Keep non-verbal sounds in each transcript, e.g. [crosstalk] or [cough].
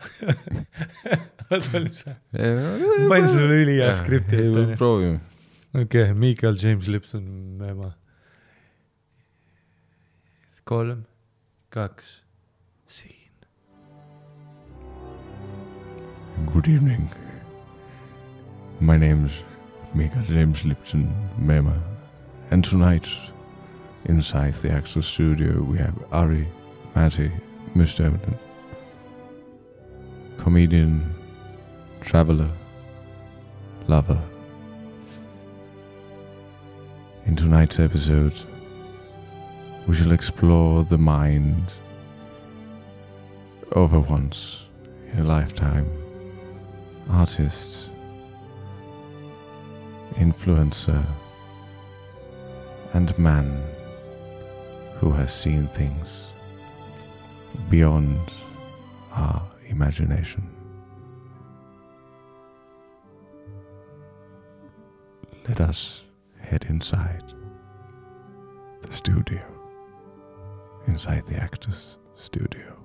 [laughs] panin sulle ülihea skripti ette. proovime. okei okay,, Michael James Lipson, ema. kolm, kaks, siin. Good evening. My name's Michael James Lipton Mema, and tonight inside the Axel studio we have Ari Matti Mustonen, comedian, traveler, lover. In tonight's episode, we shall explore the mind of a once in a lifetime artist, influencer, and man who has seen things beyond our imagination. Let us head inside the studio, inside the actor's studio.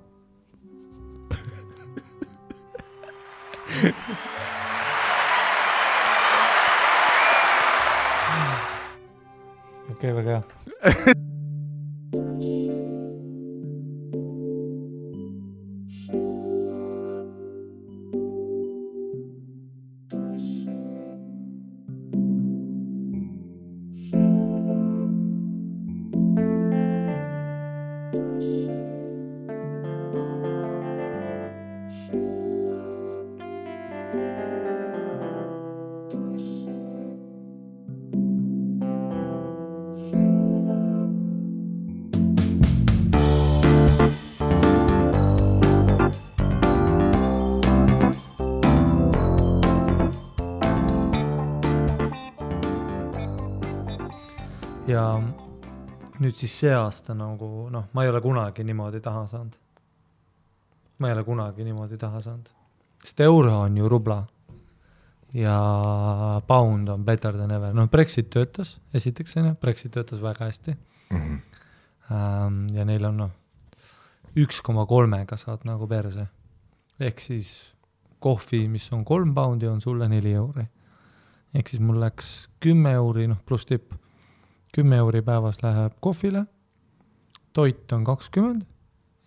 okay,, we hea. [laughs] nüüd siis see aasta nagu noh, ma ei ole kunagi niimoodi taha saanud. ma ei ole kunagi niimoodi taha saanud, sest euro on ju rubla ja pound on better than ever, noh, Brexit töötas, esiteks on ju, Brexit töötas väga hästi mm. -hmm. Ähm, ja neil on noh, üks koma kolmega saad nagu perse. ehk siis kohvi, mis on kolm poundi, on sulle neli euri. ehk siis mul läks kümme euri, noh, pluss tipp kümme euri päevas läheb kohvile, toit on kakskümmend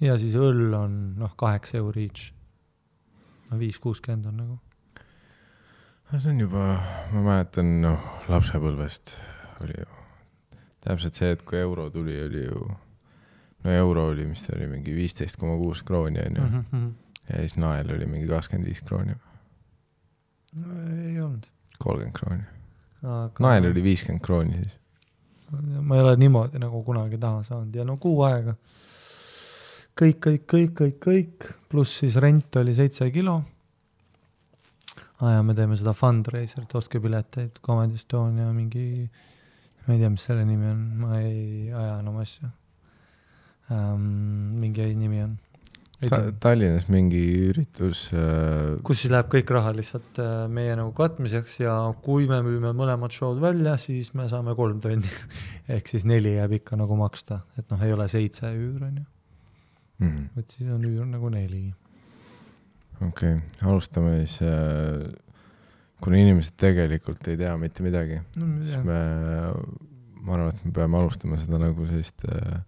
ja siis õll on noh, kaheksa euri each. no viis kuuskümmend on nagu. see on juba, ma mäletan, noh, lapsepõlvest oli ju täpselt see, et kui euro tuli, oli ju, no euro oli, mis ta oli, mingi viisteist koma kuus krooni on ju mm. -hmm. ja siis nael oli mingi kakskümmend viis krooni. ei olnud. kolmkümmend krooni Aga.... nael oli viiskümmend krooni siis ma ei ole niimoodi nagu kunagi taha saanud ja no kuu aega kõik, kõik, kõik, kõik, kõik, pluss siis rent oli seitse kilo. aa ja me teeme seda fundraiser'it, ostke pileteid, Comedy Estonia mingi, ma ei tea, mis selle nimi on, ma ei aja enam asju ähm,. mingi nimi on Ta. Tallinnas mingi üritus äh.... kus siis läheb kõik raha lihtsalt äh, meie nagu katmiseks ja kui me müüme mõlemad show'd välja, siis me saame kolm tonni [laughs] ehk siis neli jääb ikka nagu maksta, et noh, ei ole seitse üür on ju mm. et siis on üür nagu neli. okei okay., alustame siis äh, kuna inimesed tegelikult ei tea mitte midagi no,, siis me, ma arvan, et me peame alustama seda nagu sellist äh,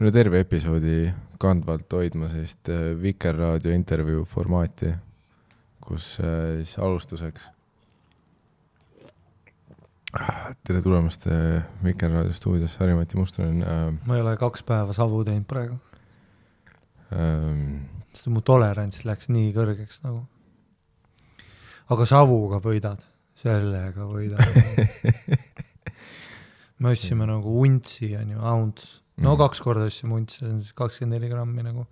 minu terve episoodi kandvalt hoidma sellist äh, Vikerraadio intervjuu formaati, kus äh, siis alustuseks. tere tulemast äh, Vikerraadio stuudiosse, Harri-Mati Mustonen. ma ei ole kaks päeva savu teinud praegu ähm,. sest mu tolerants läks nii kõrgeks nagu. aga savuga võidad, sellega võidad [laughs] me ostsime nagu untsi, on ju, ounce no mhm. kaks korda ostsime untsi, see on siis kakskümmend neli grammi nagu.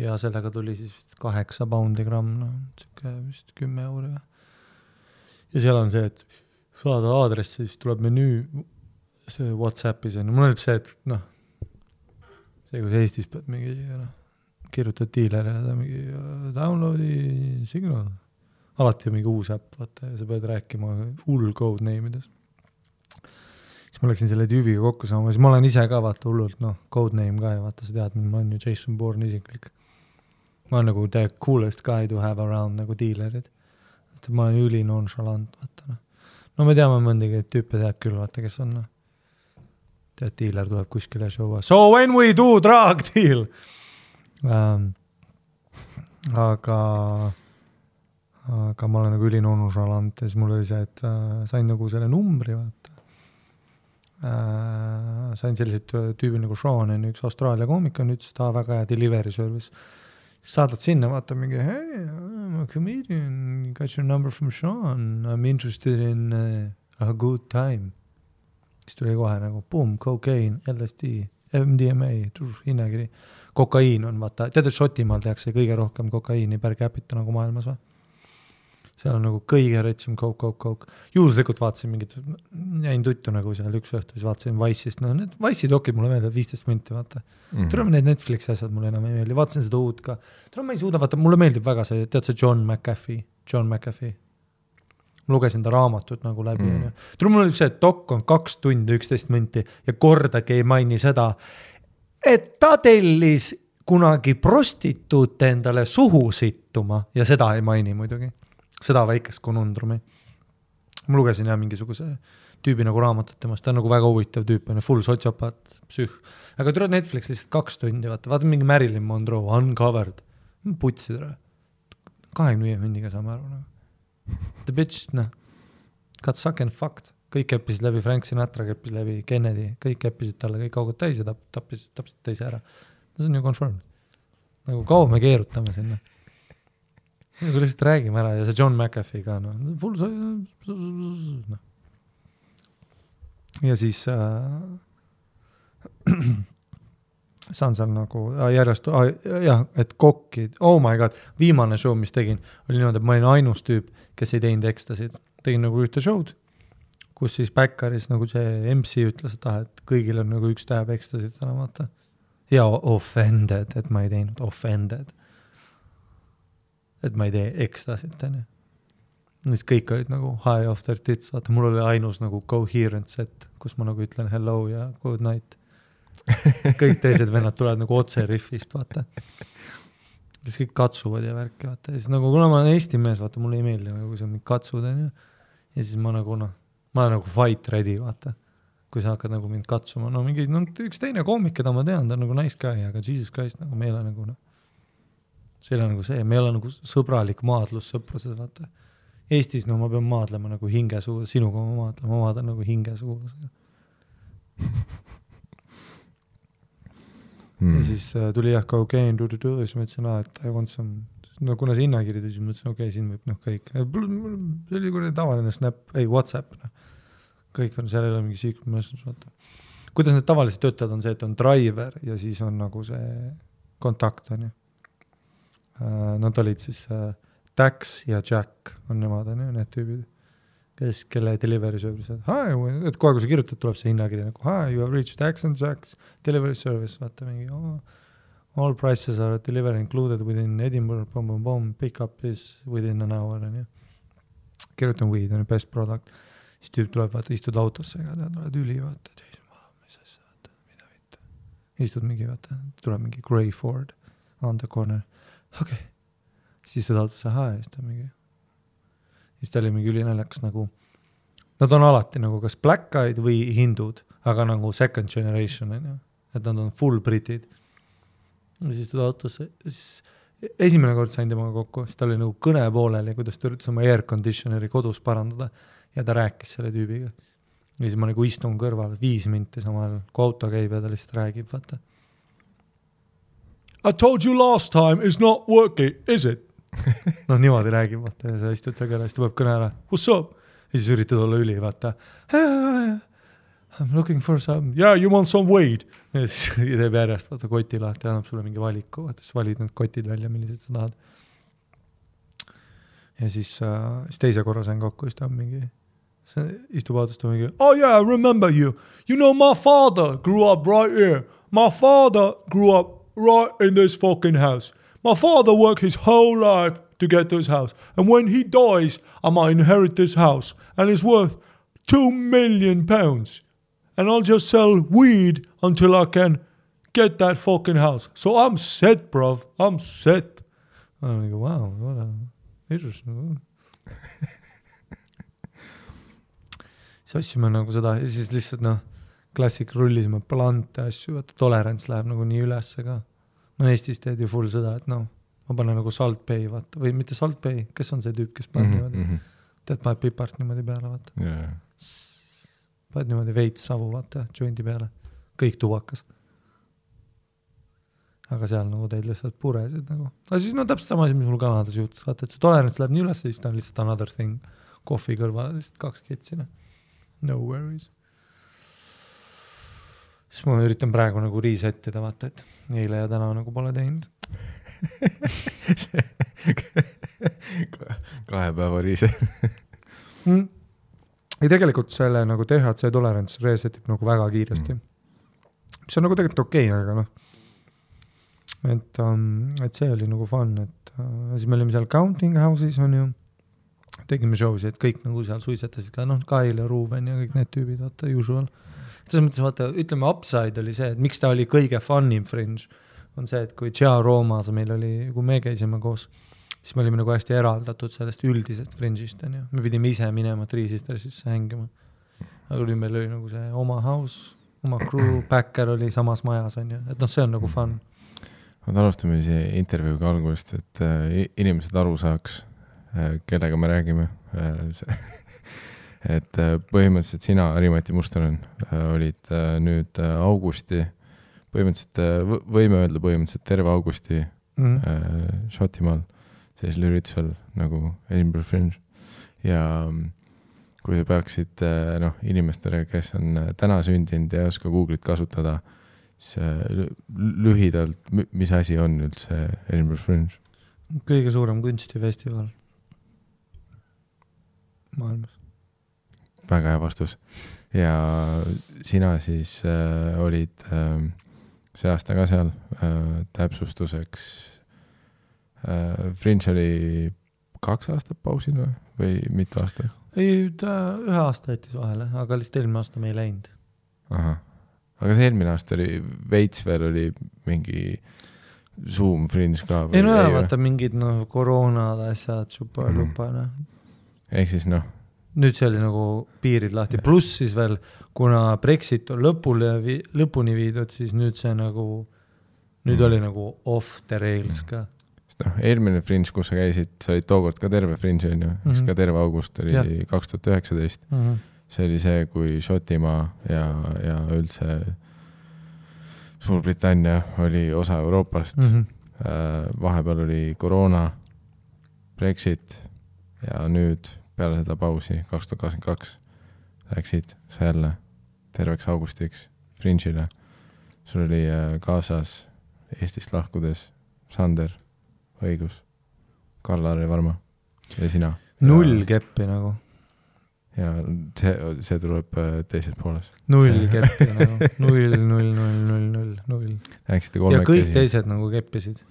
ja sellega tuli siis vist kaheksa poundi gramm, noh, sihuke vist kümme euri või. ja seal on see, et saada aadressi, siis tuleb menüü, see Whatsappis on ju, mul nüüd see, et noh, see, kus Eestis pead mingi noh, kirjutad diilerile mingi download'i signal, alati on mingi uus äpp, vaata, ja sa pead rääkima hull code name ides siis ma läksin selle tüübiga kokku saama, siis ma olen ise ka vaata hullult noh, codename ka ja vaata, sa tead mind, ma olen ju Jason Bourne isiklik. ma olen nagu the coolest guy to have around nagu diilerid. sest et ma olen üli nonchalant, vaata noh. no me teame mõndagi tüüpe tead küll, vaata, kes on noh. tead, diiler tuleb kuskile show'a, so when we do drug deal ähm,. aga, aga ma olen nagu üli nonchalant ja siis mul oli see, et äh, sain nagu selle numbri, vaata. Sain sellise tüübi nagu Sean on üks Austraalia koomik on, ütles, et aa, väga hea delivery service. saadad sinna, vaata mingi hey, I m a comedian, got your number from Sean, I m interested in uh, a good time. siis tuli kohe nagu boom, cocaine, LSD, MDMA, hinnakiri. kokaiin on vaata, tead, et Šotimaal tehakse kõige rohkem kokaiini per capita nagu maailmas või? Seal on nagu kõige retsem Coke, Coke, Coke. juhuslikult vaatasin mingit, jäin tuttu nagu seal üks õhtu, siis vaatasin Wise'ist, no need Wise'i dokid mulle meeldivad, viisteist minti, vaata mm. -hmm. tule need Netflixi asjad mulle enam ei meeldi, vaatasin seda uut ka. tule ma ei suuda, vaata mulle meeldib väga see, tead see John McAfee, John McAfee. ma lugesin ta raamatut nagu läbi, Mm. onju. tule mul oli see, et dok on kaks tundi üksteist minti ja kordagi ei maini seda, et ta tellis kunagi prostituute endale suhu sittuma ja seda ei maini muidugi seda väikest konundrumi. ma lugesin jah mingisuguse tüübi nagu raamatut temast, ta on nagu väga huvitav tüüp, on ju, full sotsiopaat, psühh. aga tule Netflix lihtsalt kaks tundi, vaata, vaata mingi Marilyn Monroe, Uncovered, putsi tere. kahekümne viie mindiga saame aru nagu. The bitch, noh, got suck and fucked, kõik keppisid läbi, Frank Sinatra keppis läbi, Kennedy, kõik keppisid talle kõik augud täis ja tap-, tappisid, tapsid teise ära. see on ju confirmed. nagu kaua me keerutame sinna nagu lihtsalt räägime ära ja see John McAfee ka noh, full noh. ja siis äh, [clears throat] saan seal nagu äh, järjest äh, jah, et kokkid, oh my god, viimane show, mis tegin, oli niimoodi, et ma olin ainus tüüp, kes ei teinud ekstasid, tegin nagu ühte show'd, kus siis Backeris nagu see MC ütles, et ah, et kõigil on nagu üks tähep ekstasid täna vaata. ja offended, et ma ei teinud, offended et ma ei tee ekstasit, onju. siis kõik olid nagu high off their tits, vaata, mul oli ainus nagu coherent set, kus ma nagu ütlen hello ja good night. kõik teised vennad tulevad nagu otse rifist, vaata. siis kõik katsuvad ja värki, vaata, ja siis nagu kuna ma olen Eesti mees, vaata, mulle ei meeldi nagu, sa mind katsud, onju. ja siis ma nagu noh, ma olen nagu fight ready, vaata. kui sa hakkad nagu mind katsuma, no mingi, no üks teine koomik, keda ma tean, ta on nagu nice guy, aga jesus christ, nagu me ei ole nagu noh see ei ole nagu see, me ei ole nagu sõbralik maadlus sõpruses, vaata. Eestis, no ma pean maadlema nagu hingesugu, sinuga ma maadlen, ma maadlen nagu hingesugusega mm.. ja siis äh, tuli jah, cocaine, siis ma ütlesin, aa, et I want some, no kuna see hinnakiri tuli, siis ma ütlesin, okei okay,, siin võib noh, kõik, see oli kuradi tavaline Snap, ei Whatsapp, noh. kõik on, seal ei ole mingi secret message, vaata. kuidas need tavaliselt töötavad, on see, et on driver ja siis on nagu see kontakt, on ju nad olid siis äh, Dax ja Jack on nemad, on ju, need tüübid, kes, kelle delivery service et kohe, kui sa kirjutad, tuleb see hinnakiri nagu hi, you have reached Dax and Jack's delivery service, vaata mingi oh, all prices are delivery included within Edinburgh, pomm-pomm-pomm, pick-up is within an hour, on ju. kirjutan weed on ju, best product, siis tüüp tuleb, vaata, istud autosse, tead, oled üli, vaata, mis asja, vaata, mida mitte. istud mingi, vaata, tuleb mingi Grey Ford on the corner okei okay.. siis ta taotlus ahhaa ja siis ta mingi, siis ta oli mingi ülinaljakas nagu, nad on alati nagu kas black eyed või hindud, aga nagu second generation on ju, et nad on full britid. ja siis ta taotlus, siis esimene kord sain temaga kokku, siis tal oli nagu kõne pooleli, kuidas ta üritas oma air conditioner'i kodus parandada ja ta rääkis selle tüübiga. ja siis ma nagu istun kõrval viis minti samal ajal, kui auto käib ja ta lihtsalt räägib, vaata I told you last time it's not working, is it? [laughs] noh, niimoodi räägib, vaata ja sa istud seal kõrval, siis tuleb kõne ära, what's up? ja siis üritad olla üli, vaata. I m looking for some, yeah you want some weed. ja siis [laughs] teeb järjest, vaata koti lahti, annab sulle mingi valiku, vaata siis valid need kotid välja, millised sa tahad. ja siis äh,, siis teise korra sain kokku, siis ta on mingi, istub autos, ta mingi, oh yeah, I remember you. You know my father grew up right here. My father grew up right in this fucking house. My father worked his whole life to get this house. And when he dies, I might inherit this house. And it's worth two million pounds. And I'll just sell weed until I can get that fucking house. So I'm set, bruv. I'm set. ma olen nagu vau, what a virus nagu. siis ostsime nagu seda ja siis lihtsalt noh, klassik rullisime plante asju, vaata tolerants läheb nagu nii ülesse ka. no Eestis teed ju full seda, et noh, ma panen nagu salt bay vaata või mitte salt bay, kes on see tüüp, kes paneb Mhm, niimoodi, tead, paneb pipart niimoodi peale, vaata. paned niimoodi veits savu, vaata, jondi peale, kõik tubakas. aga seal nagu teed lihtsalt puresid nagu, aga siis no täpselt sama asi, mis mul Kanadas juhtus, vaata, et see tolerants läheb nii üles, siis ta on lihtsalt another thing. kohvi kõrvale lihtsalt kaks ketsi, noh. No worries. Siis ma üritan praegu nagu reset ida, vaata, et eile ja täna nagu pole teinud. [laughs] kahe päeva riise. mm.. ei, tegelikult selle nagu DHC tolerants reset ib nagu väga kiiresti Mm. mm.. mis on nagu tegelikult okei okay,, aga noh, et um,, et see oli nagu fun, et uh, siis me olime seal Counting House'is on ju, tegime show sid, et kõik nagu seal suitsetasid ka, noh, Kail ja Ruuben ja kõik need tüübid, vaata, usual. Selles mõttes vaata, ütleme upside oli see, et miks ta oli kõige fun im fringe, on see, et kui Tšea Roomas meil oli, kui me käisime koos, siis me olime nagu hästi eraldatud sellest üldisest fringe'ist, on ju, me pidime ise minema Three Sistersisse hängima. aga nüüd meil oli nagu see oma house, oma crew, [clears throat] backer oli samas majas, on ju, et noh, see on nagu fun. oota, alustame siis intervjuuga algusest, et äh, inimesed aru saaks, kellega me räägime. [laughs] et äh, põhimõtteliselt sina, Harimati Mustonen, olid äh, nüüd äh, augusti, põhimõtteliselt äh, võ- võime öelda põhimõtteliselt terve augusti Mm. äh, Šotimaal sellisel üritusel nagu Edinburgh Fringe ja mm, kui te peaksite äh, noh, inimestele, kes on äh, täna sündinud ja ei oska Google'it kasutada, siis äh, lü- lühidalt, mis asi on üldse Edinburgh Fringe? kõige suurem kunstifestival maailmas. Väga hea vastus. ja sina siis äh, olid äh, see aasta ka seal äh, täpsustuseks äh,. Fringe oli kaks aastat pausil või, või mitu aastat? ei, ta ühe aasta jättis vahele, aga lihtsalt eelmine aasta me ei läinud. ahah, aga see eelmine aasta oli veits veel oli mingi Zoom Fringe ka ei no jaa, vaata mingid noh, koroonad, asjad, super-lupa noh. ehk siis noh, nüüd see oli nagu piirid lahti, pluss siis veel, kuna Brexit on lõpule vi-, lõpuni viidud, siis nüüd see nagu, nüüd Mhm. oli nagu off the rails ka. sest noh, eelmine Fringe, kus sa käisid, sa olid tookord ka terve Fringe on ju, siis Mhm. ka terve august oli kaks tuhat üheksateist. see oli see, kui Šotimaa ja, ja üldse Suurbritannia oli osa Euroopast Mhm. mm. -hmm. vahepeal oli koroona, Brexit ja nüüd peale seda pausi, kaks tuhat kakskümmend kaks, läksid sa jälle terveks augustiks Fringe'ile. sul oli äh, kaasas Eestist lahkudes Sander, õigus, Karl-Harri Varma ja sina. null keppi nagu, ja see, see tuleb äh, teises pooles. null See- keppi nagu, null, null, null, null, null, null. Ja kõik kolmekesi. teised nagu keppisid,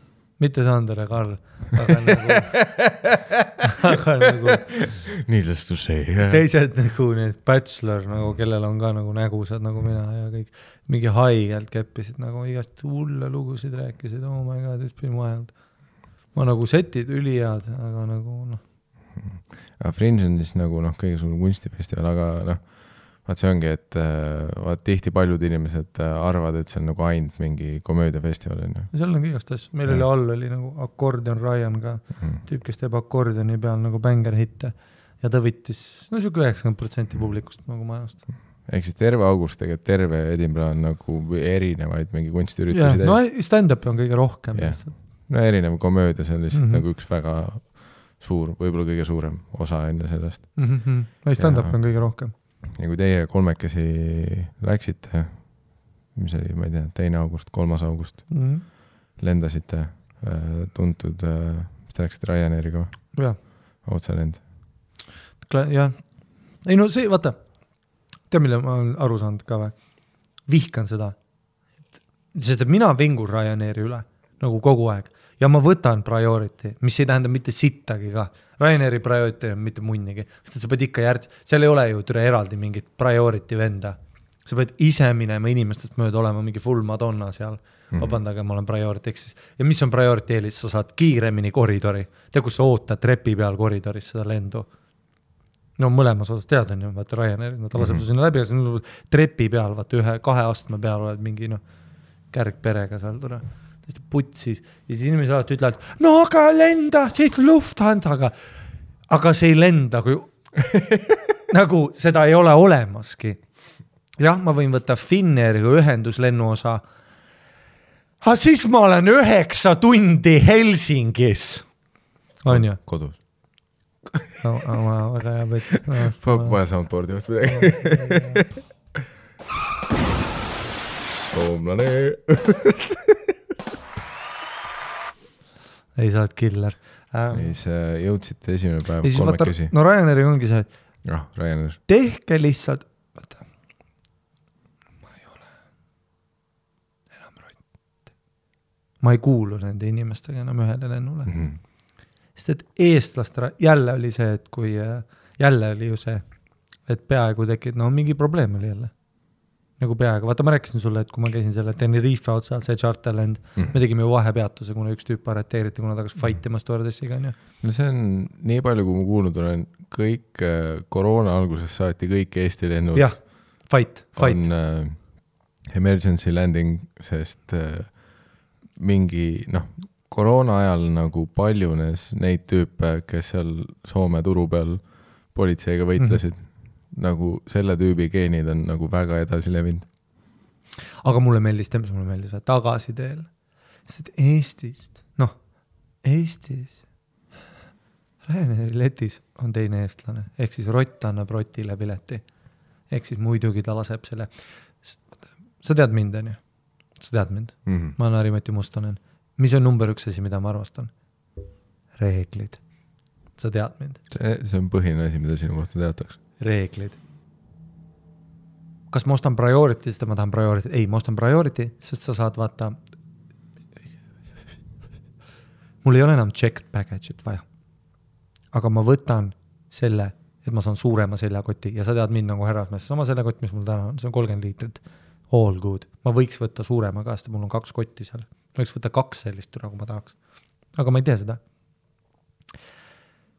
mitte Sander ja Karl, aga nagu, [laughs] aga nagu Needless to say. teised nagu need bachelor nagu, kellel on ka nagu nägusad nagu mina ja kõik mingi haigelt keppisid nagu igast hulle lugusid rääkisid, oh my god, it's been wild. ma nagu setid ülihead, aga nagu noh, aga Fringe on siis nagu noh, kõige suurem kunstifestival, aga noh, vaat see ongi, et äh, vaat tihti paljud inimesed äh, arvavad, et see on nagu ainult mingi komöödiafestival on ju seal on ka igast asju, meil Jah. oli all oli nagu akordion Ryan ka, mm.. tüüp, kes teeb akordioni peal nagu bängerhitte ja ta võttis no sihuke üheksakümmend protsenti publikust nagu majast. ehk siis terve august tegelikult terve Edinburgh on nagu erinevaid mingi kunstiüritusi no täis. stand-up'i on kõige rohkem Jah. lihtsalt. no erinev komöödia, see on lihtsalt mm. -hmm. nagu üks väga suur, võib-olla kõige suurem osa enne sellest. ei, stand-up'i Ja- on kõige rohkem. Ja kui teie kolmekesi läksite, mis oli, ma ei tea, teine august, kolmas august, Mhm. lendasite äh, tuntud äh,, mis te läksite Ryanairiga või? otselend. jah, ei no see, vaata, tead, mille ma olen aru saanud ka või? vihkan seda, sest et mina vingun Ryanairi üle nagu kogu aeg ja ma võtan priority, mis ei tähenda mitte sittagi ka. Ryanairi priority on mitte munnigi, sest sa pead ikka järg-, seal ei ole ju türa eraldi mingit priority venda. sa pead ise minema inimestest mööda olema mingi full Madonna seal Mhm. vabandage, ma olen priority, ehk siis ja mis on priority eelis, sa saad kiiremini koridori, tead, kus sa ootad trepi peal koridoris seda lendu. no mõlemas osas tead on ju, vaata Ryanair, ta laseb Mhm. su sinna läbi, aga sa trepi peal, vaata ühe, kahe astme peal oled mingi noh, kärgperega seal tule, täiesti putsis ja siis inimesed alati ütlevad, no aga lenda siit Lufthansaga. aga see ei lenda, kui [laughs] nagu seda ei ole olemaski jah, ma võin võtta Finnairiga ühenduslennuosa. aga siis ma olen üheksa tundi Helsingis. on ju? kodus. väga hea pett. pane soundboard'i juht midagi. soomlane. [laughs] ei, sa oled killer ähm,. siis äh, jõudsite esimene päev kolmekesi,. no Ryanairiga ongi see, et jah, Ryanair. tehke lihtsalt, vaata. ma ei ole enam rott. ma ei kuulu nende inimestega enam ühele lennule mm. Mhm. sest et eestlastele jälle oli see, et kui äh, jälle oli ju see, et peaaegu tekib, no mingi probleem oli jälle. Nagu peaaegu, vaata, ma rääkisin sulle, et kui ma käisin selle Tenerife otsal, see charterland mm, Mhm. -hmm. me tegime ju vahepeatuse, kuna üks tüüp arreteeriti, kuna ta hakkas fight ima stjuardessiga, onju. no see on nii palju, kui ma kuulnud olen, kõik äh, koroona algusest saati kõik Eesti lennud jah, fight, fight on. äh, emergency landing, sest äh, mingi noh, koroona ajal nagu paljunes neid tüüpe, kes seal Soome turu peal politseiga võitlesid mm. -hmm. Nagu selle tüübi geenid on nagu väga edasi levinud. aga mulle meeldis, tead, mis mulle meeldis, tagasiteel, sest Eestist, noh, Eestis, Ryanairi letis on teine eestlane, ehk siis rott annab rotile pileti. ehk siis muidugi ta laseb selle, sa tead mind, onju, sa tead mind, Mm -hmm. ma olen Harri-Mati Mustonen, mis on number üks asi, mida ma armastan? reeglid, sa tead mind, see, see on põhiline asi, mida sinu kohta teatakse. reeglid. kas ma ostan priority, sest ma tahan priority, ei, ma ostan priority, sest sa saad vaata. mul ei ole enam checked baggage'it vaja. aga ma võtan selle, et ma saan suurema seljakoti ja sa tead mind nagu härrasmees, sama seljakott, mis mul täna on, see on kolmkümmend liitrit. All good, ma võiks võtta suurema ka, sest mul on kaks kotti seal, võiks võtta kaks sellist kui ma tahaks. aga ma ei tee seda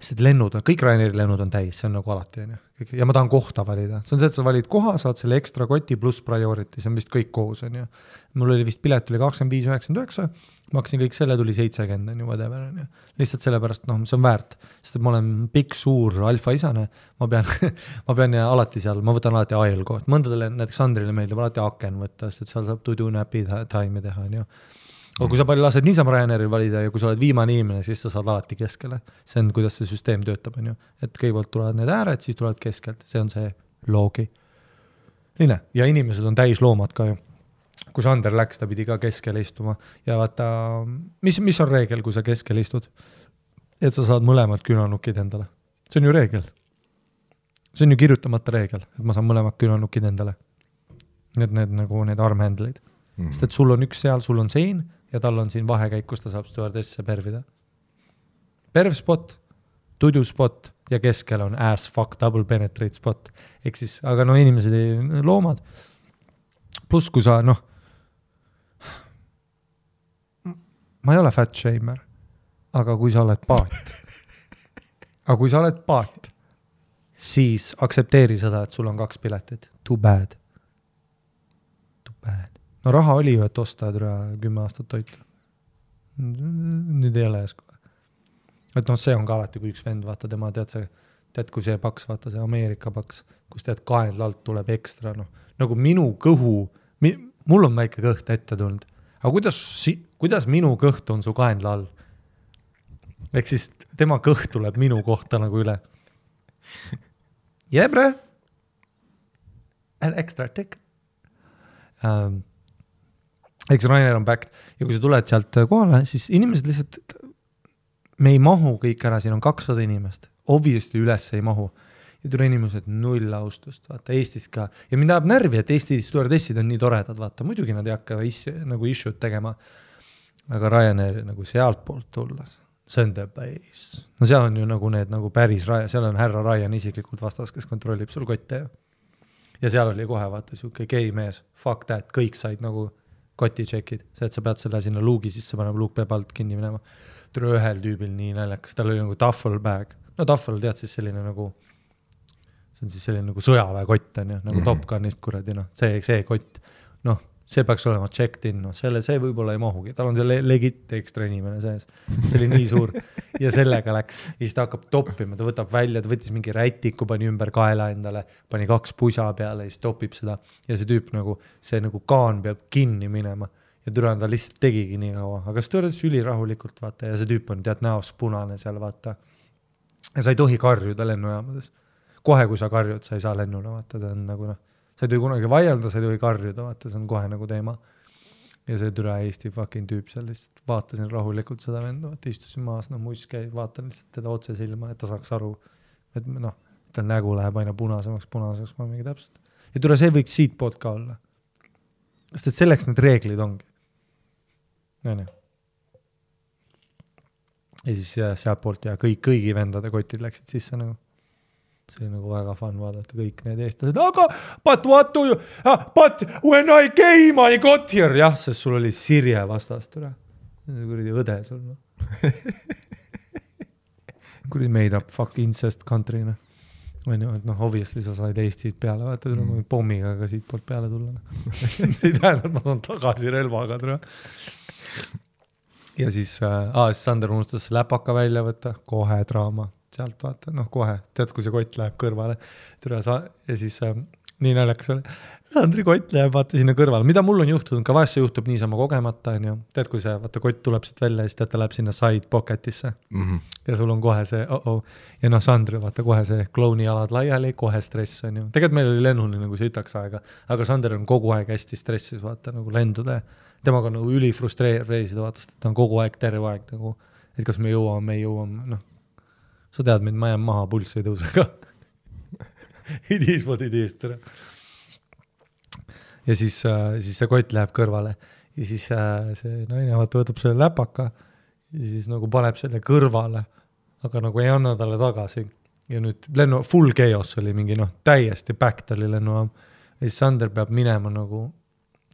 sest lennud on, kõik Ryanairi lennud on täis, see on nagu alati, on ju. ja ma tahan kohta valida, see on see, et sa valid koha, saad selle ekstra koti pluss priority, see on vist kõik koos, on ju. mul oli vist pilet oli kakskümmend viis, üheksakümmend üheksa, maksin kõik selle, tuli seitsekümmend, on ju, whatever, on ju. lihtsalt sellepärast, noh, see on väärt, sest et ma olen pikk, suur alfaisane, ma pean [laughs] ma pean alati seal, ma võtan alati aisle-koht, mõndadele, näiteks Andrile meeldib alati aken võtta, sest et seal saab to do näpi time'i teha, on ju aga kui sa palju lased niisama Ryanairil valida ja kui sa oled viimane inimene, siis sa saad alati keskele. see on, kuidas see süsteem töötab, on ju. et kõigepealt tulevad need ääred, siis tulevad keskelt, see on see loogiline ja inimesed on täisloomad ka ju. kui Sander läks, ta pidi ka keskele istuma ja vaata, mis, mis on reegel, kui sa keskel istud? et sa saad mõlemad künanukid endale, see on ju reegel. see on ju kirjutamata reegel, et ma saan mõlemad künanukid endale. Need, need nagu need armhändleid Mhm. sest et sul on üks seal, sul on sein ja tal on siin vahekäik, kus ta saab stjuardesse pervida. perv spot, tudu spot ja keskel on ass fuck double penetrate spot ehk siis, aga no inimesed ei, loomad. pluss, kui sa noh, ma ei ole fat shamer, aga kui sa oled paat, aga kui sa oled paat, siis aktsepteeri seda, et sul on kaks piletit, too bad. No raha oli ju, et osta türa kümme aastat toitu. nüüd ei ole järsku. et noh, see on ka alati, kui üks vend, vaata tema, tead see, tead, kui see paks, vaata see Ameerika paks, kus tead kaenla alt tuleb ekstra, noh, nagu minu kõhu mi,, mul on väike kõht ette tulnud, aga kuidas, kuidas minu kõht on su kaenla all? ehk siis tema kõht tuleb minu kohta nagu üle. Jebre, an extra tick um,. Eks Rainer on back ja kui sa tuled sealt kohale, siis inimesed lihtsalt, me ei mahu kõik ära, siin on kakssada inimest, obviously üles ei mahu. ja tule inimesed null austust, vaata Eestis ka ja mind ajab närvi, et Eesti stjuardessid on nii toredad, vaata muidugi nad ei hakka is, nagu issue'd tegema. aga Ryanair nagu sealtpoolt tulles, see on the base. no seal on ju nagu need nagu päris seal on härra Ryan isiklikult vastas, kes kontrollib sul kotte ju. ja seal oli kohe vaata sihuke gei mees, fuck that, kõik said nagu koti tšekid, see, et sa pead selle sinna luugi sisse panema, luuk peab alt kinni minema. tule ühel tüübil nii naljakas, tal oli nagu duffel bag, no duffel tead siis selline nagu, see on siis selline nagu sõjaväekott on ju, nagu mm -hmm. Top Gunist kuradi noh, see, see kott, noh see peaks olema checked in, noh selle, see võib-olla ei mahugi, tal on see legit ekstra inimene sees. see oli nii suur. Ja sellega läks. Ja siis ta hakkab toppima, ta võtab välja, ta võttis mingi rätiku, pani ümber kaela endale, pani kaks pusa peale ja siis topib seda. Ja see tüüp nagu, see nagu kaan peab kinni minema. Ja türa ta lihtsalt tegigi nii kaua, aga stjuardess ülirahulikult vaata. Ja see tüüp on tead näost punane seal vaata. ja sa ei tohi karjuda lennujaamades. kohe, kui sa karjud, sa ei saa lennule vaata, ta on nagu noh sa ei tohi kunagi vaielda, sa ei tohi karjuda, vaata, see on kohe nagu teema. ja see türa Eesti fucking tüüp seal lihtsalt, vaatasin rahulikult seda venda, vaata istusin maas, noh muss käib, vaatan lihtsalt teda otse silma, et ta saaks aru, et noh, tal nägu läheb aina punasemaks, punaseks, ma mingi täpselt. ja türa, see võiks siitpoolt ka olla. sest et selleks need reeglid ongi. onju. ja siis sealtpoolt ja kõik, kõigi vendade kotid läksid sisse nagu see oli nagu väga fun vaadata kõik need eestlased, aga but what do you uh,, but when I came I got here, jah, sest sul oli Sirje vastas, tule. kuradi õde sul noh [laughs] kuradi made up fuck incest country noh. onju, et noh, obviously sa said Eestit peale, vaata tule mm. pommiga ka siitpoolt peale tulla noh [laughs] see ei tähenda, et ma saan tagasi relvaga tule. ja siis äh,, siis Sander unustas läpaka välja võtta, kohe draama sealt vaata, noh kohe, tead, kui see kott läheb kõrvale, türa sa ja siis äh, nii naljakas oli. Andri kott läheb vaata sinna kõrvale, mida mul on juhtunud, ka vahest see juhtub niisama kogemata, onju. tead, kui see vaata kott tuleb siit välja ja siis tead, ta läheb sinna side pocket'isse mm. -hmm. ja sul on kohe see oh-oh ja noh, Sandri vaata kohe see klouni jalad laiali, kohe stress onju. tegelikult meil oli lennuni nagu sitaks aega, aga Sander on kogu aeg hästi stressis, vaata nagu lendude. temaga on nagu ülifrustreeriv reisida, vaata, sest ta on kogu aeg, terve aeg nagu, et kas me jõuame, me ei jõua, noh sa tead mind, ma jään maha, pulss ei tõuse ka It is what it is, tere. ja siis äh,, siis see kott läheb kõrvale ja siis äh, see naine vaata võtab selle läpaka ja siis nagu paneb selle kõrvale, aga nagu ei anna talle tagasi. ja nüüd lennu, full chaos oli mingi noh, täiesti backed oli lennujaam. ja siis Sander peab minema nagu,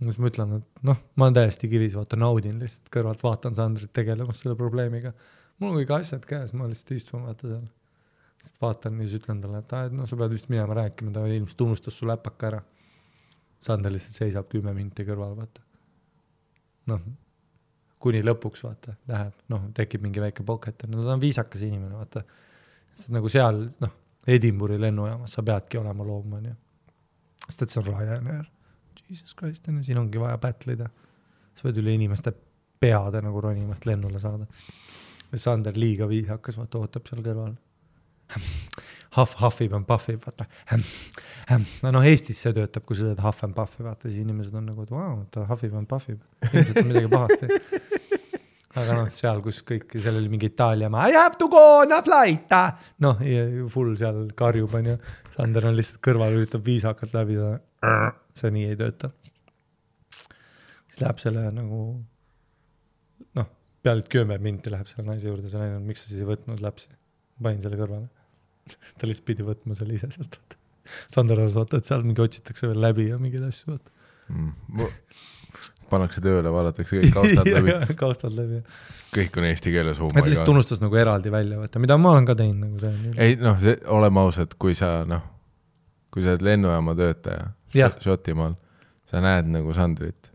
siis ma ütlen, et noh, ma olen täiesti kivis, vaata naudin lihtsalt kõrvalt, vaatan Sandrit tegelemas selle probleemiga mul on kõik asjad käes, ma lihtsalt istun vaata seal. siis vaatan ja siis ütlen talle, et aa, et noh, sa pead vist minema rääkima, ta ilmselt unustas su läpaka ära. Sander lihtsalt seisab kümme minti kõrval, vaata. noh, kuni lõpuks vaata, läheb, noh, tekib mingi väike pocket, no ta on viisakas inimene, vaata. sest nagu seal, noh, Edinburghi lennujaamas sa peadki olema loom, onju. sest et see on Ryanair. Jesus Christ, onju, siin ongi vaja battle ida. sa pead üle inimeste peade nagu ronima, et lennule saada Sander liiga viisakas, vaata ootab seal kõrval. Huff, huffib and puffib, vaata. no noh, Eestis see töötab, kui sa teed huff and puff'i, vaata siis inimesed on nagu, et vau, ta huffib and puffib, ilmselt on midagi pahasti. aga noh, seal, kus kõik, seal oli mingi Itaalia maa, I have to go on a flight, ah. noh, full seal karjub, onju. Sander on lihtsalt kõrval, üritab viisakalt läbi, see nii ei tööta. siis läheb selle nagu peale kümme minti läheb selle naise juurde, see naine on, miks sa siis ei võtnud läpsi? panin selle kõrvale [laughs] ta lihtsalt pidi võtma selle ise sealt, vaata. Sander arvas, vaata, et seal mingi otsitakse veel läbi ja mingeid asju, vaata mm.. pannakse tööle, vaadatakse kõik kaustad [laughs] läbi kaustad läbi, jah. kõik on eesti keeles. et lihtsalt tunnustas nagu eraldi välja, vaata, mida ma olen ka teinud nagu see. ei noh, see, oleme ausad, kui sa noh, kui sa oled lennujaama töötaja Šotimaal, sa näed nagu Sandrit.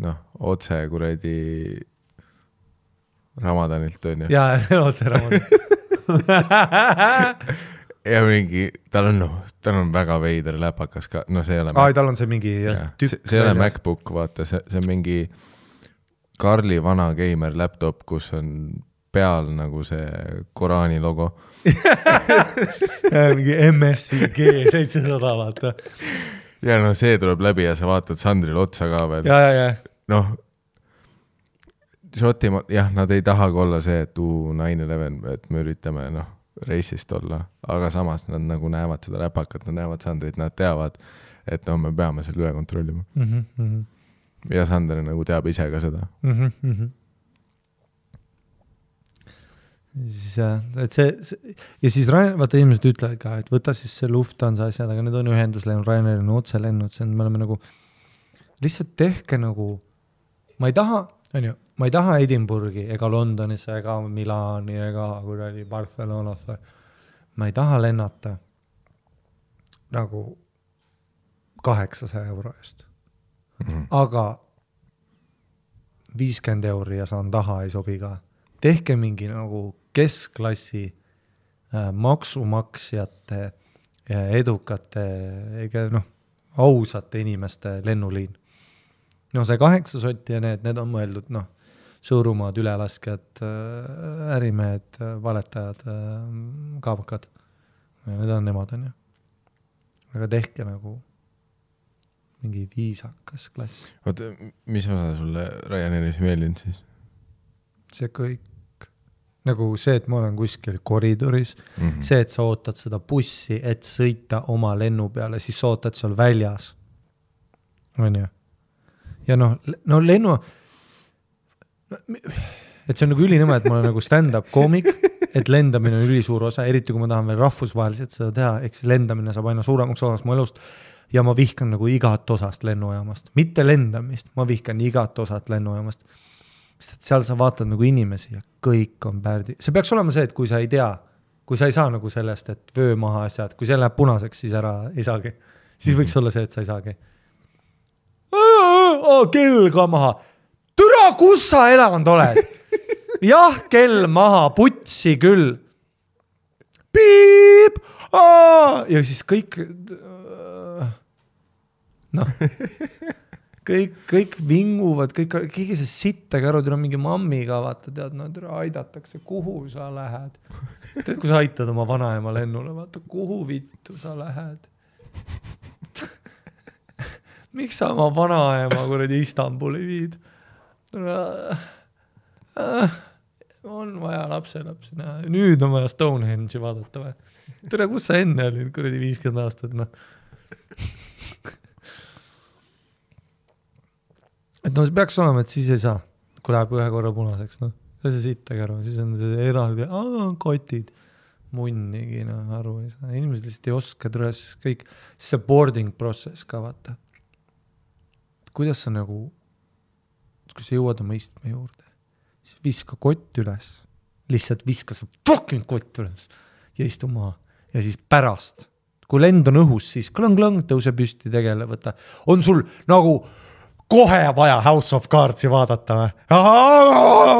noh, otse kuradi Ramadanilt onju. jaa, [laughs] otse Ramadanilt [laughs] ja mingi, tal on noh, tal on väga veider läpakas ka, no see ei ole. aa, tal on see mingi jah ja, tükk. see ei ole MacBook, vaata, see, see on mingi Karli vana geimer laptop, kus on peal nagu see Koraani logo [laughs] mingi MSI G seitsesada, vaata. ja no see tuleb läbi ja sa vaatad Sandrile otsa ka veel. noh Šotimaa, jah, nad ei tahagi olla see, et uu, nine eleven, et me üritame, noh, reisist olla, aga samas nad nagu näevad seda räpakat, nad näevad Sandrit, nad teavad, et no me peame selle üle kontrollima mm. -hmm. ja Sander nagu teab ise ka seda mm. -hmm. siis jah, et see, see ja siis Ryan, vaata inimesed ütlevad ka, et võta siis see Lufthansa asjad, aga need on ühenduslennud, Ryanair on otselennud, see on, me oleme nagu, lihtsalt tehke nagu, ma ei taha, on ju, ma ei taha Edinburghi ega Londonisse ega Milani ega kuradi Barcelonasse. ma ei taha lennata nagu kaheksasaja euro eest, Mhm. aga viiskümmend euri ja saan taha, ei sobi ka. tehke mingi nagu keskklassi äh, maksumaksjate ja edukate, ega noh, ausate inimeste lennuliin. no see kaheksa sotti ja need, need on mõeldud noh, Sõõrumaad ülelaskjad, ärimehed, valetajad, kaabakad. Need on nemad, onju. aga tehke nagu mingi viisakas klass, oota, mis osa sulle Ryanairis ei meeldinud siis see kõik. nagu see, et ma olen kuskil koridoris mm? -hmm. see, et sa ootad seda bussi, et sõita oma lennu peale, siis sa ootad seal väljas. on ju? ja noh, no lennu, et see on nagu ülinõme, et ma olen nagu stand-up koomik, et lendamine on ülisuur osa, eriti kui ma tahan veel rahvusvaheliselt seda teha, ehk siis lendamine saab aina suuremaks osaks mu elust. ja ma vihkan nagu igat osast lennujaamast, mitte lendamist, ma vihkan igat osat lennujaamast. sest et seal sa vaatad nagu inimesi ja kõik on pärdi, see peaks olema see, et kui sa ei tea, kui sa ei saa nagu sellest, et vöö maha asjad, kui see läheb punaseks, siis ära ei saagi. siis võiks olla see, et sa ei saagi. kell ka maha. türa, kus sa elanud oled? [laughs] jah, kell maha, putsi küll. piip, ja siis kõik. noh, kõik, kõik vinguvad, kõik, keegi ei saa sittagi aru, teil on mingi mammiga, vaata, tead, no tere, aidatakse, kuhu sa lähed. tead, kui sa aitad oma vanaema lennule, vaata, kuhu vittu sa lähed. [laughs] miks sa oma vanaema kuradi Istanbuli viid? On vaja lapselapsi näha, nüüd on vaja Stonehenge'i vaadata või? tere, kus sa enne olid, kuradi viiskümmend aastat, noh. et noh, see peaks olema, et siis ei saa, kui läheb ühe korra punaseks, noh, sa ei saa sittagi aru, siis on see eraldi, kotid, munnigi, noh, aru ei saa, inimesed lihtsalt ei oska, tule siis kõik, see boarding process ka vaata. kuidas sa nagu, kui sa jõuad oma istme juurde, siis viska kott üles, lihtsalt viska see fucking kott üles ja istu maha ja siis pärast, kui lend on õhus, siis klõng-klõng, tõuse püsti, tegele, võta, on sul nagu kohe vaja House of Cardsi vaadata või?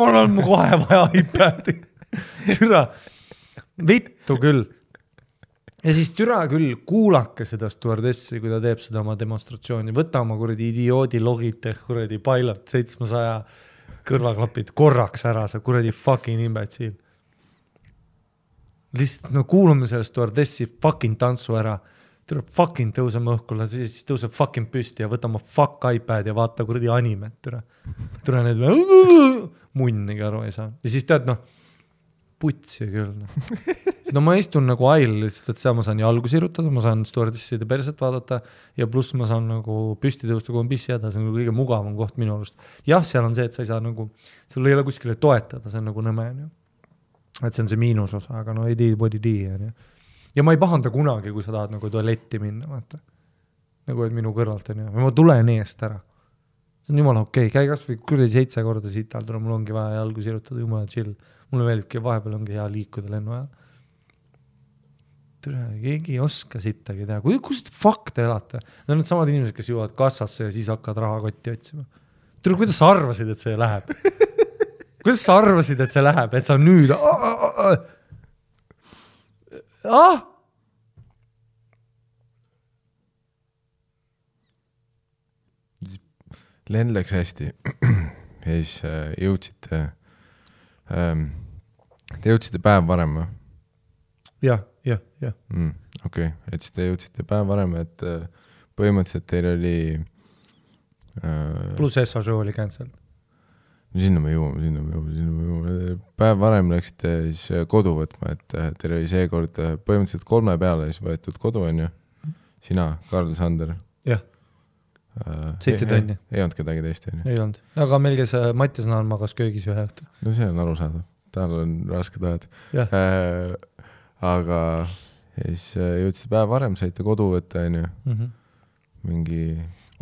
mul on kohe vaja iPad'i. [laughs] türa, vittu küll. Ja siis türa küll, kuulake seda stjuardessi, kui ta teeb seda oma demonstratsiooni, võta oma kuradi idioodi Logitech kuradi Pilot seitsmesaja kõrvaklapid korraks ära, sa kuradi fucking imbetsiil. lihtsalt no kuulame selle stjuardessi fucking tantsu ära tuleb fucking tõuseme õhku, siis tõuseb fucking püsti ja võta oma fuck iPad ja vaata kuradi animet, türa. türa need, [laughs] munnigi aru ei saa ja siis tead noh, putsi küll noh. no ma istun nagu ail lihtsalt, et seal ma saan jalgu sirutada, ma saan stjuardesside perset vaadata ja pluss ma saan nagu püsti tõusta, kui on pissi häda, see on nagu kõige mugavam koht minu arust. jah, seal on see, et sa ei saa nagu, sul ei ole kuskile toetada, see on nagu nõme onju. et see on see miinusosa, aga no ei tea what you do onju ja ma ei pahanda kunagi, kui sa tahad nagu tualetti minna, vaata. nagu et minu kõrvalt onju, ma tulen eest ära. see on jumala okei okay., käi kasvõi kuradi seitse korda siit all, tule mul ongi vaja jalgu sirutada, jumala chill. Mulle meeldibki, vahepeal ongi hea liikuda lennu ajal. tere, keegi ei oska sittagi teha, kust fuck te elate? Need on needsamad inimesed, kes jõuavad kassasse ja siis hakkavad rahakotti otsima. tere, kuidas sa arvasid, et see läheb? kuidas sa arvasid, et see läheb, et sa nüüd ah!. lend läks hästi [clears throat] ja siis äh, jõudsite ähm,, te jõudsite päev varem või jah, jah, jah. mm,? okei okay., et siis te jõudsite päev varem, et äh, põhimõtteliselt teil oli äh, pluss show oli cancel. sinna me jõuame, sinna me jõuame, sinna me jõuame, päev varem läksite siis äh, kodu võtma, et äh, teil oli seekord põhimõtteliselt kolme peale siis võetud kodu, on ju? sina, Karl Sander jah. Seitse ei- tonni. ei olnud kedagi teist, on ju? ei olnud, aga meil käis Mattias Naan magas köögis ühe õhtu. no see on arusaadav. Tal on rasked ajad äh,. aga ja siis äh, jõudsid päev varem, saite kodu võtta, onju, mingi,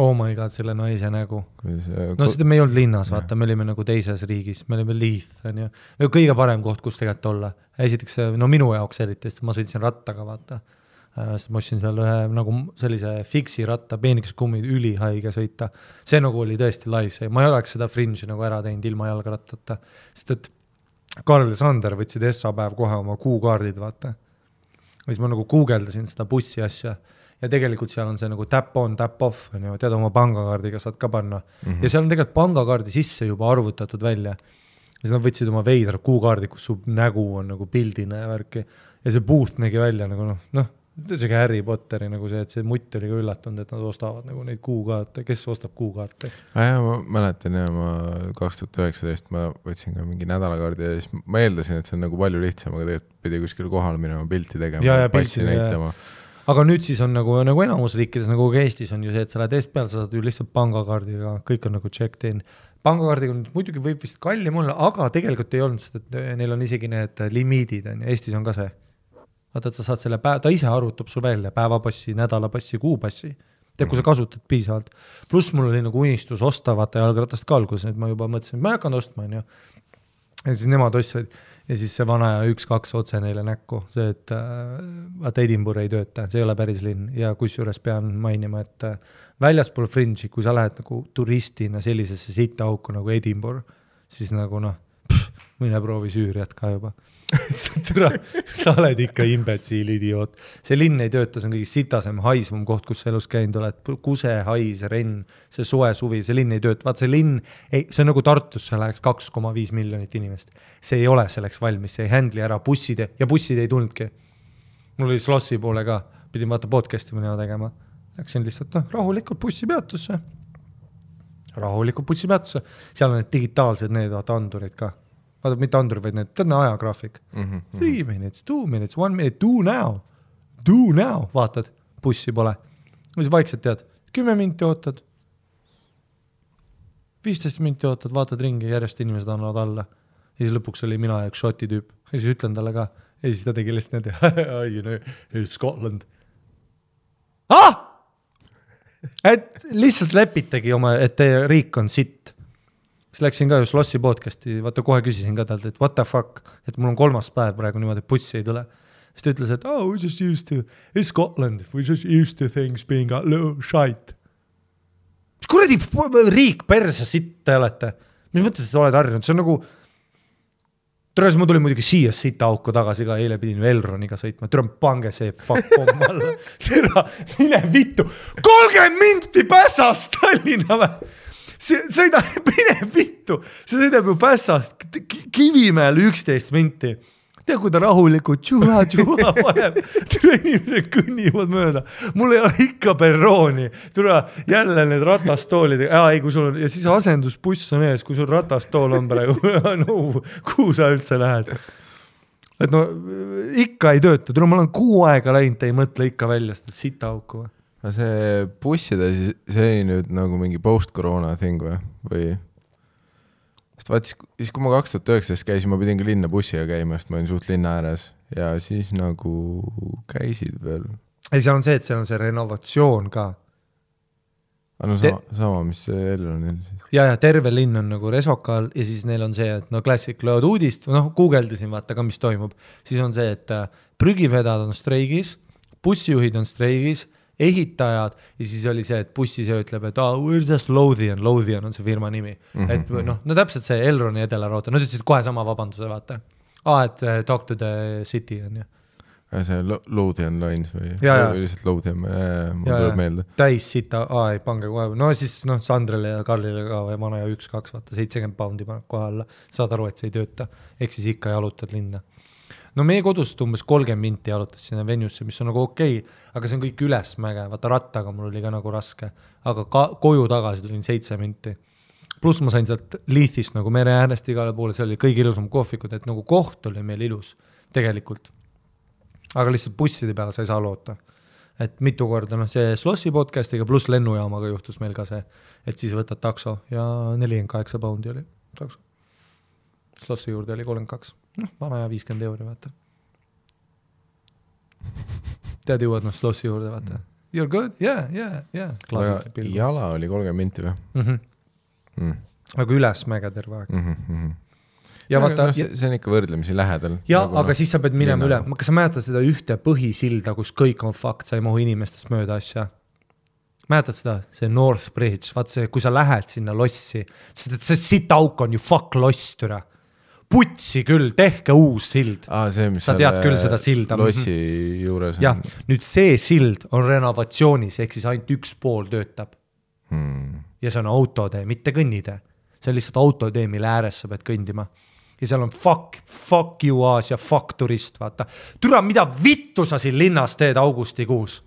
oh my god, selle naise nägu. äh, no seda me ei olnud linnas, vaata, me olime nagu teises riigis, me olime Leith, on ju. no kõige parem koht, kus tegelikult olla. esiteks, no minu jaoks eriti, sest ma sõitsin rattaga, vaata. sest ma ostsin seal ühe nagu sellise fiksi ratta, peenikesed kummid, ülihaige sõita. see nagu oli tõesti live, ma ei oleks seda fringe'i nagu ära teinud ilma jalgrattata, sest et Karl ja Sander võtsid Essa päev kohe oma kuukaardid, vaata. ja siis ma nagu guugeldasin seda bussi asja ja tegelikult seal on see nagu tap on, tap off on ju, tead oma pangakaardiga saad ka panna mm. -hmm. ja seal on tegelikult pangakaardi sisse juba arvutatud välja. siis nad võtsid oma veidra kuukaardi, kus su nägu on nagu pildina ja värki ja see booth nägi välja nagu noh, noh, isegi Harry Potteri nagu see, et see mutt oli ka üllatunud, et nad ostavad nagu neid kuukaarte, kes ostab kuukaarte. ah,. jah, ma mäletan ja ma kaks tuhat üheksateist ma võtsin ka mingi nädalakaardi ja siis ma eeldasin, et see on nagu palju lihtsam, aga tegelikult pidi kuskile kohale minema pilti tegema Ja, ja pilti, näitama. aga nüüd siis on nagu, nagu enamus riikides nagu ka Eestis on ju see, et sa lähed eest peale, sa saad ju lihtsalt pangakaardiga, kõik on nagu checked in. pangakaardiga nüüd muidugi võib vist kallim olla, aga tegelikult ei olnud, sest et neil on isegi need limiidid on ju, Eestis on ka see. vaata, et sa saad selle päev, ta ise arvutab su välja päevapassi, nädalapassi, kuupassi. tead, kui sa kasutad piisavalt. pluss mul oli nagu unistus osta vaata jalgratast ka alguses, et ma juba mõtlesin, et ma ei hakanud ostma, on ju. ja siis nemad ostsid ja siis see vana ja üks-kaks otse neile näkku, see, et äh, vaata Edinburgh ei tööta, see ei ole päris linn ja kusjuures pean mainima, et äh, väljaspool Fringe'i, kui sa lähed nagu turistina sellisesse sittaauku nagu Edinburgh, siis nagu noh, mine proovi Süüriat ka juba. [laughs] tere, sa oled ikka imbetsiil, idioot. see linn ei tööta, see on kõige sitasem, haisvam koht, kus sa elus käinud oled, kuse, hais, renn, see soe suvi, see linn ei tööta, vaat see linn ei, see on nagu Tartusse läheks kaks koma viis miljonit inimest. see ei ole selleks valmis, see ei handle'i ära bussid ja bussid ei tulnudki. mul oli Slossi poole ka, pidin vaata podcast'i minema tegema. Läksin lihtsalt noh, rahulikult bussipeatusse. rahulikult bussipeatusse, seal on need digitaalsed need vaata andurid ka. vaata, mitte andurid, vaid need, tead, ajagraafik. Mhm, Three minutes, two minutes, one minute, do now, do now, vaatad, bussi pole. siis vaikselt tead, kümme minti ootad, viisteist minti ootad, vaatad ringi, järjest inimesed annavad alla. ja siis lõpuks oli mina ja üks Šoti tüüp ja siis ütlen talle ka ja siis ta tegi lihtsalt niimoodi, you know, Scotland ah!. et lihtsalt lepitagi oma, et teie riik on sitt siis läksin ka ju Slossi podcast'i, vaata kohe küsisin ka talt, et what the fuck, et mul on kolmas päev praegu niimoodi, et bussi ei tule. siis ta ütles, et oh we just used to, it's Scotland, we just used to things being a little shite. kuradi f- riik perse sitt te olete, mis mõttes te olete harjunud, see on nagu tere, siis ma tulin muidugi siia sita auku tagasi ka, eile pidin ju Elroniga sõitma, tere pange see fuck pomm alla, tere, mine vittu, kolmkümmend minti Pässast Tallinna või? Sõida, [laughs] mine vittu, see sõidab ju Pässast K- K- Kivimäele üksteist minti. tead, kui ta rahulikult tšuha-tšuha [laughs] paneb, tere inimesed kõnnivad mööda, mul ei ole ikka perrooni, tule jälle need ratastoolid, ei, kui sul on ja siis asendusbuss on ees, kui sul ratastool on praegu, [laughs] no kuhu sa üldse lähed? et no ikka ei tööta, tule, ma olen kuu aega läinud, te ei mõtle ikka välja seda sitaauku või? Aga see busside, see oli nüüd nagu mingi post-koroona thing või, või? sest vaat siis, siis kui ma kaks tuhat üheksateist käisin, ma pidin ka linna bussiga käima, sest ma olin suht linna ääres ja siis nagu käisid veel. ei, seal on see, et seal on see renovatsioon ka aga no Te- sama, sama, mis Elronil siis. ja, ja terve linn on nagu resoka all ja siis neil on see, et no klassik, loed uudist, noh, guugeldasin vaata ka, mis toimub, siis on see, et äh, prügivedajad on streigis, bussijuhid on streigis, ehitajad ja siis oli see, et bussisöö ütleb, et oh,, we are just Lothian, Lothian on see firma nimi mm. -hmm. et noh, no täpselt see Elroni Edelaraudtee, nad ütlesid kohe sama vabanduse, vaata. aa, et äh, talk to the city on ju, see Lo- Lothian Lines või? Lihtsalt Lothian, mul tuleb meelde. täis sita, aa ei pange kohe, no siis noh, Sandrele ja Karlile ka või vana ja üks-kaks, vaata seitsekümmend poundi paned kohe alla, saad aru, et see ei tööta, ehk siis ikka jalutad linna no meie kodust umbes kolmkümmend minti jalutas sinna venue'sse, mis on nagu okei okay,, aga see on kõik ülesmäge, vaata rattaga mul oli ka nagu raske, aga ka koju tagasi tulin seitse minti. pluss ma sain sealt Leithist nagu mere äärest igale poole, seal oli kõige ilusam kohvikud, et nagu koht oli meil ilus tegelikult. aga lihtsalt busside peale sa ei saa loota. et mitu korda noh, see Slossi podcast'iga pluss lennujaamaga juhtus meil ka see, et siis võtad takso ja nelikümmend kaheksa poundi oli takso. Slossi juurde oli kolmkümmend kaks, noh, vana aja viiskümmend euri, vaata. tead, jõuad noh Slossi juurde, vaata. You are good, yeah, yeah, yeah. jala oli kolmkümmend minti või mm? -hmm. Mm. aga ülesmäge terve aeg mm. -hmm. ja vaata no,. see on ikka võrdlemisi lähedal. ja nagu, aga no, siis sa pead minema üle, kas sa mäletad seda ühte põhisilda, kus kõik on fakt, sa ei mahu inimestest mööda asja? mäletad seda, see North Bridge, vaat see, kui sa lähed sinna lossi, sest et see sitauk on ju fuck loss, türa putsi küll, tehke uus sild ah,. sa tead küll seda silda. lossi juures on. jah, nüüd see sild on renovatsioonis, ehk siis ainult üks pool töötab hmm.. ja see on autotee, mitte kõnnitee. see on lihtsalt autotee, mille ääres sa pead kõndima. ja seal on fuck, fuck you Aasia, fuck turist, vaata. türa, mida vittu sa siin linnas teed augustikuus?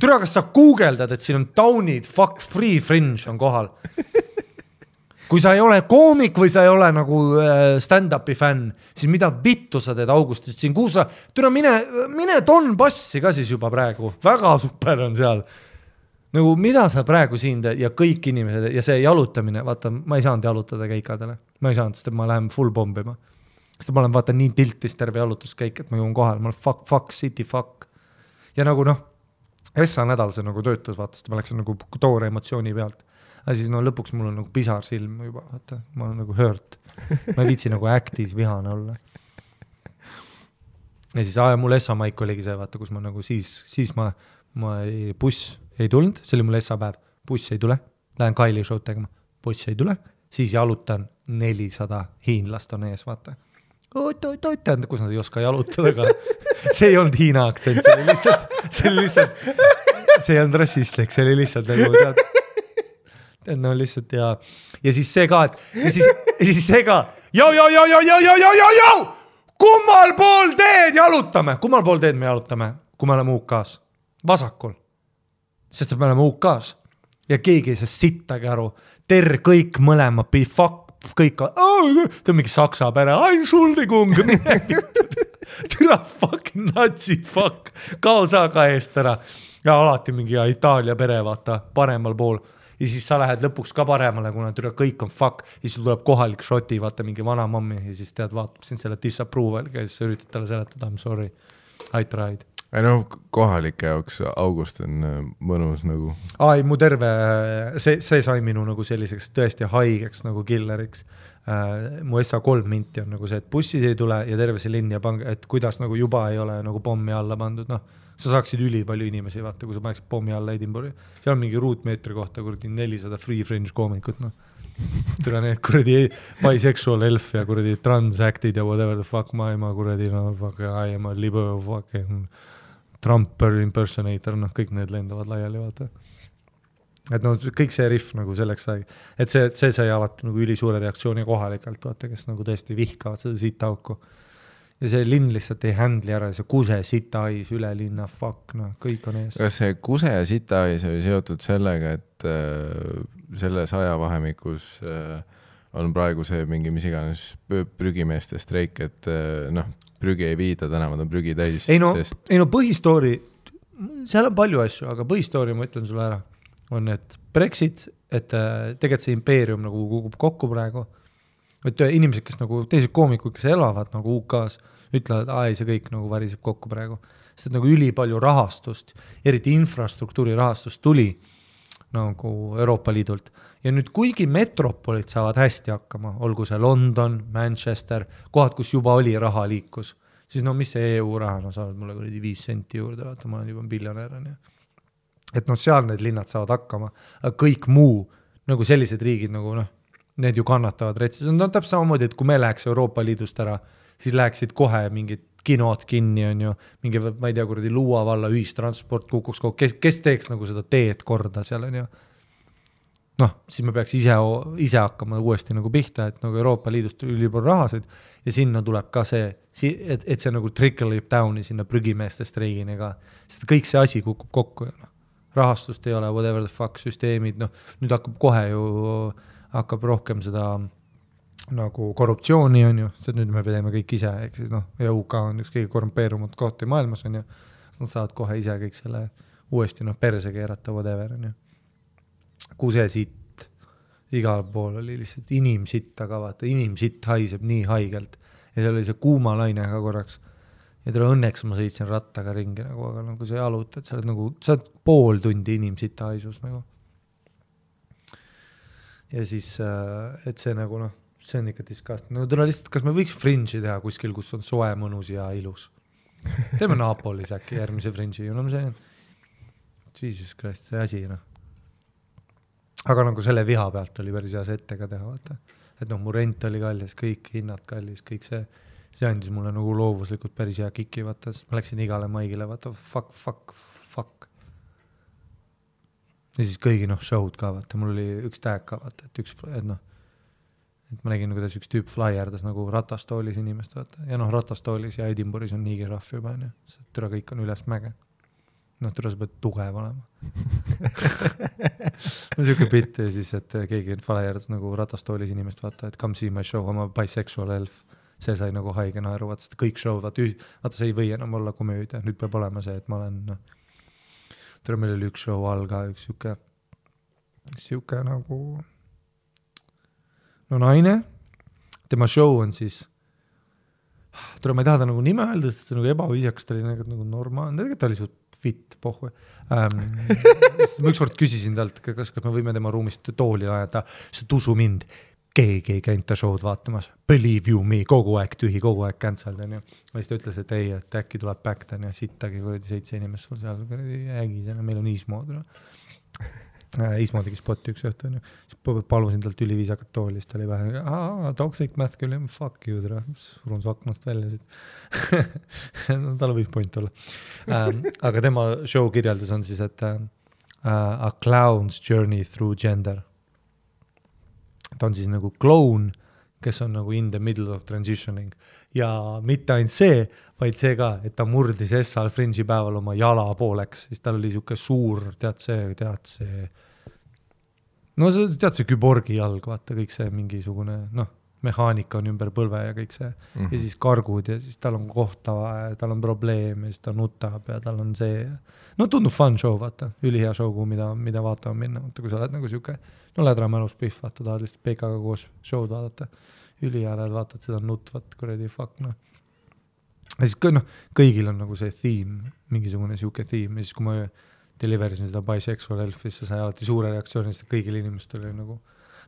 türa, kas sa guugeldad, et siin on taunid, fuck free fringe on kohal kui sa ei ole koomik või sa ei ole nagu äh, stand-up'i fänn, siis mida vittu sa teed augustis siin, kuhu sa, tule mine, mine Donbassi ka siis juba praegu, väga super on seal. nagu mida sa praegu siin teed ja kõik inimesed ja see jalutamine, vaata, ma ei saanud jalutada keikadele, ma ei saanud, sest ma lähen full pommima. sest ma olen vaata nii tiltis terve jalutuskäik, et ma jõuan kohale, ma olen fuck, fuck, city, fuck. ja nagu noh, Essa nädal see nagu töötas, vaata, sest ma läksin nagu toore emotsiooni pealt aga siis no lõpuks mul on nagu pisar silm juba, vaata, ma olen nagu hurt. ma ei viitsi nagu act'is vihane olla. ja siis, aa ja mul Essa maik oligi see, vaata, kus ma nagu siis, siis ma, ma ei, buss ei tulnud, see oli mul Essa päev, buss ei tule, lähen Kaili show'd tegema, buss ei tule, siis jalutan, nelisada hiinlast on ees, vaata. Oot-oot-oot, tähendab, kus nad ei oska jalutada ka. [laughs] see ei olnud Hiina aktsent, see oli lihtsalt, see oli lihtsalt, see ei olnud rassistlik, see oli lihtsalt nagu tead tead no lihtsalt ja, ja siis see ka, et ja siis, ja siis see ka. kummal pool teed jalutame, kummal pool teed me jalutame, kui me oleme UK-s? vasakul. sest et me oleme UK-s ja keegi ei saa sittagi aru. Ter kõik mõlemad, kõik, ta on mingi saksa pere, Entschuldigung, [laughs] türa fucking natsi, fuck, kao sa ka eest ära. ja alati mingi Itaalia pere, vaata, paremal pool ja siis sa lähed lõpuks ka paremale, kuna tule kõik on fuck, siis sul tuleb kohalik šoti, vaata mingi vana mammi ja siis tead, vaatab sind selle disapproval'iga ja siis sa üritad talle seletada, I m sorry, I tried ei noh, kohalike jaoks august on äh, mõnus nagu. aa ei, mu terve, see, see sai minu nagu selliseks tõesti haigeks nagu killeriks äh,. mu SA3 minti on nagu see, et bussid ei tule ja terve see linn pange, et kuidas nagu juba ei ole nagu pommi alla pandud, noh sa saaksid ülipalju inimesi, vaata, kui sa paneksid pommi alla Edinburgh'i, seal on mingi ruutmeetri kohta kuradi nelisada free fringe koomikut, noh. tule need kuradi bisexual elf ja kuradi transact'id ja whatever the fuck maailma kuradi no fuck I am a liber fucking Trumper impersonator, noh, kõik need lendavad laiali, vaata. et noh, kõik see riff nagu selleks sai, et see, see sai alati nagu ülisuure reaktsiooni kohalikelt, vaata, kes nagu tõesti vihkavad seda siitauku ja see linn lihtsalt ei handle'i ära, see kuse, sitahais, üle linna, fuck, noh, kõik on ees. kas see kuse ja sitahais oli seotud sellega, et äh, selles ajavahemikus äh, on praegu see mingi mis iganes prügimeeste streik, et äh, noh, prügi ei viida, tänavad on prügi täis. ei no sest..., ei no põhistoori, seal on palju asju, aga põhistoori ma ütlen sulle ära, on, et Brexit, et äh, tegelikult see impeerium nagu kukub kokku praegu et inimesed, kes nagu, teised koomikud, kes elavad nagu UK-s, ütlevad, aa ei, see kõik nagu variseb kokku praegu. sest et nagu ülipalju rahastust, eriti infrastruktuuri rahastust tuli nagu Euroopa Liidult. ja nüüd, kuigi metropolid saavad hästi hakkama, olgu see London, Manchester, kohad, kus juba oli raha liikus, siis no mis see EU raha, no sa oled mulle kuradi viis senti juurde, vaata, ma olen juba miljonär, on ju. et noh, seal need linnad saavad hakkama, aga kõik muu, nagu sellised riigid nagu noh need ju kannatavad retsi, see on no, täpselt samamoodi, et kui me läheks Euroopa Liidust ära, siis läheksid kohe mingid kinod kinni, on ju, mingi, ma ei tea, kuradi Luua valla ühistransport kukuks kokku, kes, kes teeks nagu seda teed korda seal, on ju. noh, siis me peaks ise, ise hakkama uuesti nagu pihta, et nagu Euroopa Liidust tuli ülipalju rahasid ja sinna tuleb ka see, et, et see nagu trickle ib down'i sinna prügimeeste streigini ka, sest kõik see asi kukub kokku ju noh. Rahastust ei ole, whatever the fuck, süsteemid, noh, nüüd hakkab kohe ju hakkab rohkem seda nagu korruptsiooni, on ju, sest et nüüd me teeme kõik ise, ehk siis noh, ja UK on üks kõige korrumpeerunud kohti maailmas, on ju, nad saavad kohe ise kõik selle uuesti noh, perse keerata, whatever, on ju. kuse siit, igal pool oli lihtsalt inimsitta ka vaata, inimsitt haiseb nii haigelt ja seal oli see kuumalaine ka korraks. ja tule õnneks ma sõitsin rattaga ringi nagu, aga nagu sa jalutad, sa oled nagu, sa oled pool tundi inimsita haisus nagu. Ja siis, et see nagu noh, see on ikka disgusting, no tule lihtsalt, kas me võiks fringe'i teha kuskil, kus on soe, mõnus ja ilus. teeme Napolis äkki järgmise fringe'i, no see on, jesus christ, see asi noh. aga nagu selle viha pealt oli päris hea see ette ka teha, vaata. et noh, mu rent oli kallis, kõik hinnad kallis, kõik see, see andis mulle nagu loovuslikult päris hea kiki, vaata, sest ma läksin igale maigile, vaata, fuck, fuck, fuck. Ja siis kõigi noh, show'd ka vaata, mul oli üks tag ka vaata, et üks, et noh, et ma nägin, kuidas üks tüüp flyerdas nagu ratastoolis inimest, vaata, ja noh, ratastoolis ja Edinburgh'is on niigi rahv juba onju, türa kõik on üles mäge. noh, türa sa pead tugev olema. [laughs] no siuke bitt ja siis, et keegi flyerdas nagu ratastoolis inimest, vaata, et come see my show, I m a bisexual elf. see sai nagu haige naeru, vaata, kõik show'd, vaata, vaata, see ei või enam olla komöödia, nüüd peab olema see, et ma olen noh, tule, meil oli üks show all ka, üks sihuke, sihuke nagu no naine, tema show on siis, tule, ma ei taha ta nagu nime öelda, sest see on nagu ebaviisakas, ta oli nagu, nagu normaalne, tegelikult ta oli suht fit, pohhu ähm. [laughs] ma ükskord küsisin talt, kas, kas me võime tema ruumist tooli ajada, siis ta usu mind, keegi ei käinud ta show'd vaatamas, believe you me, kogu aeg tühi, kogu aeg cancelled onju. ja siis ta ütles, et ei, et äkki tuleb back onju, sittagi kuradi seitse inimest sul seal kuradi ägis, meil on Iismood noh. Ismo tegi spotti üks õhtu onju, siis pa- palusin talt üliviisakat tooli, siis ta oli vähe, toxic masculine, fuck you tere, surun su aknast välja siit. [laughs] no tal võib point olla ähm,. aga tema show kirjeldus on siis, et äh, a clown's journey through gender. Ta on siis nagu kloun, kes on nagu in the middle of transitioning ja mitte ainult see, vaid see ka, et ta murdis Essal Fringe'i päeval oma jala pooleks, siis tal oli sihuke suur, tead see, tead see. no sa tead see küborgi jalg, vaata kõik see mingisugune noh, mehaanika on ümber põlve ja kõik see mm. -hmm. ja siis kargud ja siis tal on kohta ja tal on probleem ja siis ta nutab ja tal on see. No tundub fun show, vaata, ülihea show, kuhu, mida, mida vaatama minna, vaata kui sa oled nagu sihuke, no lädramälus pihv, vaata, tahad lihtsalt PK-ga koos show'd vaadata. ülihea, lähed vaatad seda nutvat kuradi fuck noh. ja siis noh, kõigil on nagu see theme, mingisugune sihuke theme ja siis, kui ma deliver isin seda bisexual elf'i, siis see sai alati suure reaktsiooni, sest kõigil inimestel oli nagu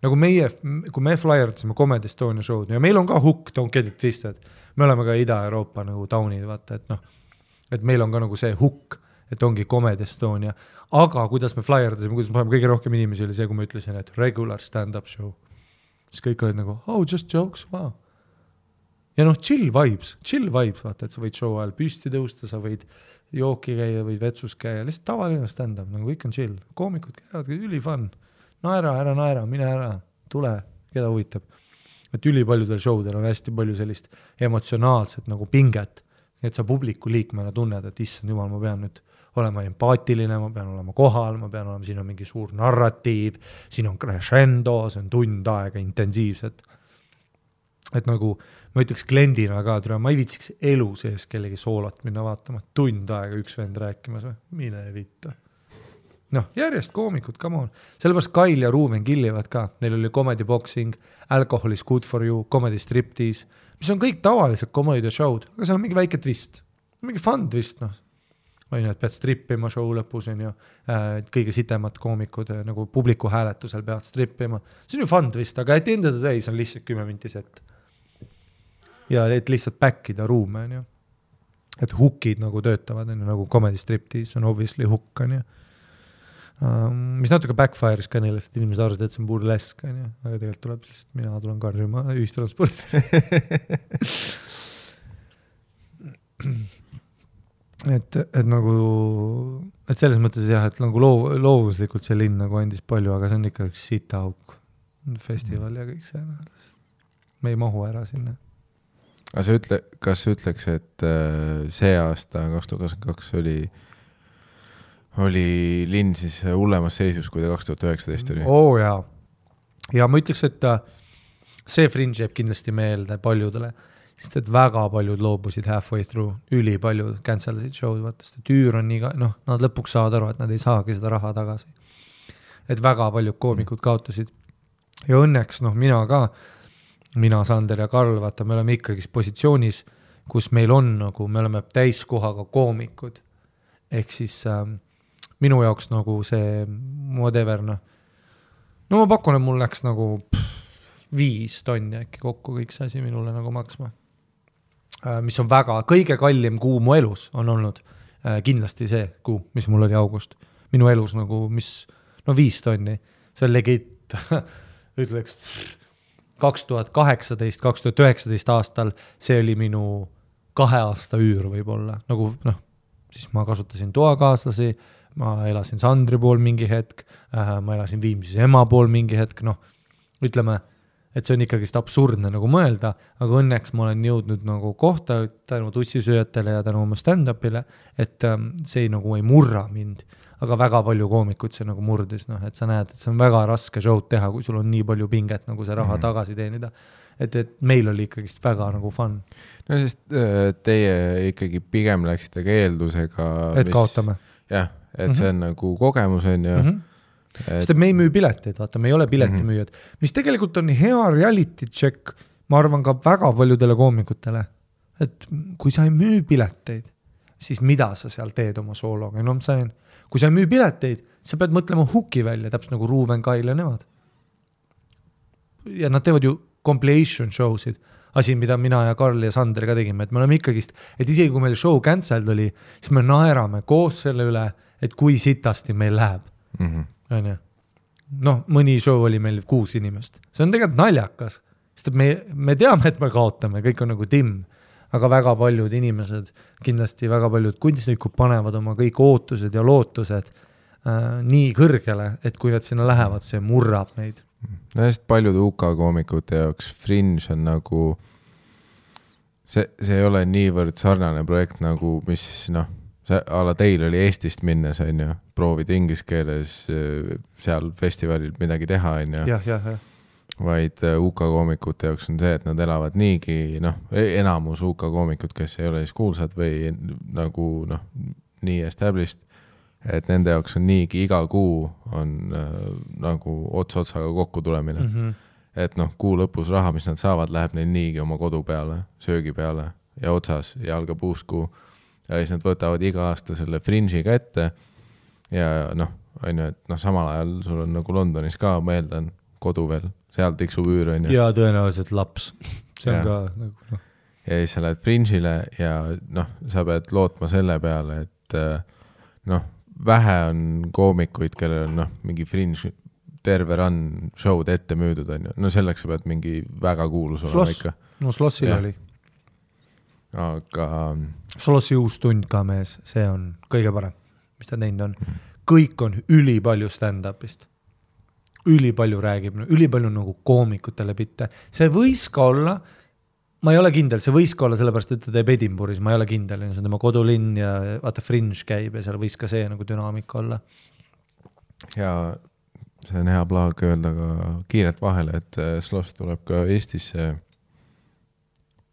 nagu meie, kui me flyerdasime Comedy Estonia show'd ja meil on ka hukk, don't get it twisted, me oleme ka Ida-Euroopa nagu taunid, vaata, et noh, et meil on ka nagu see hukk, et ongi Comedy Estonia, aga kuidas me flyerdasime, kuidas me paneme kõige rohkem inimesi, oli see, kui ma ütlesin, et regular stand-up show. siis kõik olid nagu oh just jokes, wow. ja noh, chill vibes, chill vibes, vaata, et sa võid show ajal püsti tõusta, sa võid jooki käia, võid vetsus käia, lihtsalt tavaline stand-up, nagu kõik on chill, koomikud käivad, ülifun naera, ära naera, mine ära, tule, keda huvitab. et ülipaljudel show del on hästi palju sellist emotsionaalset nagu pinget, et sa publiku liikmena tunned, et issand jumal, ma pean nüüd olema empaatiline, ma pean olema kohal, ma pean olema, siin on mingi suur narratiiv, siin on crescendo, see on tund aega intensiivset. et nagu ma ütleks kliendina ka, tule, ma ei viitsiks elu sees kellegi soolot minna vaatama, tund aega üks vend rääkimas või, mine vittu noh, järjest koomikud, come on, sellepärast Kail ja Ruuben killivad ka, neil oli comedy boxing, alcohol is good for you, comedy striptease, mis on kõik tavalised comedy show'd, aga seal on mingi väike twist, mingi fun twist noh. On ju, et pead strippima show lõpus on ju, kõige sitemad koomikud äh, nagu publiku hääletusel peavad strippima, see on ju fun twist, aga at the end of the day see on lihtsalt kümme minti set. ja et lihtsalt back ida ruume on ju, et hook'id nagu töötavad on ju nagu comedy striptease on obviously hook on ju. Um, mis natuke backfire'is ka neile, sest inimesed arvasid, et see on burlesk, onju, aga tegelikult tuleb lihtsalt, mina tulen karjuma ühistranspordist. [laughs] et, et nagu, et selles mõttes jah, et nagu loov, loovuslikult see linn nagu andis palju, aga see on ikka üks sitaauk, festival ja kõik see, me ei mahu ära sinna. aga sa ütle, kas sa ütleks, et äh, see aasta, kaks tuhat kakskümmend kaks oli, oli linn siis hullemas seisus, kui ta kaks tuhat üheksateist oli? oo oh, jaa, ja ma ütleks, et äh, see fringe jääb kindlasti meelde paljudele, sest et väga paljud loobusid halfway through, ülipaljud cancel isid show'd, vaata, sest et üür on nii, noh, nad lõpuks saavad aru, et nad ei saagi seda raha tagasi. et väga paljud koomikud kaotasid ja õnneks noh, mina ka, mina, Sander ja Karl, vaata, me oleme ikkagist positsioonis, kus meil on nagu, me oleme täiskohaga koomikud. ehk siis äh, minu jaoks nagu see whatever noh, no ma pakun, et mul läks nagu pff, viis tonni äkki kokku kõik see asi minule nagu maksma. Mis on väga, kõige kallim kuu mu elus on olnud äh, kindlasti see kuu, mis mul oli august. minu elus nagu, mis, no viis tonni, see on legit [laughs] ütleks kaks tuhat kaheksateist, kaks tuhat üheksateist aastal, see oli minu kahe aasta üür võib-olla, nagu noh, siis ma kasutasin toakaaslasi, ma elasin Sandri pool mingi hetk äh,, ma elasin Viimsis ema pool mingi hetk, noh, ütleme, et see on ikkagist absurdne nagu mõelda, aga õnneks ma olen jõudnud nagu kohta tänu tussisööjatele ja tänu oma stand-up'ile, et ähm, see nagu ei murra mind. aga väga palju koomikuid see nagu murdis, noh, et sa näed, et see on väga raske show'd teha, kui sul on nii palju pinget nagu see raha mm -hmm. tagasi teenida. et, et meil oli ikkagist väga nagu fun. no sest äh, teie ikkagi pigem läksite ka eeldusega. et mis... kaotame. jah, et mm -hmm. see on nagu kogemus, on ju mm. -hmm et... sest et me ei müü pileteid, vaata, me ei ole piletimüüjad mm, -hmm. mis tegelikult on hea reality check, ma arvan ka väga paljudele koomikutele. et kui sa ei müü pileteid, siis mida sa seal teed oma soologa, you know what I m saying? kui sa ei müü pileteid, sa pead mõtlema hooki välja, täpselt nagu Ruuben Kail ja nemad. ja nad teevad ju compilation show sid, asi, mida mina ja Karl ja Sander ka tegime, et me oleme ikkagist, et isegi kui meil show cancelled oli, siis me naerame koos selle üle, et kui sitasti meil läheb mm. -hmm on ju. noh, mõni show oli meil kuus inimest, see on tegelikult naljakas, sest et me, me teame, et me kaotame, kõik on nagu timm. aga väga paljud inimesed, kindlasti väga paljud kunstnikud panevad oma kõik ootused ja lootused äh, nii kõrgele, et kui nad sinna lähevad, see murrab neid. no hästi paljude UK koomikute jaoks Fringe on nagu see, see ei ole niivõrd sarnane projekt nagu, mis noh see a la teil oli Eestist minnes, on ju, proovida inglise keeles äh, seal festivalil midagi teha, on ju. jah, jah, jah vaid äh, UK koomikute jaoks on see, et nad elavad niigi noh, e-, enamus UK koomikud, kes ei ole siis kuulsad või nagu noh, nii established, et nende jaoks on niigi iga kuu on äh, nagu ots otsaga kokku tulemine mm. -hmm. et noh, kuu lõpus raha, mis nad saavad, läheb neil niigi oma kodu peale, söögi peale ja otsas ja algab uus kuu ja siis nad võtavad iga aasta selle fringe'i kätte. Ja noh, on ju, et noh, samal ajal sul on nagu Londonis ka, ma eeldan, kodu veel, seal tiksub üür, on ju. ja tõenäoliselt laps, see on ja. ka nagu noh. ja siis sa lähed fringe'ile ja noh, sa pead lootma selle peale, et eh, noh, vähe on koomikuid, kellel on noh, mingi fringe terve run show'd ette müüdud, on ju, no selleks sa pead mingi väga kuulus olema ikka. no Slossil oli aga. Slossi uus tund ka mees, see on kõige parem, mis ta teinud on. kõik on ülipalju stand-up'ist. ülipalju räägib, ülipalju nagu koomikutele bitte, see võis ka olla, ma ei ole kindel, see võis ka olla sellepärast, et ta teeb Edinburgh'is, ma ei ole kindel, see on tema kodulinn ja vaata, Fringe käib ja seal võis ka see nagu dünaamika olla. ja see on hea plaag öelda ka kiirelt vahele, et Sloss tuleb ka Eestisse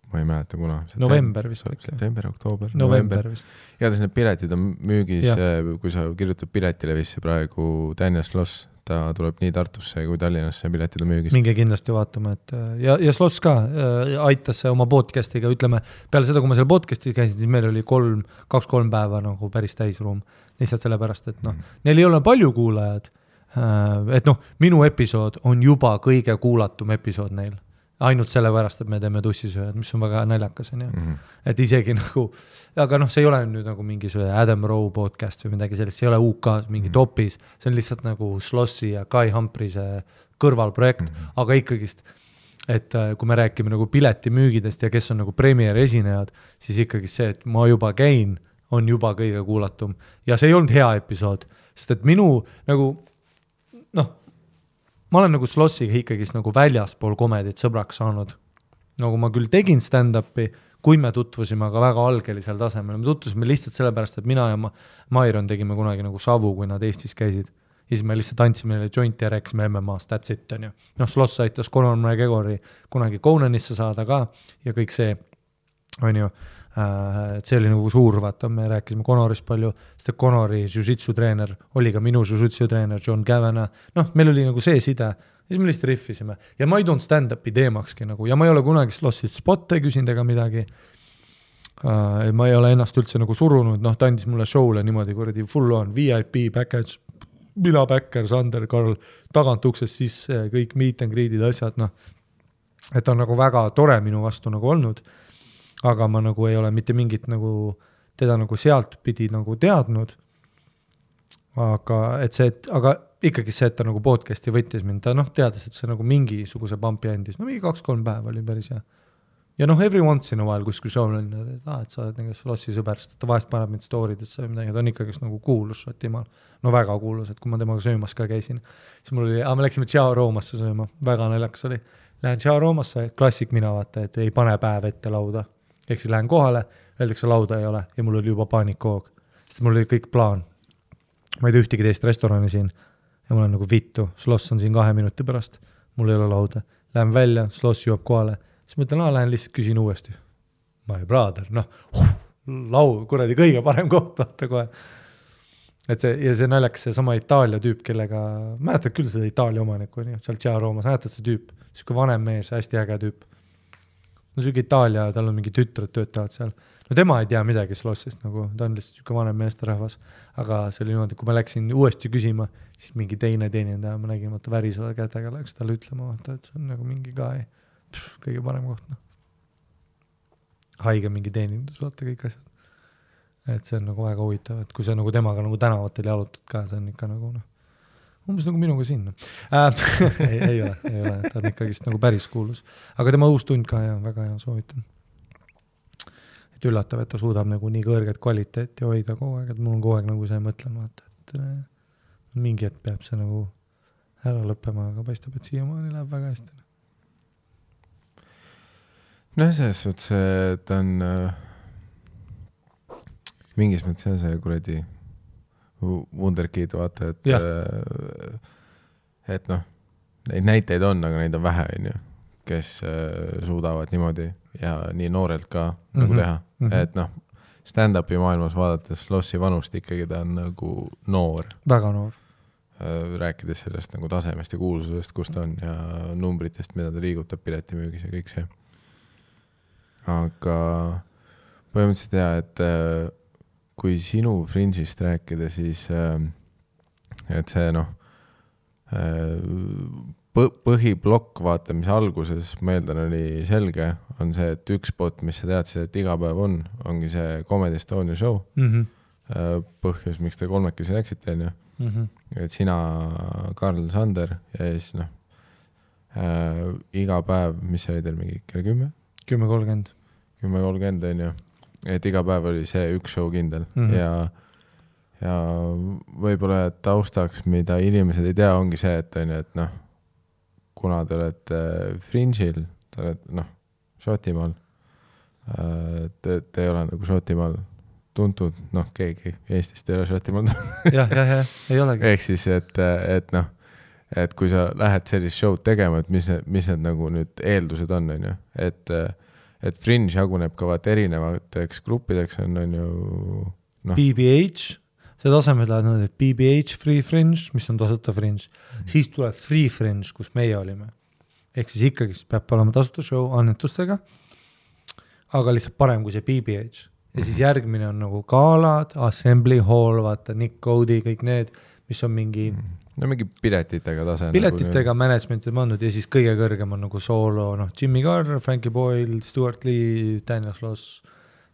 ma ei mäleta, kuna. november vist. september, oktoober. november vist. igatahes need piletid on müügis, kui sa kirjutad Piletilevisse praegu Daniel Sloss, ta tuleb nii Tartusse kui Tallinnasse, piletid on müügis. minge kindlasti vaatama, et ja, ja Sloss ka äh, aitas oma podcast'iga, ütleme, peale seda, kui ma seal podcast'is käisin, siis meil oli kolm, kaks-kolm päeva nagu päris täisruum. lihtsalt sellepärast, et noh mm., neil ei ole palju kuulajaid äh,. et noh, minu episood on juba kõige kuulatum episood neil ainult sellepärast, et me teeme tussisööjad, mis on väga naljakas, on ju. Mhm. et isegi nagu, aga noh, see ei ole nüüd nagu mingi see Adam Rowe podcast või midagi sellist, see ei ole UK-s mingi mm -hmm. topis, see on lihtsalt nagu Slossi ja Guy Humphrey'se kõrvalprojekt mm, -hmm. aga ikkagist, et äh, kui me räägime nagu piletimüügidest ja kes on nagu premier esinejad, siis ikkagi see, et ma juba käin, on juba kõige kuulatum ja see ei olnud hea episood, sest et minu nagu noh, ma olen nagu Slossiga ikkagist nagu väljaspool komedit sõbraks saanud. nagu ma küll tegin stand-up'i, kui me tutvusime, aga väga algelisel tasemel, me tutvusime lihtsalt sellepärast, et mina ja ma, Mairon tegime kunagi nagu Savu, kui nad Eestis käisid. ja siis me lihtsalt andsime neile jointi ja rääkisime MM-ast, that's it, on ju. noh, Sloss aitas Conor McGregori kunagi Conanisse saada ka ja kõik see, on ju et see oli nagu suur, vaata, me rääkisime Conorist palju, sest et Conori jujitsu treener oli ka minu jujitsu treener John Kavanagh, noh, meil oli nagu see side, ja siis me lihtsalt rihvisime ja ma ei toonud stand-up'i teemakski nagu ja ma ei ole kunagi Slossilt spot'e küsinud ega midagi uh,. ma ei ole ennast üldse nagu surunud, noh, ta andis mulle show'le niimoodi kuradi full on VIP package, mina, Backer, Sander, Karl tagant uksest sisse, kõik meet and greet'id, asjad, noh. et ta on nagu väga tore minu vastu nagu olnud. Aga ma nagu ei ole mitte mingit nagu teda nagu sealtpidi nagu teadnud. aga et see, et aga ikkagi see, et ta nagu podcast'i võttis mind, ta noh, teadis, et see nagu mingisuguse pump'i andis, no mingi kaks-kolm päeva oli päris hea ja noh, every once in a while kuskil show'l on, et aa, et sa oled nagu Slossi sõber, sest ta vahest paneb mind story desse või midagi, ta on ikkagist nagu kuulus Šotimaal. no väga kuulus, et kui ma temaga söömas ka käisin, siis mul oli, me läksime Tšao Roomasse sööma, väga naljakas oli. Lähen Tšao Roomasse, klassik mina vaata, et ei pane päev ette lauda. Ehk siis lähen kohale, öeldakse lauda ei ole ja mul oli juba paanikahoog, sest mul oli kõik plaan. ma ei tea ühtegi teist restorani siin ja mul on nagu vittu, Sloss on siin kahe minuti pärast, mul ei ole lauda. Lähen välja, Sloss jõuab kohale siis mõtlen, aa, lähen lihtsalt küsin uuesti. My brother, noh huh,, lau-, kuradi kõige parem koht, vaata kohe. et see, ja see naljakas, seesama Itaalia tüüp, kellega, mäletad küll seda Itaalia omanikku, on ju, seal Tšaa Roomas, mäletad see tüüp, sihuke vanem mees, hästi äge tüüp. No sihuke Itaalia, tal on mingi tütred töötavad seal. no tema ei tea midagi Slossist nagu, ta on lihtsalt sihuke vanem meesterahvas. aga see oli niimoodi, kui ma läksin uuesti küsima, siis mingi teine teenindaja, ma nägin, vaata väriseva kätega läks talle ütlema, vaata, et see on nagu mingi guy kõige parem koht, noh. haige mingi teenindus, vaata kõik asjad. et see on nagu väga huvitav, et kui sa nagu temaga nagu tänavatel jalutad ka, see on ikka nagu noh, umbes nagu minuga siin äh, [laughs] ei, ei ole, ei ole, ta on [laughs] ikkagist nagu päris kuulus. aga tema uus tund ka ja väga hea, soovitan. et üllatav, et ta suudab nagu nii kõrget kvaliteeti hoida kogu aeg, et mul on kogu aeg nagu see mõtlema, vaata, et äh, mingi hetk peab see nagu ära lõppema, aga paistab, et siiamaani läheb väga hästi nojah, selles suhtes, et on äh, mingis mõttes jah, see kuradi Wunderkid, vaata, et äh, et noh, neid näiteid on, aga neid on vähe, onju, kes äh, suudavad niimoodi ja nii noorelt ka mm -hmm. nagu mhm. teha mm, -hmm. et noh, stand-up'i maailmas vaadates Lossi vanust ikkagi ta on nagu noor. väga noor äh,. rääkides sellest nagu tasemest ja kuulsusest, kus ta on ja numbritest, mida ta liigutab piletimüügis ja kõik see aga põhimõtteliselt jaa, et äh, kui sinu Fringe'ist rääkida, siis äh, et see noh, äh, põhiplokk, vaata, mis alguses, ma eeldan, oli selge, on see, et üks spot, mis sa teadsid, et iga päev on, ongi see Comedy Estonia show mm. -hmm. põhjus, miks te kolmekesi läksite, on ju. Mhm. et sina, Karl Sander ja siis noh äh,, iga päev, mis see oli teil mingi kell kümme? kümme kolmkümmend kümme kolmkümmend on ju, et iga päev oli see üks show kindel mm -hmm. ja ja võib-olla taustaks, mida inimesed ei tea, ongi see, et on ju, et noh, kuna te olete Fringe'il, te olete noh, Šotimaal, äh, te, te ei ole nagu Šotimaal tuntud, noh, keegi Eestist ei ole Šotimaal [laughs] jah, jah, jah, ei olegi. ehk siis, et, et noh, et kui sa lähed sellist show'd tegema, et mis, mis need nagu nüüd eeldused on, on ju, et äh, et Fringe jaguneb ka vaata erinevateks gruppideks on, on ju noh. BBH, selle asemel lähed nõuda, et BBH Free Fringe, mis on tasuta Fringe mm, -hmm. siis tuleb Free Fringe, kus meie olime. ehk siis ikkagist peab olema tasuta show annetustega, aga lihtsalt parem kui see BBH. ja siis mhm. järgmine on nagu galad, Assembly Hall, vaata, Nick Cody, kõik need, mis on mingi mm -hmm no mingi piletitega tase. Nagu piletitega nagu... management'i pandud ja siis kõige kõrgem on nagu soolo, noh, Jimmy Carr, Frankie Boyle, Stewart Lee, Daniel Sloss,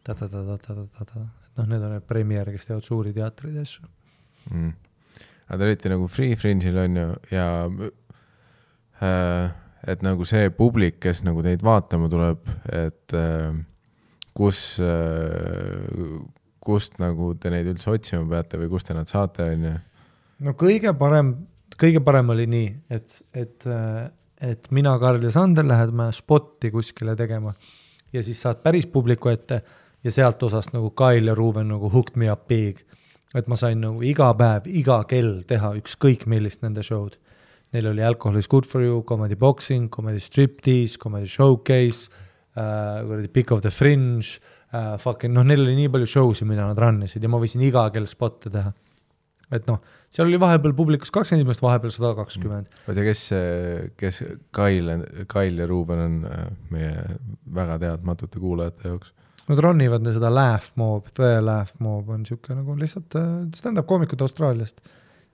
ta-ta-ta-ta-ta-ta-ta, et noh, need on need preemiere, kes teevad suuri teatreid ja asju. Mm.. aga te olite nagu Free Fringe'il on ju ja äh, et nagu see publik, kes nagu teid vaatama tuleb, et äh, kus äh,, kust nagu te neid üldse otsima peate või kust te nad saate, on ju no kõige parem, kõige parem oli nii, et, et, et mina, Karl ja Sander läheme spotti kuskile tegema ja siis saad päris publiku ette ja sealt osast nagu Kail ja Ruuben nagu hooked me up big. et ma sain nagu iga päev, iga kell teha ükskõik millist nende show'd. Neil oli Alcohol is good for you, comedy boxing, comedy striptease, comedy showcase uh,, kuradi Pick of the fringe uh, fucking noh, neil oli nii palju show sid, mida nad run isid ja ma võisin iga kell spot'e teha. Et noh, seal oli vahepeal publikus kakskümmend inimest, vahepeal sada kakskümmend. oota, kes, kes Kail, Kail ja Ruuben on äh, meie väga teadmatute kuulajate jaoks? Nad run ivad seda Laugh Mob, The Laugh Mob on niisugune nagu lihtsalt äh, stand-up koomikud Austraaliast,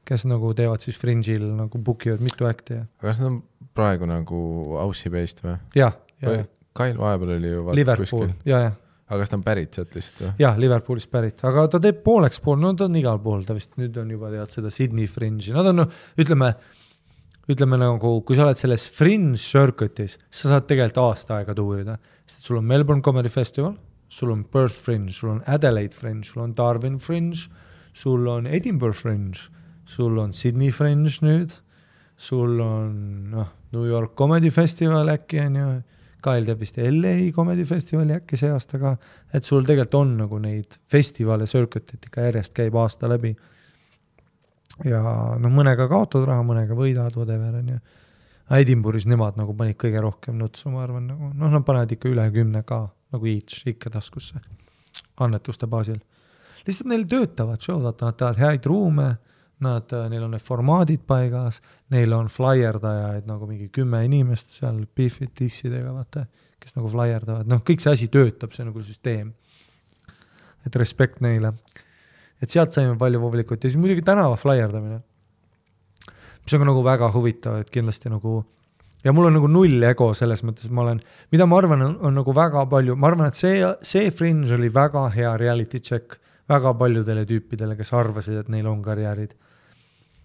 kes nagu teevad siis Fringe'il nagu book ivad mitu act'i ja kas nad on praegu nagu Aussie based või? jah, ja, ja Kail vahepeal oli ju Liverpool kuskil, ja, ja aga kas ta on pärit sealt lihtsalt või? jah, Liverpoolist pärit, aga ta teeb pooleks pool, no ta on igal pool, ta vist nüüd on juba tead seda Sydney Fringe'i, nad on noh, ütleme, ütleme nagu, kui sa oled selles Fringe circuit'is, sa saad tegelikult aasta aega tuurida, sest sul on Melbourne Comedy Festival, sul on Perth Fringe, sul on Adelaide Fringe, sul on Darwin Fringe, sul on Edinburgh Fringe, sul on Sydney Fringe nüüd, sul on noh, New York Comedy Festival äkki on ju, Kael teeb vist LA Comedy Festivali äkki see aasta ka, et sul tegelikult on nagu neid festivale, circuit'it ikka järjest käib aasta läbi. ja noh, mõnega kaotad raha, mõnega võidad, whatever on ju. Edinburgh'is nemad nagu panid kõige rohkem nutsu, ma arvan, nagu noh, nad panevad ikka üle kümne ka nagu each ikka taskusse annetuste baasil. lihtsalt neil töötavad show'd, vaata nad teevad häid ruume, nad, neil on need formaadid paigas, neil on flyerdajaid nagu mingi kümme inimest seal Biffid, dissidega, vaata, kes nagu flyerdavad, noh, kõik see asi töötab, see on nagu süsteem. et respekt neile. et sealt saime palju publikut ja siis muidugi tänava flyerdamine, mis on ka nagu väga huvitav, et kindlasti nagu ja mul on nagu null ego selles mõttes, ma olen, mida ma arvan, on nagu väga palju, ma arvan, et see, see Fringe oli väga hea reality check väga paljudele tüüpidele, kes arvasid, et neil on karjäärid.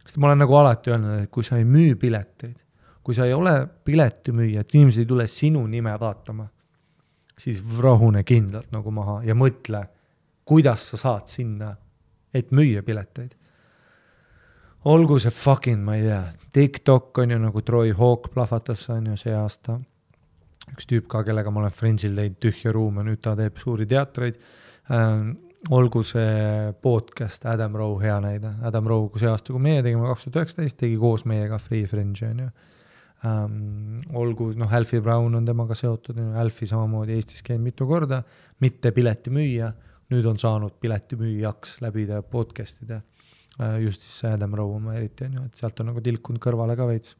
Sest ma olen nagu alati öelnud, et kui sa ei müü pileteid, kui sa ei ole piletimüüja, et inimesed ei tule sinu nime vaatama, siis rahune kindlalt nagu maha ja mõtle, kuidas sa saad sinna, et müüa pileteid olgu see fucking, ma ei tea, TikTok on ju nagu Troy Hawk plahvatas, on ju see aasta. üks tüüp ka, kellega ma olen Fringe'il teinud tühja ruume, nüüd ta teeb suuri teatreid ähm,. Olgu see podcast Adam Rowe hea näide, Adam Rowe, kui see aasta, kui meie tegime kaks tuhat üheksateist, tegi koos meiega Free Fringe'i on ju ähm,. olgu noh, Alfie Brown on temaga seotud, Alfie samamoodi Eestis käinud mitu korda, mitte piletimüüja, nüüd on saanud piletimüüjaks läbi podcast'ide Äh, just siis see Adam Rowe oma eriti on ju, et sealt on nagu tilkunud kõrvale ka veits.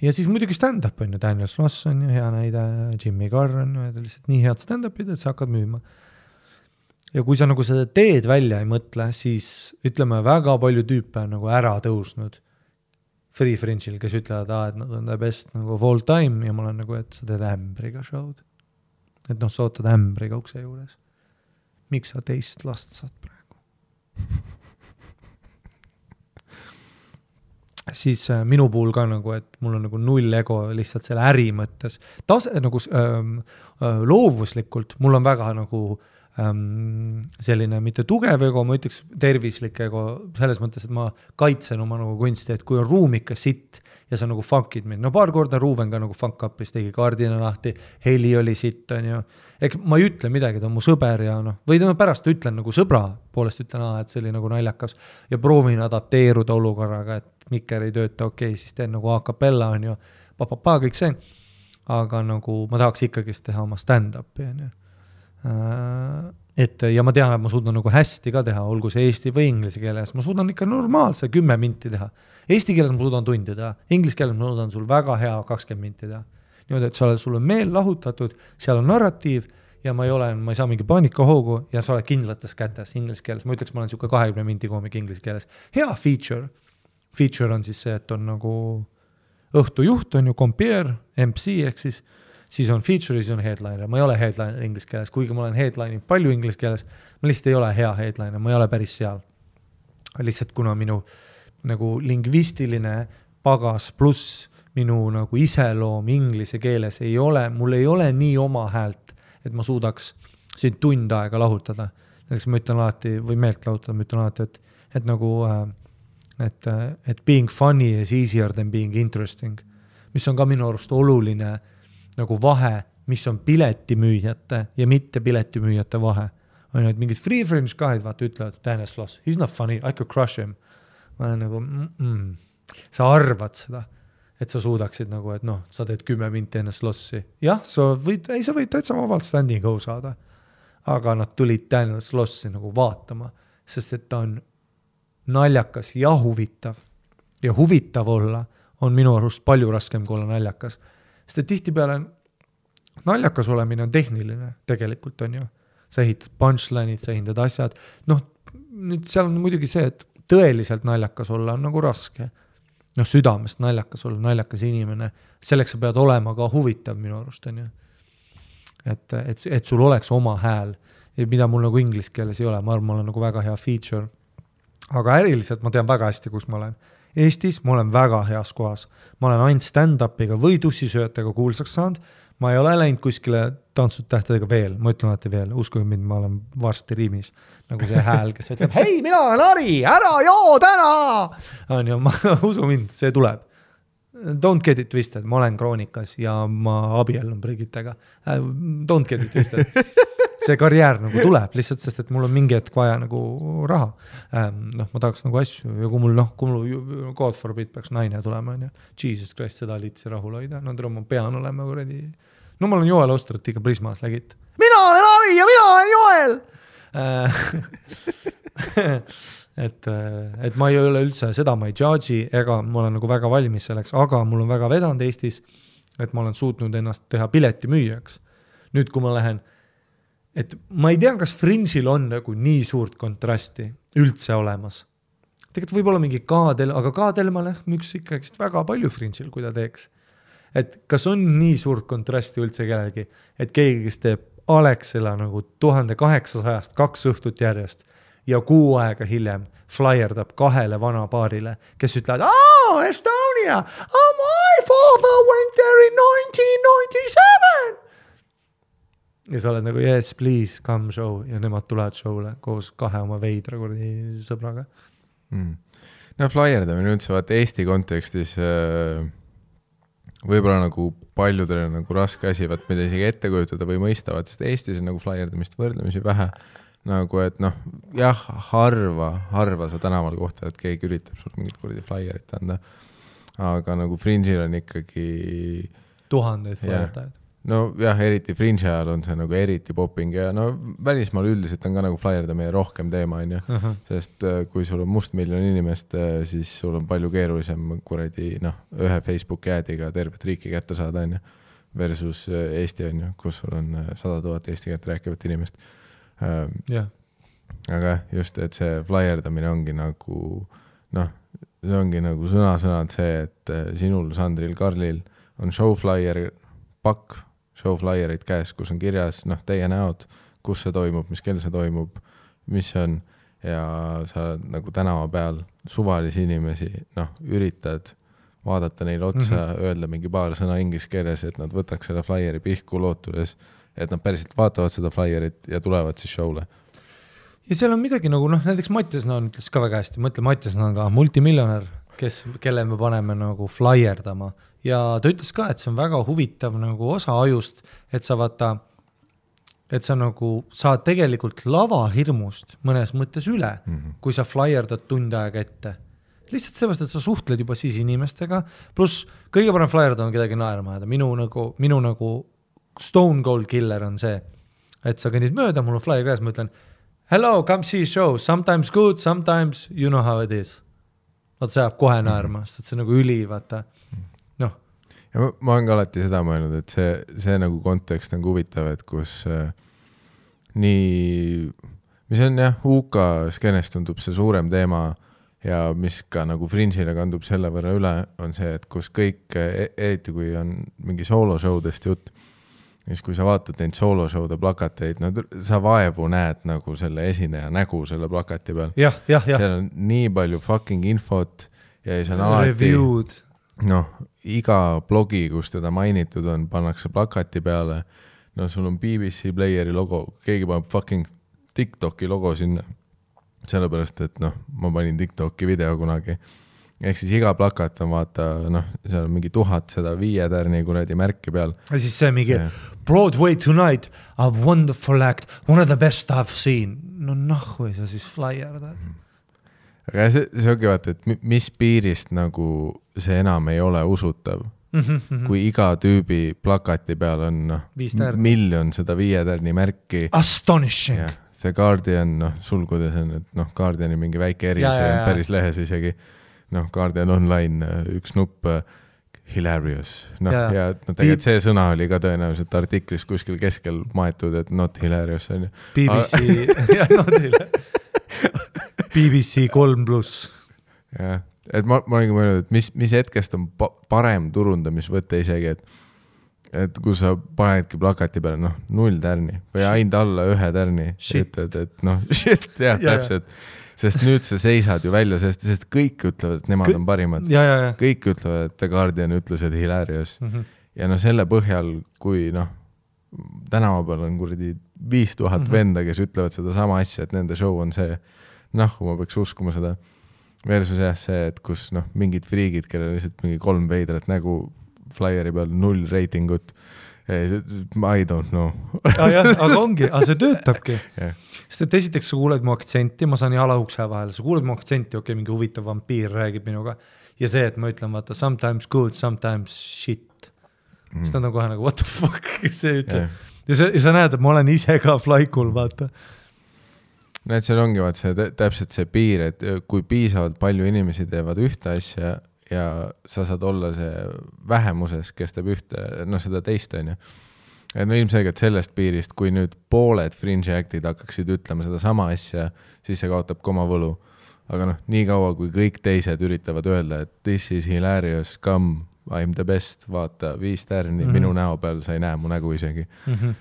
ja siis muidugi stand-up on ju, Daniel Sloss on ju hea näide, Jimmy Carr on ju, lihtsalt nii head stand-up'id, et sa hakkad müüma. Ja kui sa nagu seda teed välja ei mõtle, siis ütleme, väga palju tüüpe on nagu ära tõusnud Free Fringe'il, kes ütlevad, et nad on the best nagu of all time ja ma olen nagu, et sa teed ämbriga show'd. et noh, sa ootad ämbriga ukse juures. miks sa teist last saad praegu? [laughs] siis äh, minu puhul ka nagu, et mul on nagu null ego lihtsalt selle äri mõttes, tase nagu ähm, äh, loovuslikult, mul on väga nagu ähm, selline mitte tugev ego, ma ütleks tervislik ego selles mõttes, et ma kaitsen oma nagu kunsti, et kui on ruum ikka sitt ja sa nagu funk'id mind, no paar korda Ruuben ka nagu funk up'is, tegi kardina lahti, heli oli sitt, on ju. ehk ma ei ütle midagi, ta on mu sõber ja noh, või no pärast ütlen nagu sõbra poolest ütlen, et see oli nagu naljakas ja proovin adapteeruda olukorraga, et mikker ei tööta, okei okay,, siis teen nagu a capella on ju, pa-pa-pa kõik see. aga nagu ma tahaks ikkagist teha oma stand-up'i on ju. Et ja ma tean, et ma suudan nagu hästi ka teha, olgu see eesti või inglise keeles, ma suudan ikka normaalse kümme minti teha. Eesti keeles ma suudan tundi teha, inglise keeles ma suudan sul väga hea kakskümmend minti teha. niimoodi, et sa oled, sul on meel lahutatud, seal on narratiiv ja ma ei ole, ma ei saa mingi paanikahoogu ja sa oled kindlates kätes inglise keeles, ma ütleks, ma olen niisugune kahekümne minti koomik inglise keeles. hea feature, feature on siis see, et on nagu õhtujuht on ju, kompeer, MC ehk siis, siis on feature siis on headliner, ma ei ole headliner inglise keeles, kuigi ma olen headline'inud palju inglise keeles, ma lihtsalt ei ole hea headliner, ma ei ole päris seal. lihtsalt kuna minu nagu lingvistiline pagas pluss minu nagu iseloom inglise keeles ei ole, mul ei ole nii oma häält, et ma suudaks sind tund aega lahutada. näiteks ma ütlen alati või meelt lahutada, ma ütlen alati, et, et nagu äh, et, et being funny is easier than being interesting, mis on ka minu arust oluline nagu vahe, mis on piletimüüjate ja mitte piletimüüjate vahe. on ju, et mingid free fringe guys vaata ütlevad, Daniel Sloss, he is not funny, I could crush him. ma olen nagu mm, -mm, sa arvad seda, et sa suudaksid nagu, et noh, sa teed kümme minti enne slossi, jah, sa võid, ei, sa võid täitsa vabalt standing go saada. aga nad tulid Daniel Slossi nagu vaatama, sest et ta on naljakas ja huvitav. ja huvitav olla on minu arust palju raskem kui olla naljakas, sest et tihtipeale naljakas olemine on tehniline tegelikult on ju. sa ehitad punchline'id, sa hindad asjad, noh nüüd seal on muidugi see, et tõeliselt naljakas olla on nagu raske. noh, südamest naljakas olla, naljakas inimene, selleks sa pead olema ka huvitav minu arust on ju. et, et, et sul oleks oma hääl, mida mul nagu inglise keeles ei ole, ma arvan, ma olen nagu väga hea feature. aga äriliselt ma tean väga hästi, kus ma olen. Eestis ma olen väga heas kohas, ma olen ainult stand-up'iga või tussisööjatega kuulsaks saanud, ma ei ole läinud kuskile tantsud tähtedega veel, ma ütlen alati veel, uskuge mind, ma olen varsti riimis. nagu see hääl, kes ütleb, hei, mina olen Ari, ära joo täna. on ju, ma, [laughs] usu mind, see tuleb. Don't get it twisted, ma olen kroonikas ja ma abiellun Brigittega. Don't get it twisted. [laughs] see karjäär nagu tuleb lihtsalt, sest et mul on mingi hetk vaja nagu raha. noh, ma tahaks nagu asju ja kui mul noh, kui mul God forbid peaks naine tulema, onju. Jesus Christ, seda litsi rahul hoida, no tere, ma pean olema kuradi. no ma olen Joel Ostrat ikka Prismas lägid. mina olen Ari ja mina olen Joel. [laughs] et, et ma ei ole üldse, seda ma ei judge'i ega ma olen nagu väga valmis selleks, aga mul on väga vedanud Eestis, et ma olen suutnud ennast teha piletimüüjaks. nüüd, kui ma lähen, et ma ei tea, kas Fringe'il on nagu nii suurt kontrasti üldse olemas. tegelikult võib-olla mingi K-tel, aga K-Telma müüks ikkagist väga palju Fringe'il, kui ta teeks. et kas on nii suurt kontrasti üldse kellelgi, et keegi, kes teeb Alexela nagu tuhande kaheksasajast kaks õhtut järjest ja kuu aega hiljem flaierdab kahele vanapaarile, kes ütlevad, aa, Estonia, my father went there in nineteen ninety seven. ja sa oled nagu yes, please come show ja nemad tulevad show'le koos kahe oma veidra kuradi sõbraga. mm.. no flaierdamine üldse vaata Eesti kontekstis äh, võib-olla nagu paljudele nagu raske asi, vaat mida isegi ette kujutada või mõista, vaat sest Eestis on nagu flaierdamist võrdlemisi vähe. Nagu et noh, jah, harva, harva sa tänaval kohtad, et keegi üritab sul mingit kuradi flaierit anda. aga nagu Fringe'il on ikkagi tuhandeid Jah. flaierdajaid. nojah, eriti Fringe'i ajal on see nagu eriti popping ja no välismaal üldiselt on ka nagu flaierdamine rohkem teema, onju. sest äh, kui sul on mustmiljon inimest, siis sul on palju keerulisem kuradi noh, ühe Facebooki ad'iga tervet riiki kätte saada, onju. Versus äh, Eesti on ju, kus sul on äh, sada tuhat eesti keelt rääkivat inimest. jah, aga jah, just, et see flaierdamine ongi nagu noh, see ongi nagu sõna-sõnalt see, et äh, sinul, Sandril, Karlil on show flaier, pakk show flaiereid käes, kus on kirjas noh, teie näod, kus see toimub, mis kell see toimub, mis see on ja sa oled nagu tänava peal suvalisi inimesi, noh, üritad vaadata neile otsa mm, -hmm. öelda mingi paar sõna inglise keeles, et nad võtaks selle flaieri pihku lootuses, et nad päriselt vaatavad seda flaierit ja tulevad siis show'le ja seal on midagi nagu noh, näiteks Mattias Naan ütles ka väga hästi, mõtle, Mattias Naan ka multimiljonär, kes, kelle me paneme nagu flaierdama ja ta ütles ka, et see on väga huvitav nagu osa ajust, et sa vaata, et sa nagu saad tegelikult lavahirmust mõnes mõttes üle mm, -hmm. kui sa flaierdad tund aega ette. lihtsalt sellepärast, et sa suhtled juba siis inimestega, pluss kõige parem flaierdada on kedagi naerma ajada, minu nagu, minu nagu stone cold killer on see, et sa kõnnid mööda, mul on flaier käes, ma ütlen hello, come see show, sometimes good, sometimes you know how it is. vot see ajab kohe naerma, sest et see on nagu üli, vaata, noh, ja ma, ma olen ka alati seda mõelnud, et see, see nagu kontekst on ka huvitav, et kus äh, nii, mis on jah, UK skeenes tundub see suurem teema ja mis ka nagu Fringe'ile kandub selle võrra üle, on see, et kus kõik, eriti kui on mingi sooloshowdest jutt, siis kui sa vaatad neid sooloshow'de plakateid, no sa vaevu näed nagu selle esineja nägu selle plakati peal. seal on nii palju fucking infot ja siis on alati noh, iga blogi, kus teda mainitud on, pannakse plakati peale. no sul on BBC Playeri logo, keegi paneb fucking Tiktoki logo sinna. sellepärast, et noh, ma panin Tiktoki video kunagi. Ehk siis iga plakat on vaata noh, seal on mingi tuhat seda viie tärni kuradi märki peal. ja siis see mingi Jah. Broadway tonight, a wonderful act, one of the best I have seen. no nahhu sa siis flaierdad. aga see, see ongi vaata, et mi- mis piirist nagu see enam ei ole usutav, Mhm. kui iga tüübi plakati peal on noh miljon seda viie tärni märki Astonishing The Guardian, noh, sulgudes on, et noh, Guardiani mingi väike eri, Ja, see ja, on ja. päris lehes isegi. noh, Guardian Online, üks nupp, hilarious, noh Ja. ja no tegelikult see sõna oli ka tõenäoliselt artiklis kuskil keskel maetud, et not hilarious on ju. BBC, jah, no teile. BBC kolm pluss. jah, et ma, ma olingi mõelnud, et mis, mis hetkest on pa parem turundamisvõte isegi, et et kui sa panedki plakati peale, noh, null tärni või ainult alla ühe tärni, ütled, et noh, [laughs] shit, jah, Ja, ja. Sest nüüd sa seisad ju välja sellest, sest kõik ütlevad, et nemad Kõ- on parimad. kõik ütlevad, et The Guardian ütles, et hilarious mm. -hmm. ja no selle põhjal, kui noh, tänava peal on kuradi viis tuhat Mhm. venda, kes ütlevad sedasama asja, et nende show on see, noh, ma peaks uskuma seda. Versus jah, see, et kus noh, mingid friigid, kellel lihtsalt mingi kolm veidrat nägu flyeri peal, null reitingut. I don't know. ah,. jah, aga ongi, aga see töötabki Jah. sest et esiteks sa kuuled mu aktsenti, ma saan jala ukse vahele, sa kuuled mu aktsenti, okei okay,, mingi huvitav vampiir räägib minuga ja see, et ma ütlen, vaata sometimes good, sometimes shit mm., siis nad on kohe nagu what the fuck, [laughs] kes see ütleb ja sa, ja sa näed, et ma olen ise ka flaikul, vaata. näed, seal ongi vaat see tä- täpselt see piir, et öö, kui piisavalt palju inimesi teevad ühte asja ja sa saad olla see vähemuses, kes teeb ühte, noh, seda teist, on ju. et no ilmselgelt sellest piirist, kui nüüd pooled fringe act'id hakkaksid ütlema sedasama asja, siis see kaotab ka oma võlu. aga noh, niikaua kui kõik teised üritavad öelda, et this is hilarious, come, I m the best, vaata, viis tärni mm. -hmm. minu näo peal, sa ei näe mu nägu isegi. mm. -hmm.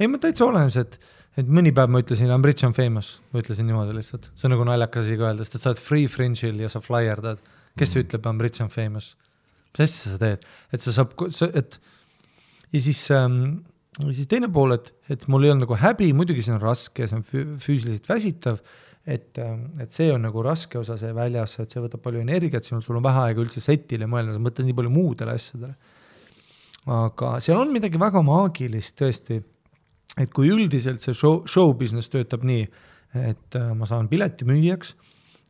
ei, ma täitsa olen see, et, et mõni päev ma ütlesin I m rich and famous, ma ütlesin niimoodi lihtsalt, see on nagu naljakas asi ka öelda, sest et sa oled free fringe'il ja sa flyerdad. Kes mm ütleb I m rich and famous? mis asja sa teed, et sa saab, et ja siis ähm,, siis teine pool, et, et mul ei olnud nagu häbi, muidugi see on raske see on fü- füüsiliselt väsitav. et, et see on nagu raske osa, see väljas, et see võtab palju energiat, sinul, sul on vähe aega üldse setile mõelda, sa mõtled nii palju muudele asjadele aga seal on midagi väga maagilist tõesti, et kui üldiselt see show, show business töötab nii, et äh, ma saan pileti müüjaks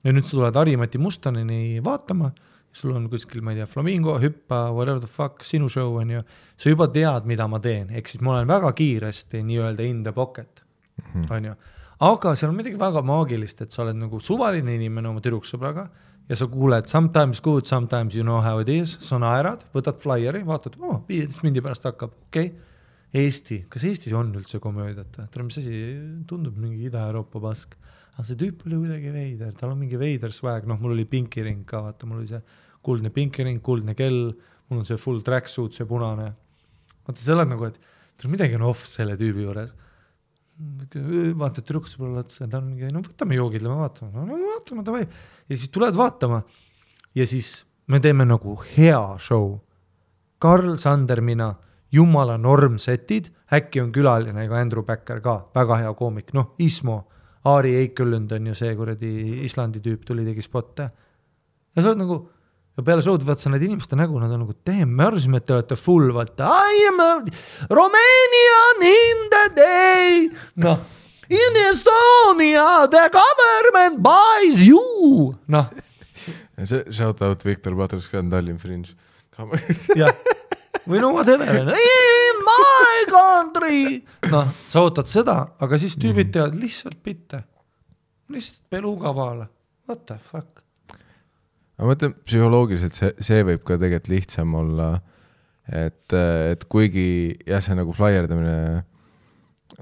ja nüüd sa tuled Harimati Mustanini vaatama, sul on kuskil, ma ei tea, Flamingo, Hüppa, whatever the fuck, sinu show on ju, sa juba tead, mida ma teen, ehk siis ma olen väga kiiresti nii-öelda in the pocket, on ju. aga seal on midagi väga maagilist, et sa oled nagu suvaline inimene oma tüdruksõbraga ja sa kuuled sometimes good, sometimes you know how it is, sa naerad, võtad flaieri, vaatad, oo, viieteist mindi pärast hakkab, okei okay.. Eesti, kas Eestis on üldse komöödiat või? tere, mis asi, tundub mingi Ida-Euroopa pask. Aga see tüüp oli kuidagi veider, tal on mingi veider swag, noh, mul oli pinkiring ka, vaata, mul oli see kuldne pinkiring, kuldne kell, mul on see full tracksuit, see punane. vaata, sa oled nagu, et midagi on off selle tüübi juures vaatad tüdruksõbrale otsa, ta on mingi, no võtame joogid, lähme vaatame, no vaatame, davai. ja siis tuled vaatama ja siis me teeme nagu hea show. Karl, Sander, mina, jumala normsetid, äkki on külaline ka Andrew Backer ka, väga hea koomik, noh, Ismo, Aari Eikelund on ju see kuradi Islandi tüüp, tuli, tegi spotte. ja sa oled nagu, ja peale show'd vaatad sa need inimeste nägu, nad on nagu, damn, me arvasime, et te olete full, vaata, I am a Romanian in the day, noh, in Estonia the government buys you, noh, Shout out Viktor Patruskan, Tallinn Fringe. jah, või no whatever, [laughs] in my country, noh, sa ootad seda, aga siis tüübid teevad lihtsalt bitte, lihtsalt pelukavale, what the fuck. ma mõtlen psühholoogiliselt see, see võib ka tegelikult lihtsam olla, et, et kuigi jah, see nagu flaierdamine,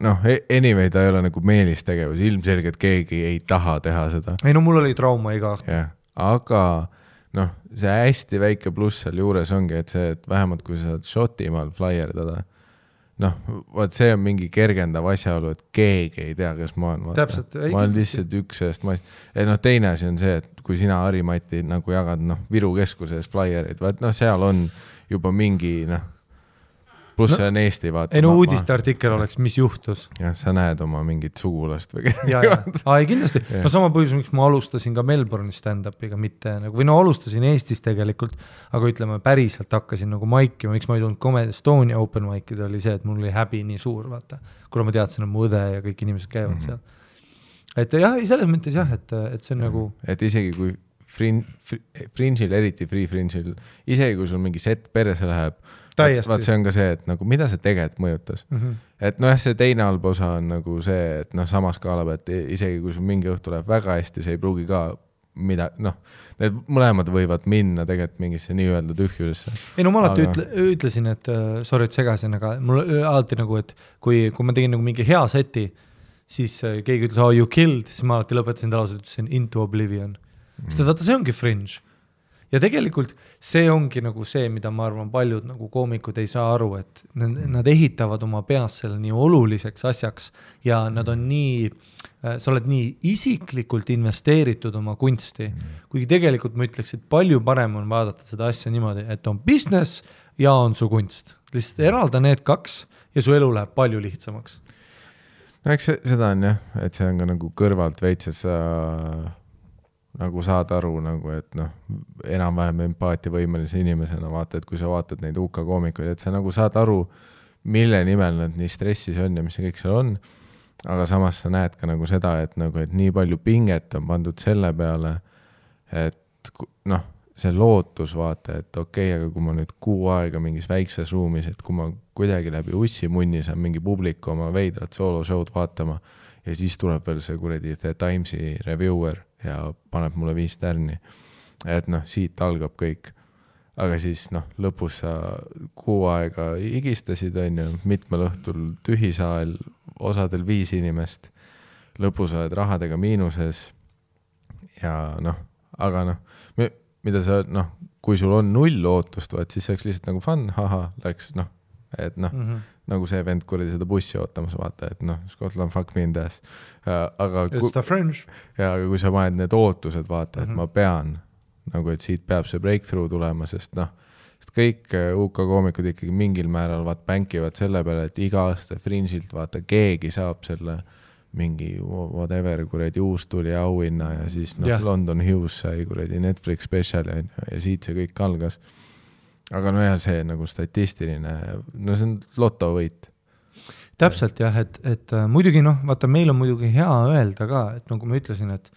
noh, anyway ta ei ole nagu meelistegevus, ilmselgelt keegi ei taha teha seda, ei no mul oli trauma iga õhtu, jah, aga noh, see hästi väike pluss sealjuures ongi, et see, et vähemalt kui sa saad Šotimaal flaierdada, noh, vot see on mingi kergendav asjaolu, et keegi ei tea, kes ma olen. Ei, ma olen lihtsalt üks sellest massist. et noh, teine asi on see, et kui sina, Harimati, nagu jagad noh, Viru keskuses flaiereid, vaat noh, seal on juba mingi noh, pluss No, see on Eesti, vaata. ei no uudisteartikkel oleks, mis juhtus jah, sa näed oma mingit sugulast või ja, ja, ei kindlasti, no sama põhjus, miks ma alustasin ka Melbourne'is stand-up'iga, mitte nagu, või no alustasin Eestis tegelikult, aga ütleme päriselt hakkasin nagu maikima, miks ma ei tulnud Comedy Estonia open mic'idele, oli see, et mul oli häbi nii suur, vaata. kuna ma teadsin, et mu õde ja kõik inimesed käivad mm -hmm. seal. et jah, selles mõttes jah, et, et see on nagu, et isegi kui frin-, fringe'il, eriti free fringe'il, isegi kui sul mingi set perse läheb. Vaat see on ka see, et nagu mida see tegelikult mõjutas. mm. -hmm. et nojah, see teine halb osa on nagu see, et noh, sama skaala pealt isegi kui sul mingi õhtu läheb väga hästi, see ei pruugi ka mida, noh, need mõlemad võivad minna tegelikult mingisse nii-öelda tühjusesse. ei no ma alati Aga- ütle, ütlesin, et äh, sorry, et segasin, aga mul alati nagu, et kui, kui ma tegin nagu mingi hea seti, siis äh, keegi ütles oh you killed, siis ma alati lõpetasin ta lause, ütlesin into oblivion sest et vaata, see ongi fringe. Ja tegelikult see ongi nagu see, mida ma arvan, paljud nagu koomikud ei saa aru, et nad, ehitavad oma peas selle nii oluliseks asjaks ja nad on nii, sa oled nii isiklikult investeeritud oma kunsti, kuigi tegelikult ma ütleks, et palju parem on vaadata seda asja niimoodi, et on business ja on su kunst. lihtsalt eralda need kaks ja su elu läheb palju lihtsamaks. no eks seda on jah, et see on ka nagu kõrvalt veits, et sa nagu saad aru nagu, et noh, enam-vähem empaatiavõimelise inimesena vaata, et kui sa vaatad neid UK koomikuid, et sa nagu saad aru, mille nimel nad nii stressis on ja mis see kõik seal on. aga samas sa näed ka nagu seda, et nagu, et nii palju pinget on pandud selle peale, et noh, see lootus vaata, et okei okay,, aga kui ma nüüd kuu aega mingis väikses ruumis, et kui ma kuidagi läbi ussimunni saan mingi publiku oma veidrat sooloshow'd vaatama ja siis tuleb veel see kuradi The Timesi reviewer ja paneb mulle viis tärni. et noh, siit algab kõik. aga siis noh, lõpus sa kuu aega higistasid, on ju, mitmel õhtul tühi saal, osadel viis inimest, lõpus oled rahadega miinuses ja noh, aga noh, mida sa noh, kui sul on null ootust, vaat siis see oleks lihtsalt nagu fun, ahah, läks noh, et noh, Mhm. Nagu see vend kuradi seda bussi ootamas, vaata, et noh, Scotland fuck me in the ass. aga kui, It's the fringe. ja aga kui sa paned need ootused, vaata, et Mhm. ma pean nagu, et siit peab see breakthrough tulema, sest noh, sest kõik äh, UK koomikud ikkagi mingil määral vaat bänkivad selle peale, et iga aasta Fringe'ilt vaata keegi saab selle mingi whatever kuradi uus tuli auhinna ja siis noh Jah., London Hughes sai kuradi Netflix spetsiali on ju ja siit see kõik algas. Aga nojah, see nagu statistiline, no see on lotovõit. täpselt jah, et, et äh, muidugi noh, vaata, meil on muidugi hea öelda ka, et nagu ma ütlesin, et,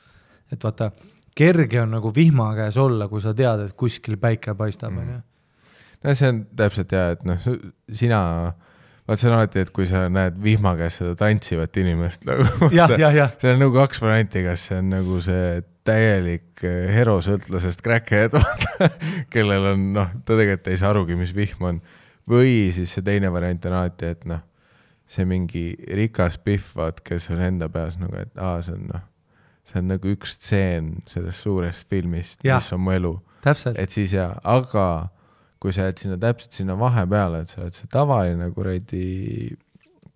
et vaata, kerge on nagu vihma käes olla, kui sa tead, et kuskil päike paistab, Mm. onju. no see on täpselt ja, et noh, sina, vaat see on alati, et kui sa näed vihma käes seda tantsivat inimest [laughs] nagu. seal on nagu kaks varianti, kas see on nagu see täielik eh, herosõltlasest crackhead, [laughs] kellel on noh, ta tegelikult ei saa arugi, mis vihm on. või siis see teine variant on alati, et noh, see mingi rikas pihv, vaat, kes on enda peas nagu, et aa, see on noh, see on nagu üks stseen sellest suurest filmist, mis on mu elu et siis jaa, aga kui sa jääd sinna täpselt sinna vahepeale, et sa oled see tavaline kuradi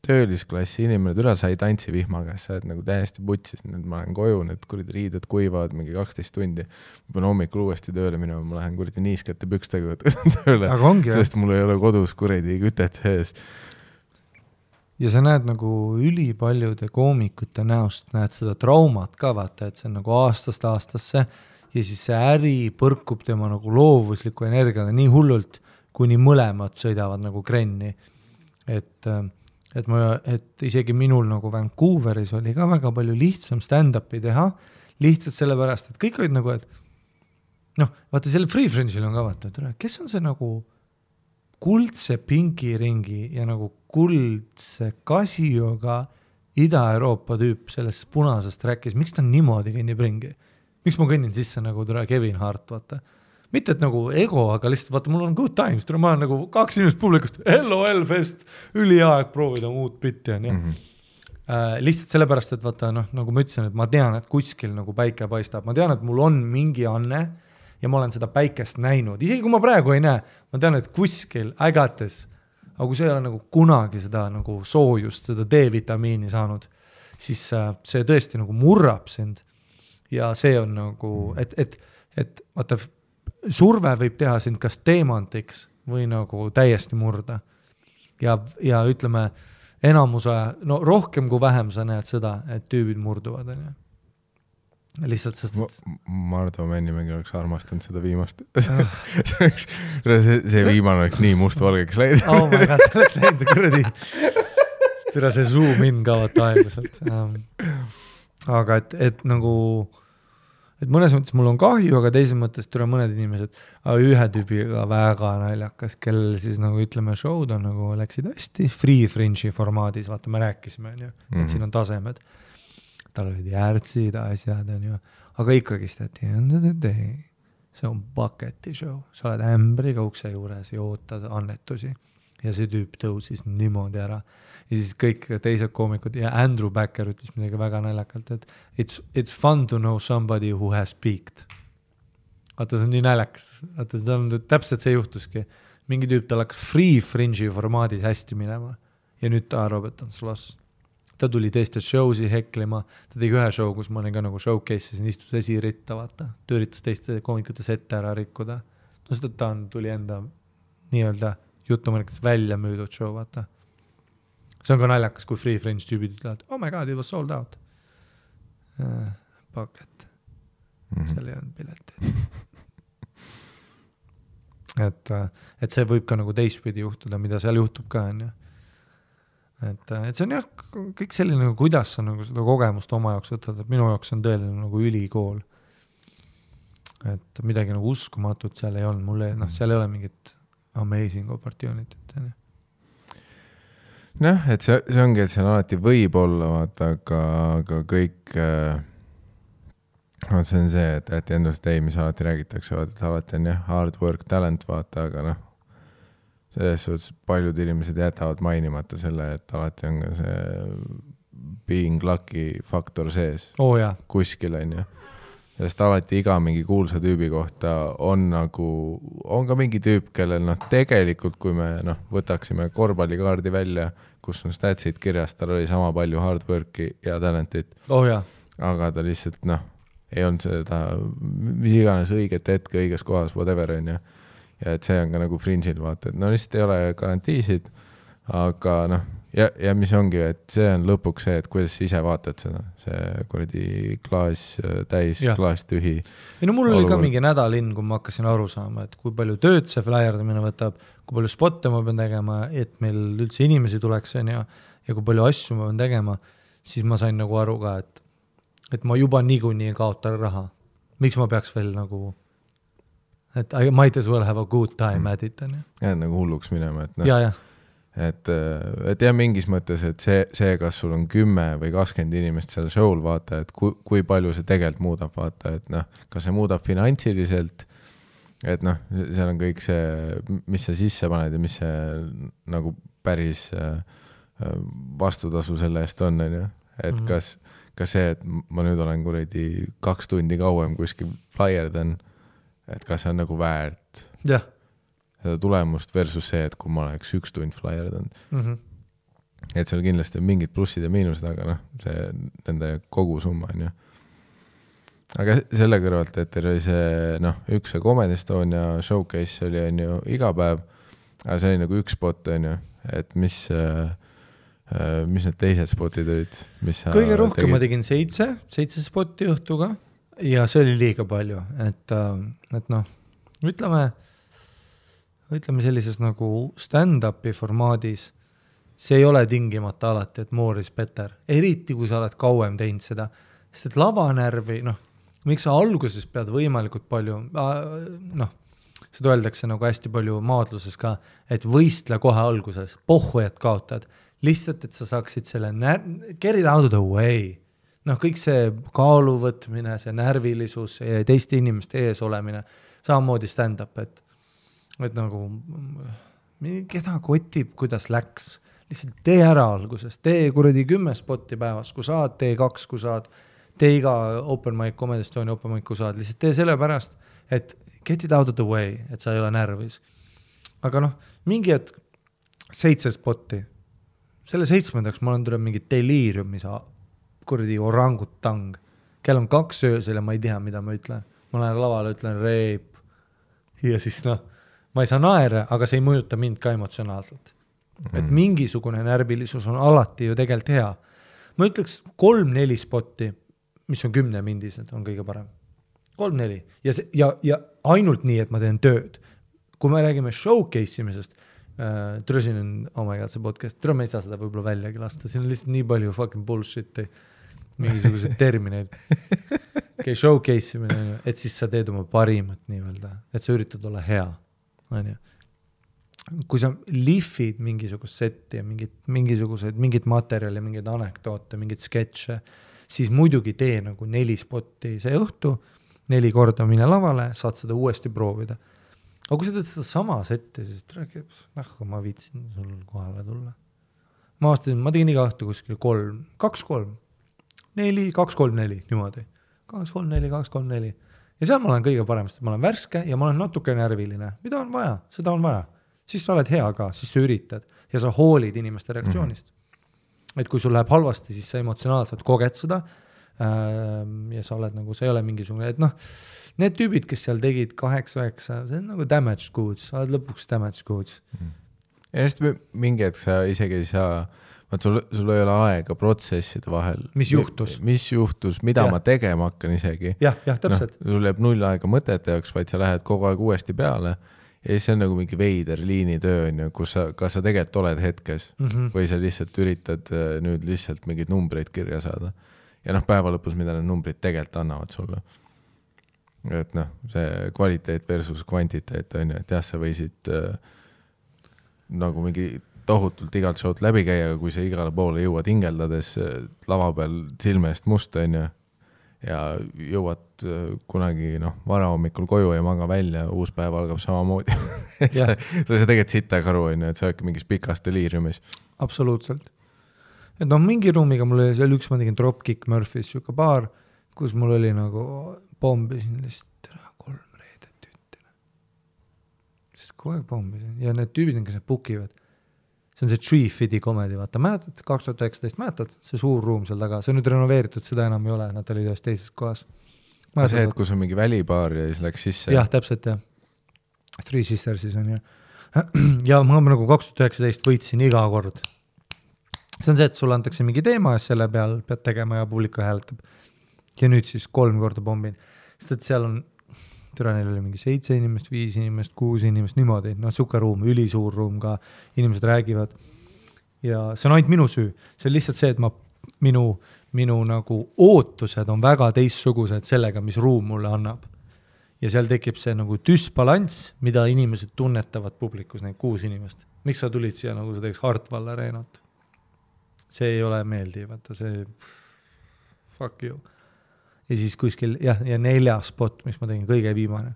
töölisklassi inimene, türa sa ei tantsi vihma käes, sa oled nagu täiesti putsis, nüüd ma lähen koju, need kuradi riided kuivavad mingi kaksteist tundi. ma pean hommikul uuesti tööle minema, ma lähen kuradi niiskete pükstega [laughs] tööle, sest mul ei ole kodus kuradi kütet sees. ja sa näed nagu ülipaljude koomikute näost näed seda traumat ka vaata, et see on nagu aastast aastasse ja siis see äri põrkub tema nagu loovusliku energiaga nii hullult, kuni mõlemad sõidavad nagu krenni. et, et ma, et isegi minul nagu Vancouveris oli ka väga palju lihtsam stand-up'i teha, lihtsalt sellepärast, et kõik olid nagu, et noh, vaata sellel Free Fringe'il on ka vaata, et kes on see nagu kuldse pingiringi ja nagu kuldse Casioga Ida-Euroopa tüüp selles punases track'is, miks ta niimoodi kõnnib ringi? Miks ma kõnnin sisse nagu tore Kevin Hart, vaata. mitte et nagu ego, aga lihtsalt vaata, mul on good times, tule ma olen nagu kaks inimest publikust, hello Hellfest, ülihea aeg proovida uut bitti onju Mhm. äh,. lihtsalt sellepärast, et vaata noh, nagu ma ütlesin, et ma tean, et kuskil nagu päike paistab, ma tean, et mul on mingi anne ja ma olen seda päikest näinud, isegi kui ma praegu ei näe, ma tean, et kuskil ägates, aga kui sa ei ole nagu kunagi seda nagu soojust, seda D-vitamiini saanud, siis äh, see tõesti nagu murrab sind. Ja see on nagu, et, et, et vaata, surve võib teha sind kas teemantiks või nagu täiesti murda. ja, ja ütleme, enamuse no rohkem kui vähem sa näed seda, et tüübid murduvad, onju. lihtsalt sest, Mardu Männimägi oleks armastanud seda viimast. [laughs] see oleks, see, see viimane oleks nii mustvalgeks läinud. oh my god, see oleks läinud kuradi. tere, see zoom in ka vaata aeglaselt um,. Aga et, et nagu et mõnes mõttes mul on kahju, aga teises mõttes tuleb mõned inimesed, ühe tüübiga väga naljakas, kellel siis nagu ütleme, show'd on nagu läksid hästi. Free fringe'i formaadis, vaata, me rääkisime, onju, Mhm. et siin on tasemed. tal olid järtsid, asjad, onju, aga ikkagist, et day, see on bucket'i show, sa oled ämbriga ukse juures ja ootad annetusi. Ja see tüüp tõusis niimoodi ära ja siis kõik teised koomikud ja Andrew Backer ütles midagi väga naljakalt, et it's, it's fun to know somebody who has peaked. vaata, see on nii naljakas, vaata seda on täpselt see juhtuski, mingi tüüp, tal hakkas free fringe'i formaadis hästi minema ja nüüd ta arvab, et ta on sloss. ta tuli teiste show si heklima, ta tegi ühe show, kus ma olin ka nagu showcase isin, istus esiritta, vaata, ta üritas teiste koomikute sette ära rikkuda. no seda ta on, tuli enda nii-öelda jutumärkides välja müüdud show, vaata see on ka naljakas, kui Free Fringe tüübid ütlevad, oh my god, it was sold out uh,. Bucket, Mhm. seal ei olnud piletit. [laughs] et, et see võib ka nagu teistpidi juhtuda, mida seal juhtub ka, on ju. et, et see on jah, kõik selline, nagu kuidas sa nagu seda kogemust oma jaoks võtad, et minu jaoks on tõeline nagu ülikool. et midagi nagu uskumatut seal ei olnud, mul ei, noh, seal ei ole mingit amazing opportunity't, on ju. noh, et see, see ongi, et seal alati võib olla, vaata, aga, aga kõik äh,. vot see on see, et at the end of the day, mis alati räägitakse, vaata, et alati on jah, hard work, talent, vaata, aga noh. selles suhtes paljud inimesed jätavad mainimata selle, et alati on ka see being lucky faktor sees oh, kuskil, onju. Sest alati iga mingi kuulsa tüübi kohta on nagu, on ka mingi tüüp, kellel noh, tegelikult kui me noh, võtaksime korvpallikaardi välja, kus on stats'id kirjas, tal oli sama palju hard work'i ja talent'it, oh, aga ta lihtsalt noh, ei olnud seda, mis iganes õiget hetke õiges kohas, whatever onju. ja et see on ka nagu fringe'il vaata, et no lihtsalt ei ole garantiisid, aga noh, ja, ja mis ongi, et see on lõpuks see, et kuidas sa ise vaatad seda, see kuradi klaas äh, täis klaas tühi. ei no mul oli ka Olukord. mingi nädal inn, kui ma hakkasin aru saama, et kui palju tööd see flaierdamine võtab, kui palju spotte ma pean tegema, et meil üldse inimesi tuleks, on ju, ja kui palju asju ma pean tegema, siis ma sain nagu aru ka, et, et ma juba niikuinii kaotan raha. miks ma peaks veel nagu, et I might as well have a good time at it, on ju. jääd nagu hulluks minema, et noh, et, et jah, mingis mõttes, et see, see, kas sul on kümme või kakskümmend inimest seal show'l, vaata, et kui, kui palju see tegelikult muudab, vaata, et noh, kas see muudab finantsiliselt, et noh, seal on kõik see, mis sa sisse paned ja mis see nagu päris äh, vastutasu selle eest on, on ju, et Mhm. kas, kas see, et ma nüüd olen kuradi kaks tundi kauem kuskil flyerdan, et kas see on nagu väärt? Jah seda tulemust versus see, et kui ma oleks üks tund flyerdanud, mm -hmm. et seal kindlasti on mingid plussid ja miinused, aga noh, see nende kogusumma on ju. aga selle kõrvalt, et teil oli see noh, üks see Comedy Estonia showcase oli on ju iga päev, aga see oli nagu üks spot on ju, et mis äh,, mis need teised spotid olid, mis sa kõige rohkem ma tegid? tegin seitse, seitse spotti õhtuga ja see oli liiga palju, et, et noh, ütleme, ütleme sellises nagu stand-up'i formaadis, see ei ole tingimata alati, et more is better, eriti kui sa oled kauem teinud seda, sest et lavanärvi, noh, miks sa alguses pead võimalikult palju, noh, seda öeldakse nagu hästi palju maadluses ka, et võistle kohe alguses, pohhu, et kaotad, lihtsalt, et sa saaksid selle nä-, get it out of the way. noh, kõik see kaalu võtmine, see närvilisus, teiste inimeste ees olemine, samamoodi stand-up, et, et nagu keda kotib, kuidas läks, lihtsalt tee ära alguses, tee kuradi kümme spotti päevas, kui saad, tee kaks, kui saad, tee iga open mic, Comedy Estonia open mic, kui saad, lihtsalt tee sellepärast, et get it out of the way, et sa ei ole närvis. aga noh, mingi hetk seitse spotti, selle seitsmendaks ma olen tulnud mingi deliiriumis, kuradi orangutang, kell on kaks öösel ja ma ei tea, mida ma ütlen. ma lähen lavale, ütlen reep. Ja siis noh, ma ei saa naera, aga see ei mõjuta mind ka emotsionaalselt. et Mm. mingisugune närvilisus on alati ju tegelikult hea. ma ütleks kolm-neli spotti, mis on kümnemindised, on kõige parem. kolm-neli ja see ja, ja ainult nii, et ma teen tööd. kui me räägime showcase imisest äh,, tere, siin on, oh my god, see podcast, me ei saa seda võib-olla väljagi lasta, siin on lihtsalt nii palju fucking bullshit'i, mingisuguseid termineid. [laughs] okei okay,, showcase imine on ju, et siis sa teed oma parimat nii-öelda, et sa üritad olla hea, on ju. kui sa lihvid mingisugust setti ja mingit, mingisuguseid, mingit materjali, mingeid anekdoote, mingeid sketše, siis muidugi tee nagu neli spotti see õhtu, neli korda mine lavale, saad seda uuesti proovida. aga kui sa teed sedasama setti, siis räägib, noh, ma viitsin sul kohale tulla. ma avastasin, ma tegin iga õhtu kuskil kolm, kaks-kolm, neli, kaks-kolm-neli, niimoodi. kaks-kolm-neli, kaks-kolm-neli. Ja seal ma olen kõige paremasti, ma olen värske ja ma olen natuke närviline, mida on vaja, seda on vaja. siis sa oled hea ka, siis sa üritad ja sa hoolid inimeste reaktsioonist mm. -hmm. et kui sul läheb halvasti, siis sa emotsionaalselt koged seda ähm, ja sa oled nagu, sa ei ole mingisugune, et noh, need tüübid, kes seal tegid kaheksa-üheksa, see on nagu damage goods, sa oled lõpuks damage goods. ja just mi- mingi hetk sa isegi ei saa, vaat sul, sul ei ole aega protsesside vahel. Mis juhtus? mis juhtus, mida Jah. ma tegema hakkan isegi. jah, jah, täpselt no.. sul jääb null aega mõtete jaoks, vaid sa lähed kogu aeg uuesti peale ja siis see on nagu mingi veider liinitöö on ju, kus sa, kas sa tegelikult oled hetkes Mm -hmm. või sa lihtsalt üritad äh, nüüd lihtsalt mingeid numbreid kirja saada. ja noh, päeva lõpus, mida need numbrid tegelikult annavad sulle. et noh, see kvaliteet versus kvantiteet on ju, et jah, sa võisid äh, nagu mingi tohutult igalt show'lt läbi käia, kui sa igale poole jõuad hingeldades äh, lava peal silme eest must on ju. ja jõuad äh, kunagi noh, varahommikul koju ja maga välja, uus päev algab samamoodi [laughs] et sa, sa ei saa tegelikult sittagi aru, on ju, et sa oledki mingis pikas deliiriumis. absoluutselt. et noh, mingi ruumiga mul oli seal üks, ma tegin Dropkick Murphys, sihuke baar, kus mul oli nagu, pommisin lihtsalt tere, kolm reedet üttele. lihtsalt kogu aeg pommisin ja need tüübid, kes need book ivad, see on see Tree Fit'i komedi, vaata, mäletad, kaks tuhat üheksateist, mäletad, see suur ruum seal taga, see on nüüd renoveeritud, seda enam ei ole, nad olid ühes teises kohas. see, et kus on mingi välibaar ja siis läks sisse. jah, täpselt jah. Three Sistersis on ju. [clears throat] ja ma nagu kaks tuhat üheksateist võitsin iga kord. see on see, et sulle antakse mingi teema ja selle peal pead tegema ja publik hääletab. ja nüüd siis kolm korda pommin, sest et seal on, tere, neil oli mingi seitse inimest, viis inimest, kuus inimest, niimoodi, noh, sihuke ruum, ülisuur ruum ka, inimesed räägivad. ja see on ainult minu süü, see on lihtsalt see, et ma, minu, minu nagu ootused on väga teistsugused sellega, mis ruum mulle annab ja seal tekib see nagu düsbalanss, mida inimesed tunnetavad publikus, need kuus inimest. miks sa tulid siia nagu sa teeks Hartwall Arenat? see ei ole meeldiv, vaata see, fuck you. Ja siis kuskil jah, ja neljas spot, mis ma tegin, kõige viimane,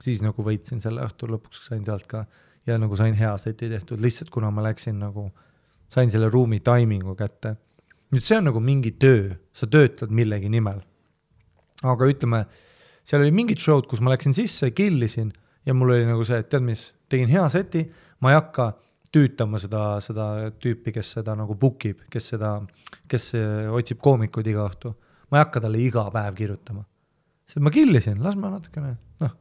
siis nagu võitsin selle õhtu lõpuks, sain sealt ka ja nagu sain hea seti tehtud, lihtsalt kuna ma läksin nagu, sain selle ruumi taimingu kätte. nüüd see on nagu mingi töö, sa töötad millegi nimel. aga ütleme seal oli mingid show'd, kus ma läksin sisse, killisin ja mul oli nagu see, et tead mis, tegin hea seti, ma ei hakka tüütama seda, seda tüüpi, kes seda nagu book ib, kes seda, kes eh, otsib koomikuid iga õhtu. Ma ei hakka talle iga päev kirjutama. sest ma killisin, las ma natukene, noh.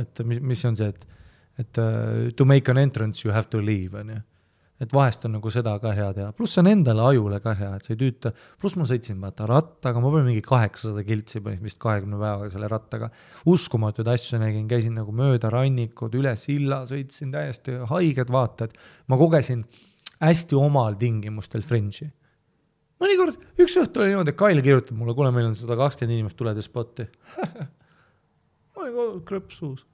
et mis, mis on see, et, et uh, to make an entrance you have to leave, on ju et vahest on nagu seda ka hea teha, pluss see on endale ajule ka hea, et sa ei tüüta, pluss ma sõitsin vaata rattaga, ma panin mingi kaheksasada kiltsi panin vist kahekümne päevaga selle rattaga. uskumatuid asju nägin, käisin nagu mööda rannikud, üle silla, sõitsin täiesti haiged vaated. ma kogesin hästi omal tingimustel Fringe'i. Mõnikord üks õhtu oli niimoodi, et Kail kirjutab mulle, kuule, meil on sada kakskümmend inimest, tule tee spotti. ma olin kogu aeg krõps suus,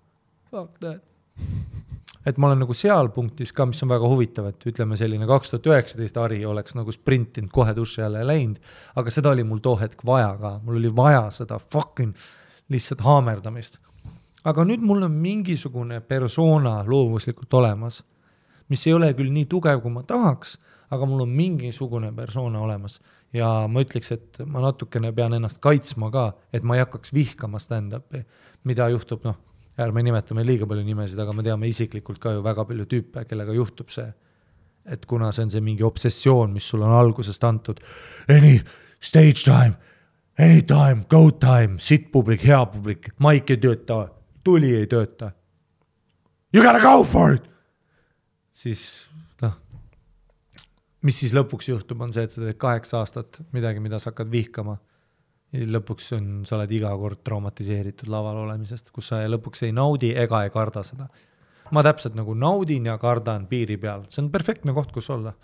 fuck that et ma olen nagu seal punktis ka, mis on väga huvitav, et ütleme selline kaks tuhat üheksateist Hari oleks nagu sprintinud kohe duši alla ja läinud, aga seda oli mul too hetk vaja ka, mul oli vaja seda fucking lihtsalt haamerdamist. aga nüüd mul on mingisugune persona loovuslikult olemas, mis ei ole küll nii tugev, kui ma tahaks, aga mul on mingisugune persona olemas ja ma ütleks, et ma natukene pean ennast kaitsma ka, et ma ei hakkaks vihkama stand-up'i, mida juhtub, noh ärme nimetame liiga palju nimesid, aga me teame isiklikult ka ju väga palju tüüpe, kellega juhtub see. et kuna see on see mingi obsessioon, mis sul on algusest antud, any stage time, anytime, go time, sitt publik, hea publik, maik ei tööta, tuli ei tööta. You gotta go for it, siis mis siis lõpuks juhtub, on see, et sa teed kaheksa aastat midagi, mida sa hakkad vihkama ja siis lõpuks on, sa oled iga kord traumatiseeritud laval olemisest, kus sa lõpuks ei naudi ega ei karda seda. ma täpselt nagu naudin ja kardan piiri peal, see on perfektne koht, kus olla.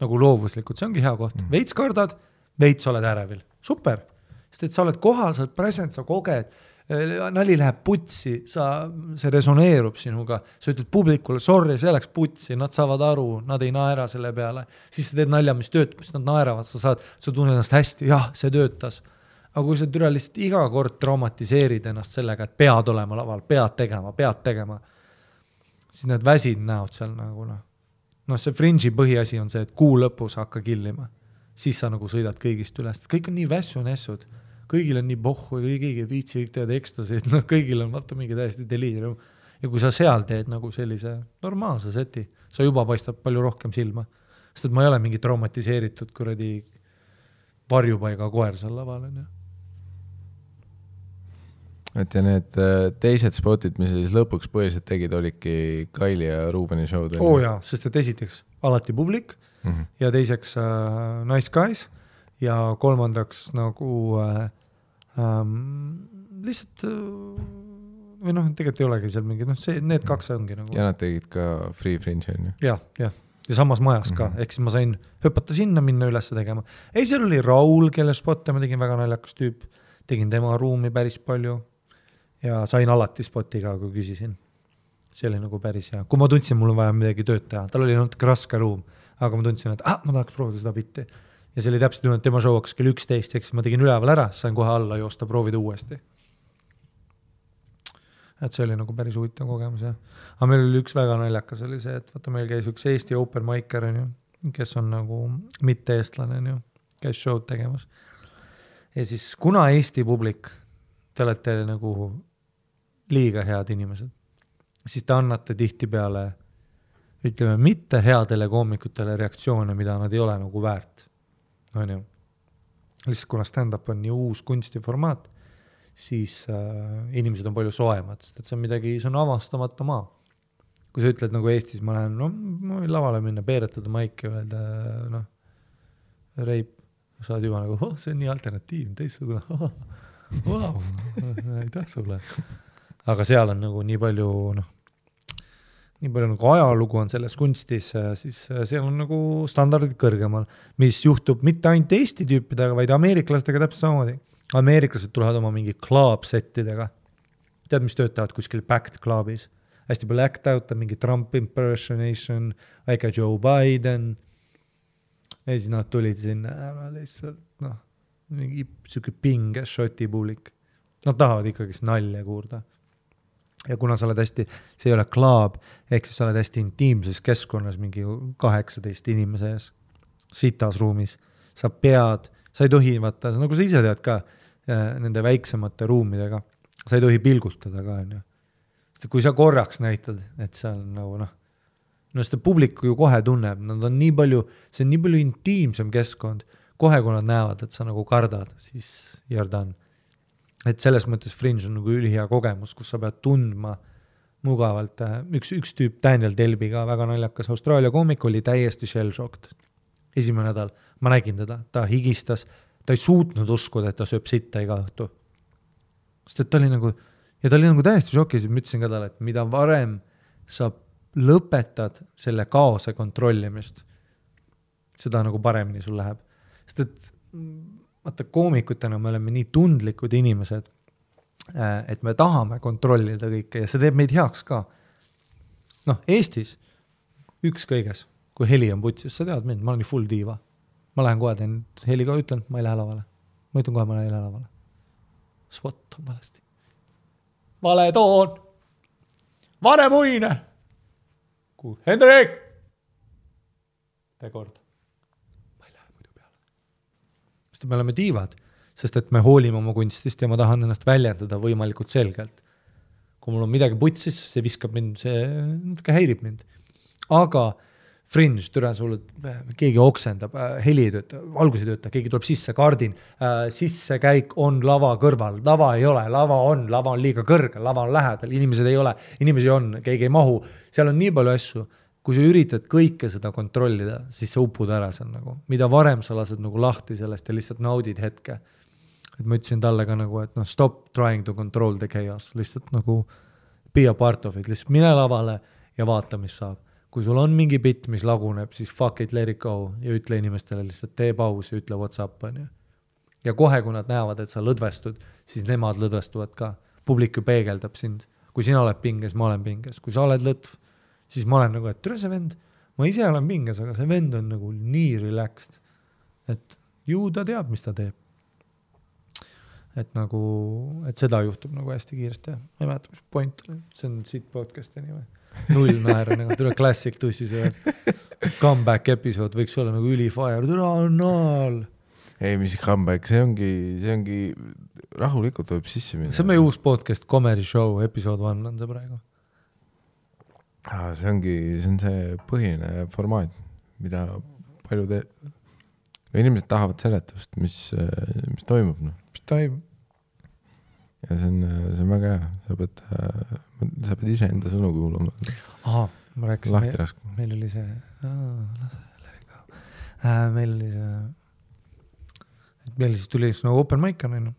nagu loovuslikult, see ongi hea koht, veits kardad, veits oled ärevil, super. sest et sa oled kohal, sa oled present, sa koged, nali läheb putsi, sa, see resoneerub sinuga, sa ütled publikule sorry, see läks putsi, nad saavad aru, nad ei naera selle peale, siis sa teed nalja, mis töötab, siis nad naeravad, sa saad, sa tunned ennast hästi, jah, see töötas. aga kui sa türa lihtsalt iga kord traumatiseerid ennast sellega, et pead olema laval, pead tegema, pead tegema, siis need väsid näod seal nagu noh, noh, see Fringe'i põhiasi on see, et kuu lõpus hakka killima. Siis sa nagu sõidad kõigist üle, sest kõik on nii vässu-nässud, kõigil on nii pohhu ja keegi ei viitsi, kõik teevad ekstasid, noh, kõigil on vaata mingi täiesti deliirium. ja kui sa seal teed nagu sellise normaalse seti, sa juba paistab palju rohkem silma. sest et ma ei ole mingi traumatiseeritud kuradi varjupaiga koer seal laval, on ju et ja need äh, teised spotid, mis sa siis lõpuks põhiliselt tegid, olidki Kaili ja Ruubeni show'd? oo oh, jaa, sest et esiteks alati publik mm -hmm. ja teiseks äh, Nice Guys ja kolmandaks nagu äh, ähm, lihtsalt äh, või noh, tegelikult ei olegi seal mingi noh, see, need kaks ongi nagu. ja nad tegid ka Free Fringe on ju ja,. jah, jah, ja samas majas ka mm -hmm., ehk siis ma sain hüpata sinna, minna üles tegema. ei, seal oli Raul, kelle spotte ma tegin, väga naljakas tüüp, tegin tema ruumi päris palju ja sain alati spoti ka, kui küsisin. see oli nagu päris hea, kui ma tundsin, mul on vaja midagi tööd teha, tal oli natuke raske ruum aga ma tundsin, et ah, ma tahaks proovida seda bitti. Ja see oli täpselt niimoodi, et tema show hakkas kell üksteist, ehk siis ma tegin üleval ära, sain kohe alla joosta, proovida uuesti. et see oli nagu päris huvitav kogemus jah. aga meil oli üks väga naljakas oli see, et vaata, meil käis üks Eesti open micer on ju, kes on nagu mitte-eestlane on ju, käis show'd tegemas. ja siis, kuna Eesti publik, te olete nagu liiga head inimesed, siis te annate tihtipeale ütleme, mitte headele koomikutele reaktsioone, mida nad ei ole nagu väärt, on ju. lihtsalt kuna stand-up on nii uus kunstiformaat, siis äh, inimesed on palju soemad, sest et see on midagi, see on avastamata maa. kui sa ütled nagu Eestis, ma lähen, no ma võin lavale minna, peeretada maiki, öelda noh, reip, sa oled juba nagu, oh, see on nii alternatiivne, teistsugune oh,, [laughs] vau, aitäh sulle. aga seal on nagu nii palju noh, nii palju nagu ajalugu on selles kunstis, siis seal on nagu standardid kõrgemal, mis juhtub mitte ainult Eesti tüüpidega, vaid ameeriklastega täpselt samamoodi. ameeriklased tulevad oma mingi club settidega. tead, mis töötavad kuskil backed club'is? hästi palju act out on mingi Trump impersonation, väike Joe Biden. ja siis nad tulid sinna lihtsalt noh, mingi sihuke pinge šoti publik. Nad tahavad ikkagist nalja kuulda ja kuna sa oled hästi, see ei ole klaab, ehk siis sa oled hästi intiimses keskkonnas mingi kaheksateist inimese ees, sitas ruumis, sa pead, sa ei tohi vaata, nagu sa ise tead ka äh, nende väiksemate ruumidega, sa ei tohi pilgutada ka, on ju. sest kui sa korraks näitad, et seal nagu noh, no seda publik ju kohe tunneb, nad on nii palju, see on nii palju intiimsem keskkond, kohe kui nad näevad, et sa nagu kardad, siis done et selles mõttes Fringe on nagu ülihea kogemus, kus sa pead tundma mugavalt, äh, üks, üks tüüp, Daniel Delby ka, väga naljakas Austraalia koomik, oli täiesti shell-shocked. esimene nädal, ma nägin teda, ta higistas, ta ei suutnud uskuda, et ta sööb sitta iga õhtu. sest et ta oli nagu, ja ta oli nagu täiesti šokis, ma ütlesin ka talle, et mida varem sa lõpetad selle kaose kontrollimist, seda nagu paremini sul läheb. sest et vaata koomikutena me oleme nii tundlikud inimesed, äh, et me tahame kontrollida kõike ja see teeb meid heaks ka. noh, Eestis ükskõiges, kui heli on putsis, sa tead mind, ma olen nii full diiva. ma lähen kohe teen heli ka, ütlen, ma ei lähe lavale. ma ütlen kohe, ma ei lähe lavale. Spot on valesti. vale toon, vale muine. Hendrik, tee kord sest me oleme diivad, sest et me hoolime oma kunstist ja ma tahan ennast väljendada võimalikult selgelt. kui mul on midagi putsis, see viskab mind, see natuke häirib mind. aga Fringe, türa sulle, keegi oksendab äh,, heli ei tööta, valgus ei tööta, keegi tuleb sisse, kardin äh,, sissekäik on lava kõrval, lava ei ole, lava on, lava on liiga kõrgel, lava on lähedal, inimesed ei ole, inimesi on, keegi ei mahu, seal on nii palju asju kui sa üritad kõike seda kontrollida, siis sa upud ära seal nagu, mida varem sa lased nagu lahti sellest ja lihtsalt naudid hetke. et ma ütlesin talle ka nagu, et noh, stop trying to control the chaos, lihtsalt nagu be a part of it, lihtsalt mine lavale ja vaata, mis saab. kui sul on mingi bitt, mis laguneb, siis fuck it, let it go ja ütle inimestele lihtsalt tee paus ja ütle what's up, on ju. ja kohe, kui nad näevad, et sa lõdvestud, siis nemad lõdvestuvad ka. publik ju peegeldab sind. kui sina oled pinges, ma olen pinges, kui sa oled lõtv, siis ma olen nagu, et tere see vend, ma ise olen pinges, aga see vend on nagu nii relaxed, et ju ta teab, mis ta teeb. et nagu, et seda juhtub nagu hästi kiiresti ja ma ei mäleta, mis point oli, see on siit podcast'i nimi. null naeru nagu, tule klassik tussis ja comeback episood võiks olla nagu ülifire, tule annaal. ei, mis comeback, see ongi, see ongi, rahulikult võib sisse minna. see on meie uus podcast, Comedy Show, episood one on see praegu. See ongi, see on see põhiline formaat, mida paljud, no inimesed tahavad seletust, mis, mis toimub, noh. mis toimub? ja see on, see on väga hea, sa pead, sa pead iseenda sõnu kuulama, ahah, ma rääkisin, lahti laskma. meil oli see, äh,, meil oli see, et meil siis tuli üks nagu open mic on onju.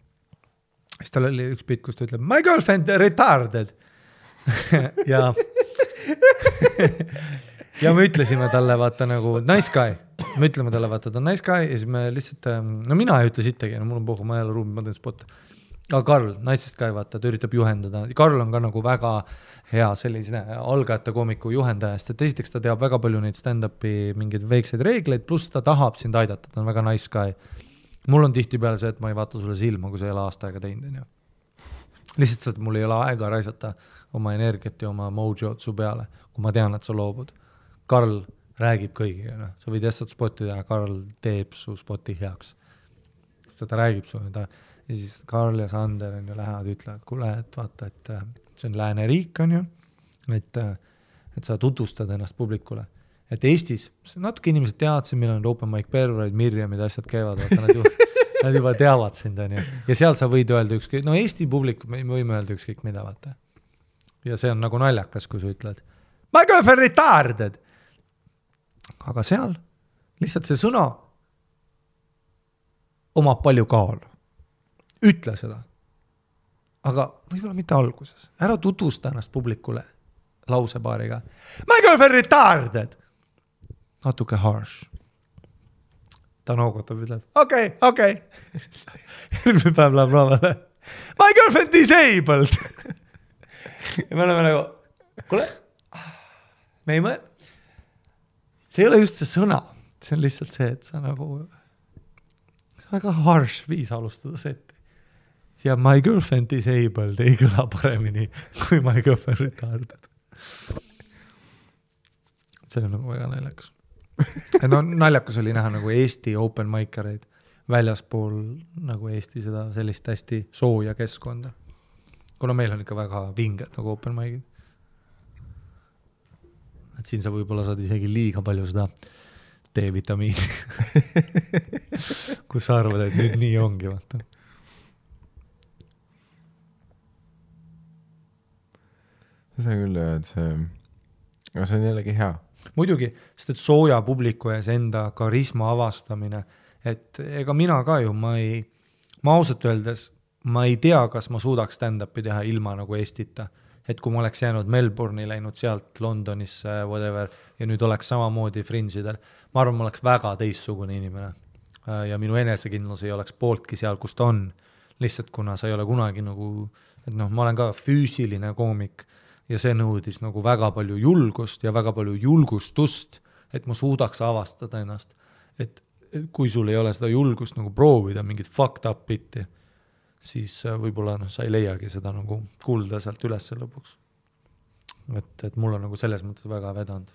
siis tal oli üks bitt, kus ta ütleb my girlfriend retarded [laughs] ja [laughs] ja me ütlesime talle vaata nagu nice guy, me ütleme talle vaata ta on nice guy ja siis me lihtsalt, no mina ei ütle sittagi, no mul on puhku, ma ei ole ruumi, ma teen spotte. aga Karl, nicest guy, vaata, ta üritab juhendada, Karl on ka nagu väga hea sellise algajate koomiku juhendaja, sest et esiteks ta teab väga palju neid stand-up'i mingeid väikseid reegleid, pluss ta tahab sind aidata, ta on väga nice guy. mul on tihtipeale see, et ma ei vaata sulle silma, kui sa ei ole aasta aega teinud, onju. lihtsalt sest mul ei ole aega raisata oma energiat ja oma mojo't su peale, kui ma tean, et sa loobud. Karl räägib kõigiga, noh, sa võid lihtsalt spotti teha, Karl teeb su spoti heaks. sest ta räägib sulle, ta ja siis Karl ja Sander on ju lähevad, ütlevad, kuule, et vaata, et äh, see on lääneriik, on ju, et, et sa tutvustad ennast publikule. et Eestis, natuke inimesed teavad siin, meil on open mic Perverid, Mirjamid, asjad käivad, vaata nad ju, [laughs] nad juba teavad sind, on ju. ja seal sa võid öelda ükskõik, no Eesti publik, me võime öelda ükskõik mida, vaata. Ja see on nagu naljakas, kui sa ütled my girlfriend retarded. aga seal lihtsalt see sõna omab palju kaalu. ütle seda. aga võib-olla mitte alguses, ära tutvusta ennast publikule lausepaariga my girlfriend retarded. natuke harsh. ta noogutab, ütleb okei okay,, okei okay. [laughs] järgmine päev läheb lavale. My girlfriend disabled. [laughs] ja me oleme nagu, kuule, me ei mõtle, see ei ole just see sõna, see on lihtsalt see, et sa nagu, see on väga harsh viis alustada seti. ja my girlfriend disabled ei kõla paremini kui my girlfriend retarded. see on nagu väga naljakas. no naljakas oli näha nagu Eesti open mic ereid väljaspool nagu Eesti seda sellist hästi sooja keskkonda. Kuna meil on ikka väga vinged nagu open mic'id. et siin sa võib-olla saad isegi liiga palju seda D-vitamiini. [laughs] kus sa arvad, et nüüd nii ongi, vaata. seda küll jah, et see, aga see on jällegi hea. muidugi, sest et sooja publiku ees enda karisma avastamine, et ega mina ka ju, ma ei, ma ausalt öeldes, ma ei tea, kas ma suudaks stand-up'i teha ilma nagu Eestita. et kui ma oleks jäänud Melbourne'i, läinud sealt Londonisse, whatever, ja nüüd oleks samamoodi Fringe idel, ma arvan, ma oleks väga teistsugune inimene. ja minu enesekindlus ei oleks pooltki seal, kus ta on. lihtsalt kuna sa ei ole kunagi nagu, et noh, ma olen ka füüsiline koomik ja see nõudis nagu väga palju julgust ja väga palju julgustust, et ma suudaks avastada ennast. et kui sul ei ole seda julgust nagu proovida mingit fucked up bit'i, siis äh, võib-olla noh, sa ei leiagi seda nagu kulda sealt üles lõpuks. et, et mul on nagu selles mõttes väga vedanud.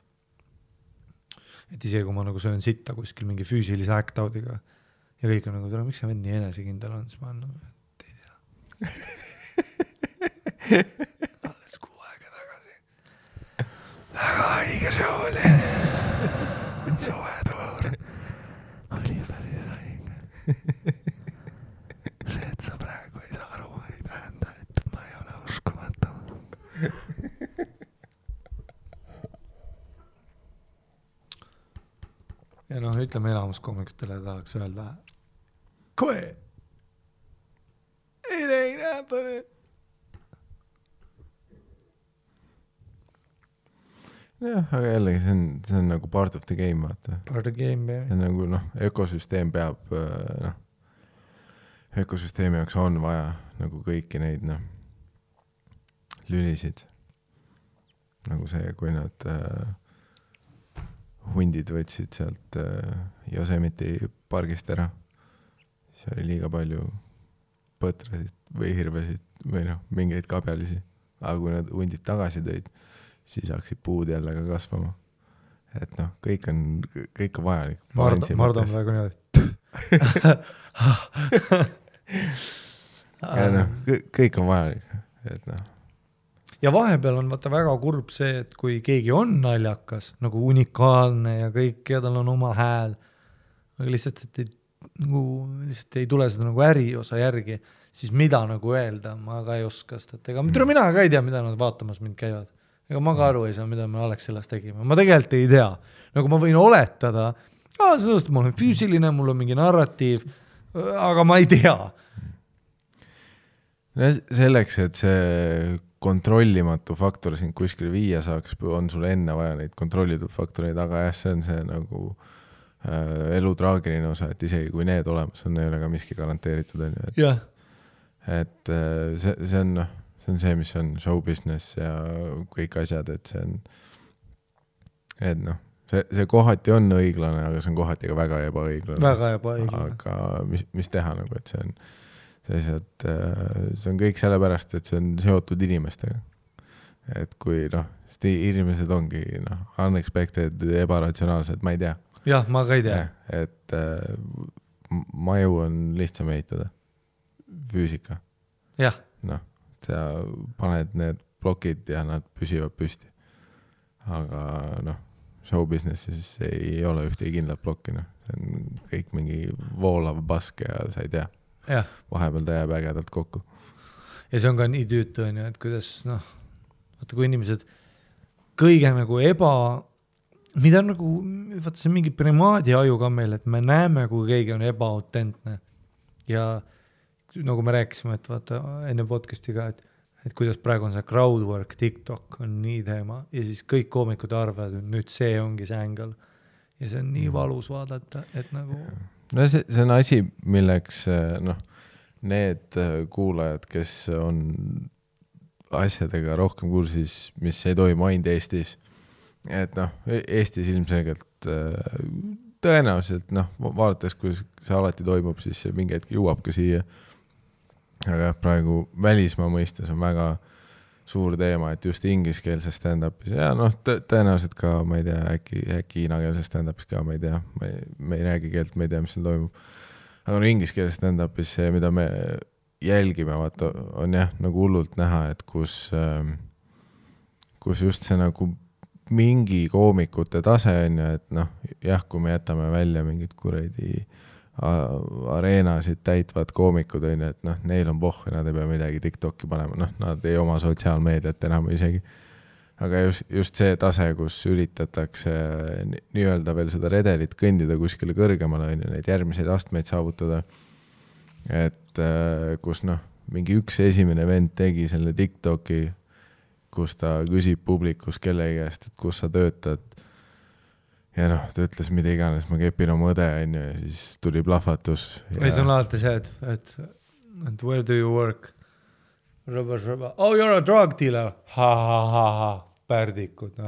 et isegi kui ma nagu söön sitta kuskil mingi füüsilise act out'iga ja kõik on nagu, tere, miks see vend nii enesekindel on, siis ma olen nagu, et ei tea. [laughs] alles kuu aega tagasi. väga haige show oli. soe toor. oli päris haige. see, et sa praegu ei saa aru, ei tähenda, et ma ei ole uskumatu. Ja noh, ütleme enamus koomikutele tahaks öelda. Quit. It ain't happening. jah, aga jällegi see on, see on nagu part of the game, vaata. Part of game, see on nagu noh, ökosüsteem peab äh, noh, ökosüsteemi jaoks on vaja nagu kõiki neid noh, lülisid. nagu see, kui nad äh, hundid võtsid sealt äh, Yosemite pargist ära, siis oli liiga palju põtrasid või hirvesid või noh, mingeid kabjalisi. aga kui nad hundid tagasi tõid, siis hakkasid puud jälle ka kasvama. et noh, kõik on, kõik on vajalik. Mardu, Mardu on praegu niimoodi [laughs] ja noh, kõik on vajalik, et noh. Ja vahepeal on vaata väga kurb see, et kui keegi on naljakas nagu unikaalne ja kõik ja tal on oma hääl, aga lihtsalt, et ei, nagu lihtsalt ei tule seda nagu äriosa järgi, siis mida nagu öelda, ma ka ei oska, sest et ega mm. mina ka ei tea, mida nad vaatamas mind käivad. ega ma ka aru ei saa, mida me Alexelas tegime, ma tegelikult ei tea, nagu ma võin oletada, sellest ma olen füüsiline, mul on mingi narratiiv, aga ma ei tea selleks, et see kontrollimatu faktor sind kuskile viia saaks, on sul enne vaja neid kontrollitud faktoreid, aga jah, see on see nagu äh, elu traagiline osa, et isegi kui need olemas on, ei ole ka miski garanteeritud, on ju, et yeah. et äh, see, see on noh, see on see, mis on show business ja kõik asjad, et see on, et noh, see, see kohati on õiglane, aga see on kohati ka väga ebaõiglane. väga ebaõiglane. aga mis, mis teha nagu, et see on sellised, äh, see on kõik sellepärast, et see on seotud inimestega. et kui noh, sest inimesed ongi noh, unexpected, ebaratsionaalsed, ma ei tea. jah, ma ka ei tea. et äh, maju on lihtsam ehitada, füüsika. noh, sa paned need plokid ja nad püsivad püsti. aga noh, show business'is ei ole ühtegi kindlat plokki, noh, see on kõik mingi voolav pask ja sa ei tea vahepeal ta jääb ägedalt kokku. ja see on ka nii tüütu, on ju, et kuidas noh, vaata kui inimesed kõige nagu eba, mida nagu, vaata see on mingi primaadi aju ka meil, et me näeme, kui keegi on ebaautentne. ja nagu me rääkisime, et vaata enne podcast'i ka, et, et kuidas praegu on see crowdwork, TikTok on nii teema ja siis kõik koomikud arvavad, et nüüd see ongi see ängel. ja see on nii mm. valus vaadata, et nagu no see, see on asi, milleks noh, need kuulajad, kes on asjadega rohkem kursis, mis ei toimu ainult Eestis. et noh, Eestis ilmselgelt tõenäoliselt noh, vaadates, kuidas see alati toimub, siis see mingi hetk jõuab ka siia. aga jah, praegu välismaa mõistes on väga äh, suur teema, et just ingliskeelses stand-up'is ja noh, tõenäoliselt ka, ma ei tea, äkki, äkki hiinakeelses stand-up'is ka, ma ei tea, ma ei, me ei räägi keelt, me ei tea, mis seal toimub. aga no ingliskeelses stand-up'is see, mida me jälgime, vaata, on jah, nagu hullult näha, et kus, ähm, kus just see nagu mingi koomikute tase on ju, et noh, jah, kui me jätame välja mingid kuradi äh, areenasid täitvad koomikud, on ju, et noh, neil on pohhu, nad ei pea midagi Tiktoki panema, noh, nad ei oma sotsiaalmeediat enam isegi. aga just, just see tase, kus üritatakse nii-öelda veel seda redelit kõndida kuskile kõrgemale, on ju, neid järgmiseid astmeid saavutada. et äh, kus noh, mingi üks esimene vend tegi selle Tiktoki, kus ta küsib publikus kellegi käest, et kus sa töötad ja noh, ta ütles mida iganes, ma kepin oma õde, onju, ja siis tuli plahvatus ja.... ei, see on alati see, et, et, et where do you work? rõbas, rõbas, oh you are a drug dealer ha,, ha-ha-ha-ha, pärdikud [laughs]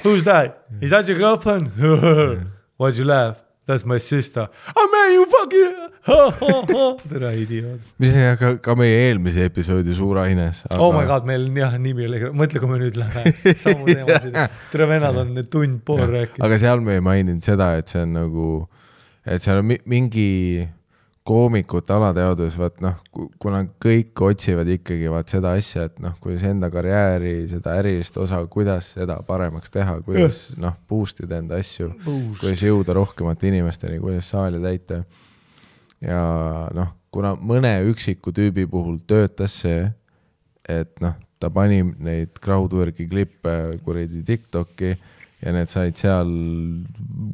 Who's that? Is that your girlfriend? [laughs] Why'd you laugh? That's my sister. Oh man, you fucking [laughs] tere, idioot. mis oli ka, ka meie eelmise episoodi Suur aines aga.... oh my god, meil on jah nimi oli, mõtle, kui me nüüd läheme samu teemasid. tere, vennad on tund pool rääkinud. aga seal me ei maininud seda, et see on nagu, et seal on mingi koomikute alateadvus, vaat noh, kuna kõik otsivad ikkagi vaat seda asja, et noh, kuidas enda karjääri, seda ärilist osa, kuidas seda paremaks teha, kuidas noh, boost ida enda asju, kuidas jõuda rohkemate inimesteni, kuidas saali täita. ja noh, kuna mõne üksiku tüübi puhul töötas see, et noh, ta pani neid crowdwork'i klippe kuradi Tiktoki ja need said seal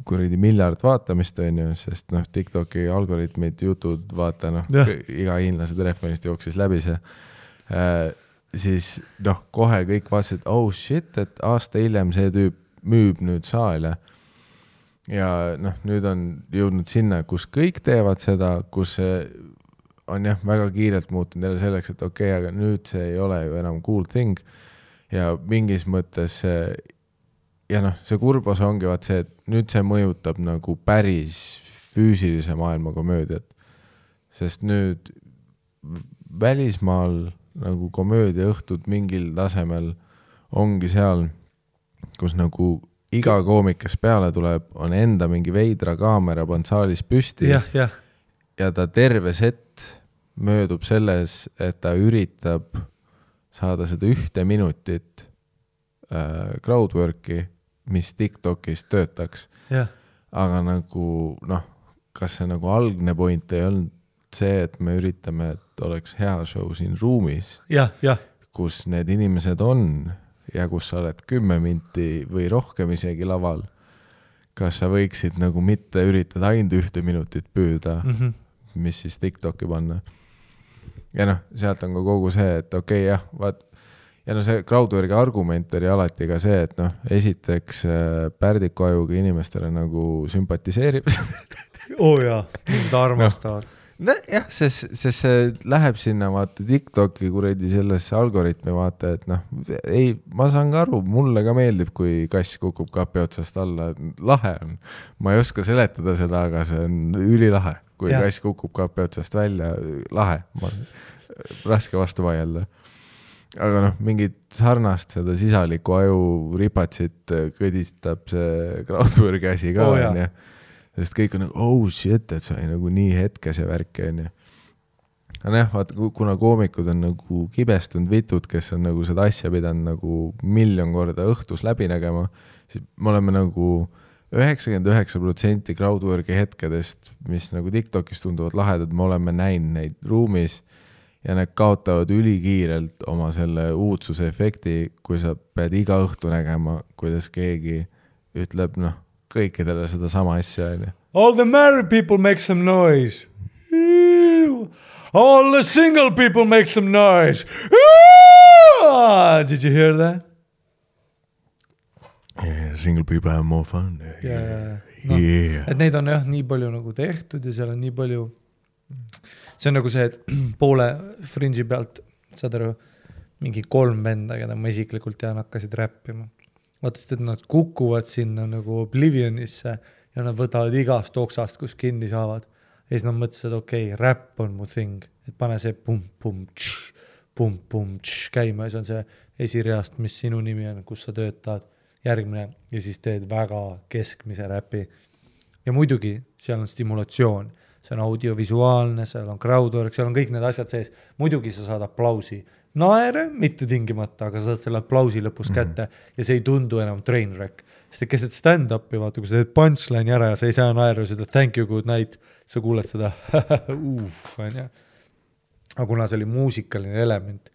kuradi miljard vaatamist, on ju, sest noh, Tiktoki algoritmid, jutud, vaata noh, iga hiinlase telefonist jooksis läbi see äh,. siis noh, kohe kõik vaatasid, oh shit, et aasta hiljem see tüüp müüb nüüd saale. ja noh, nüüd on jõudnud sinna, kus kõik teevad seda, kus see on jah, väga kiirelt muutunud jälle selleks, et okei okay,, aga nüüd see ei ole ju enam cool thing ja mingis mõttes see ja noh, see kurb osa ongi vaat see, et nüüd see mõjutab nagu päris füüsilise maailma komöödiat. sest nüüd välismaal nagu komöödiaõhtud mingil tasemel ongi seal, kus nagu iga koomik, kes peale tuleb, on enda mingi veidra kaamera pannud saalis püsti jah, jah, ja ta terve set möödub selles, et ta üritab saada seda ühte minutit äh, crowdwork'i, mis Tiktokis töötaks, jah, aga nagu noh, kas see nagu algne point ei olnud see, et me üritame, et oleks hea show siin ruumis, jah, jah, kus need inimesed on ja kus sa oled kümme minti või rohkem isegi laval. kas sa võiksid nagu mitte üritada ainult ühte minutit püüda mm, Mhm. mis siis Tiktoki panna. ja noh, sealt on ka kogu see, et okei okay, jah, vaat ja no see crowdwork'i argument oli alati ka see, et noh, esiteks äh, pärdiku ajuga inimestele nagu sümpatiseerib oo [laughs] oh, jaa, nad armastavad. nojah, sest, sest see läheb sinna vaata Tiktoki kuradi sellesse algoritmi vaata, et noh, ei, ma saan ka aru, mulle ka meeldib, kui kass kukub kapi otsast alla, lahe on. ma ei oska seletada seda, aga see on ülilahe, kui ja. kass kukub kapi otsast välja, lahe, raske vastu vaielda. Aga noh, mingit sarnast seda sisaliku aju ripatsit kõdistab see crowdwork'i asi ka jaa. onju sest kõik on nagu oh shit, et see oli nagu nii hetkes ja värki onju. aga nojah, vaata, kuna koomikud on nagu kibestunud vitud, kes on nagu seda asja pidanud nagu miljon korda õhtus läbi nägema, siis me oleme nagu üheksakümmend üheksa protsenti crowdwork'i hetkedest, mis nagu Tiktokis tunduvad lahedad, me oleme näinud neid ruumis ja need kaotavad ülikiirelt oma selle uudsuse efekti, kui sa pead iga õhtu nägema, kuidas keegi ütleb noh, kõikidele sedasama asja onju. All the married people make some noise. All the single people make some noise. Did you hear that? Yeah, single people have more fun Yeah. Noh, yeah. et neid on jah nii palju nagu tehtud ja seal on nii palju, see on nagu see, et [clears throat] poole fringe'i pealt, saad aru, mingi kolm venda, keda ma isiklikult tean, hakkasid räppima. vaata, sest et nad kukuvad sinna nagu oblivionisse ja nad võtavad igast oksast, kus kinni saavad. ja siis nad mõtlesid, et okei okay,, räpp on mu thing, et pane see pumm-pumm, pumm-pumm käima. Ja see on see esireast, mis sinu nimi on, kus sa töötad, järgmine. Ja siis teed väga keskmise räpi. Ja muidugi seal on stimulatsioon, see on audiovisuaalne, seal on crowdwork, seal on kõik need asjad sees, muidugi sa saad aplausi, naere, mitte tingimata, aga sa saad selle aplausi lõpus mm -hmm. kätte ja see ei tundu enam train wreck. sest et keset stand-up'i vaata, kui sa teed punchline'i ära ja sa ei saa naeru, sa ütled thank you, good night, sa kuuled seda [laughs] uff, onju. aga kuna see oli muusikaline element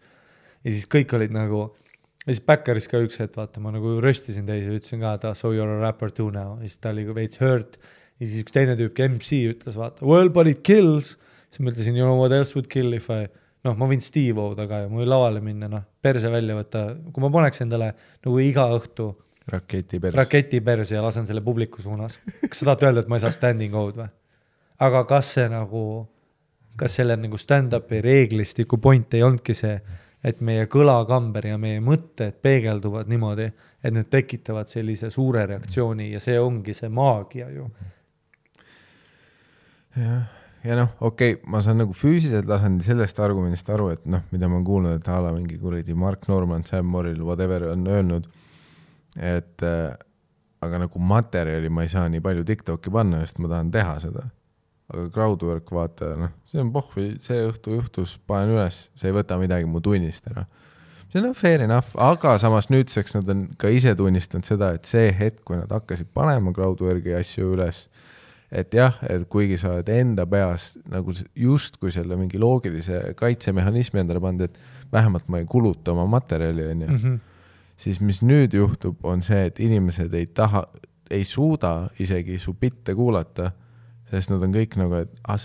ja siis kõik olid nagu, ja siis Backeris ka üks hetk, vaata, ma nagu röstisin teisi ütlesin ka, et ah, so you are a rapper too now, ja siis ta oli veits hurt. Ja siis üks teine tüüp, MC ütles, vaata, well but it kills. siis ma ütlesin, you know what else would kill if I, noh, ma võin Steve O'da ka ja ma võin lavale minna, noh, perse välja võtta, kui ma paneks endale nagu iga õhtu raketi perse. raketi perse ja lasen selle publiku suunas. kas sa tahad öelda, et ma ei saa standing out või? aga kas see nagu, kas selle nagu stand-up'i reeglistiku point ei olnudki see, et meie kõlakamber ja meie mõtted peegelduvad niimoodi, et need tekitavad sellise suure reaktsiooni ja see ongi see maagia ju. jah, ja noh, okei okay,, ma saan nagu füüsiliselt tasandil sellest argumendist aru, et noh, mida ma olen kuulnud, et a la mingi kuradi Mark Norman, Sam Morrill, whatever on öelnud, et äh, aga nagu materjali ma ei saa nii palju Tiktoki panna, sest ma tahan teha seda. aga crowdwork, vaata, noh, see on pohvi, see õhtu juhtus, panen üles, see ei võta midagi mu tunnist ära. see on fair enough, aga samas nüüdseks nad on ka ise tunnistanud seda, et see hetk, kui nad hakkasid panema crowdwork'i asju üles, et jah, et kuigi sa oled enda peas nagu justkui selle mingi loogilise kaitsemehhanismi endale pannud, et vähemalt ma ei kuluta oma materjali, onju, Mhm. siis mis nüüd juhtub, on see, et inimesed ei taha, ei suuda isegi su bitte kuulata, sest nad on kõik nagu, et ah,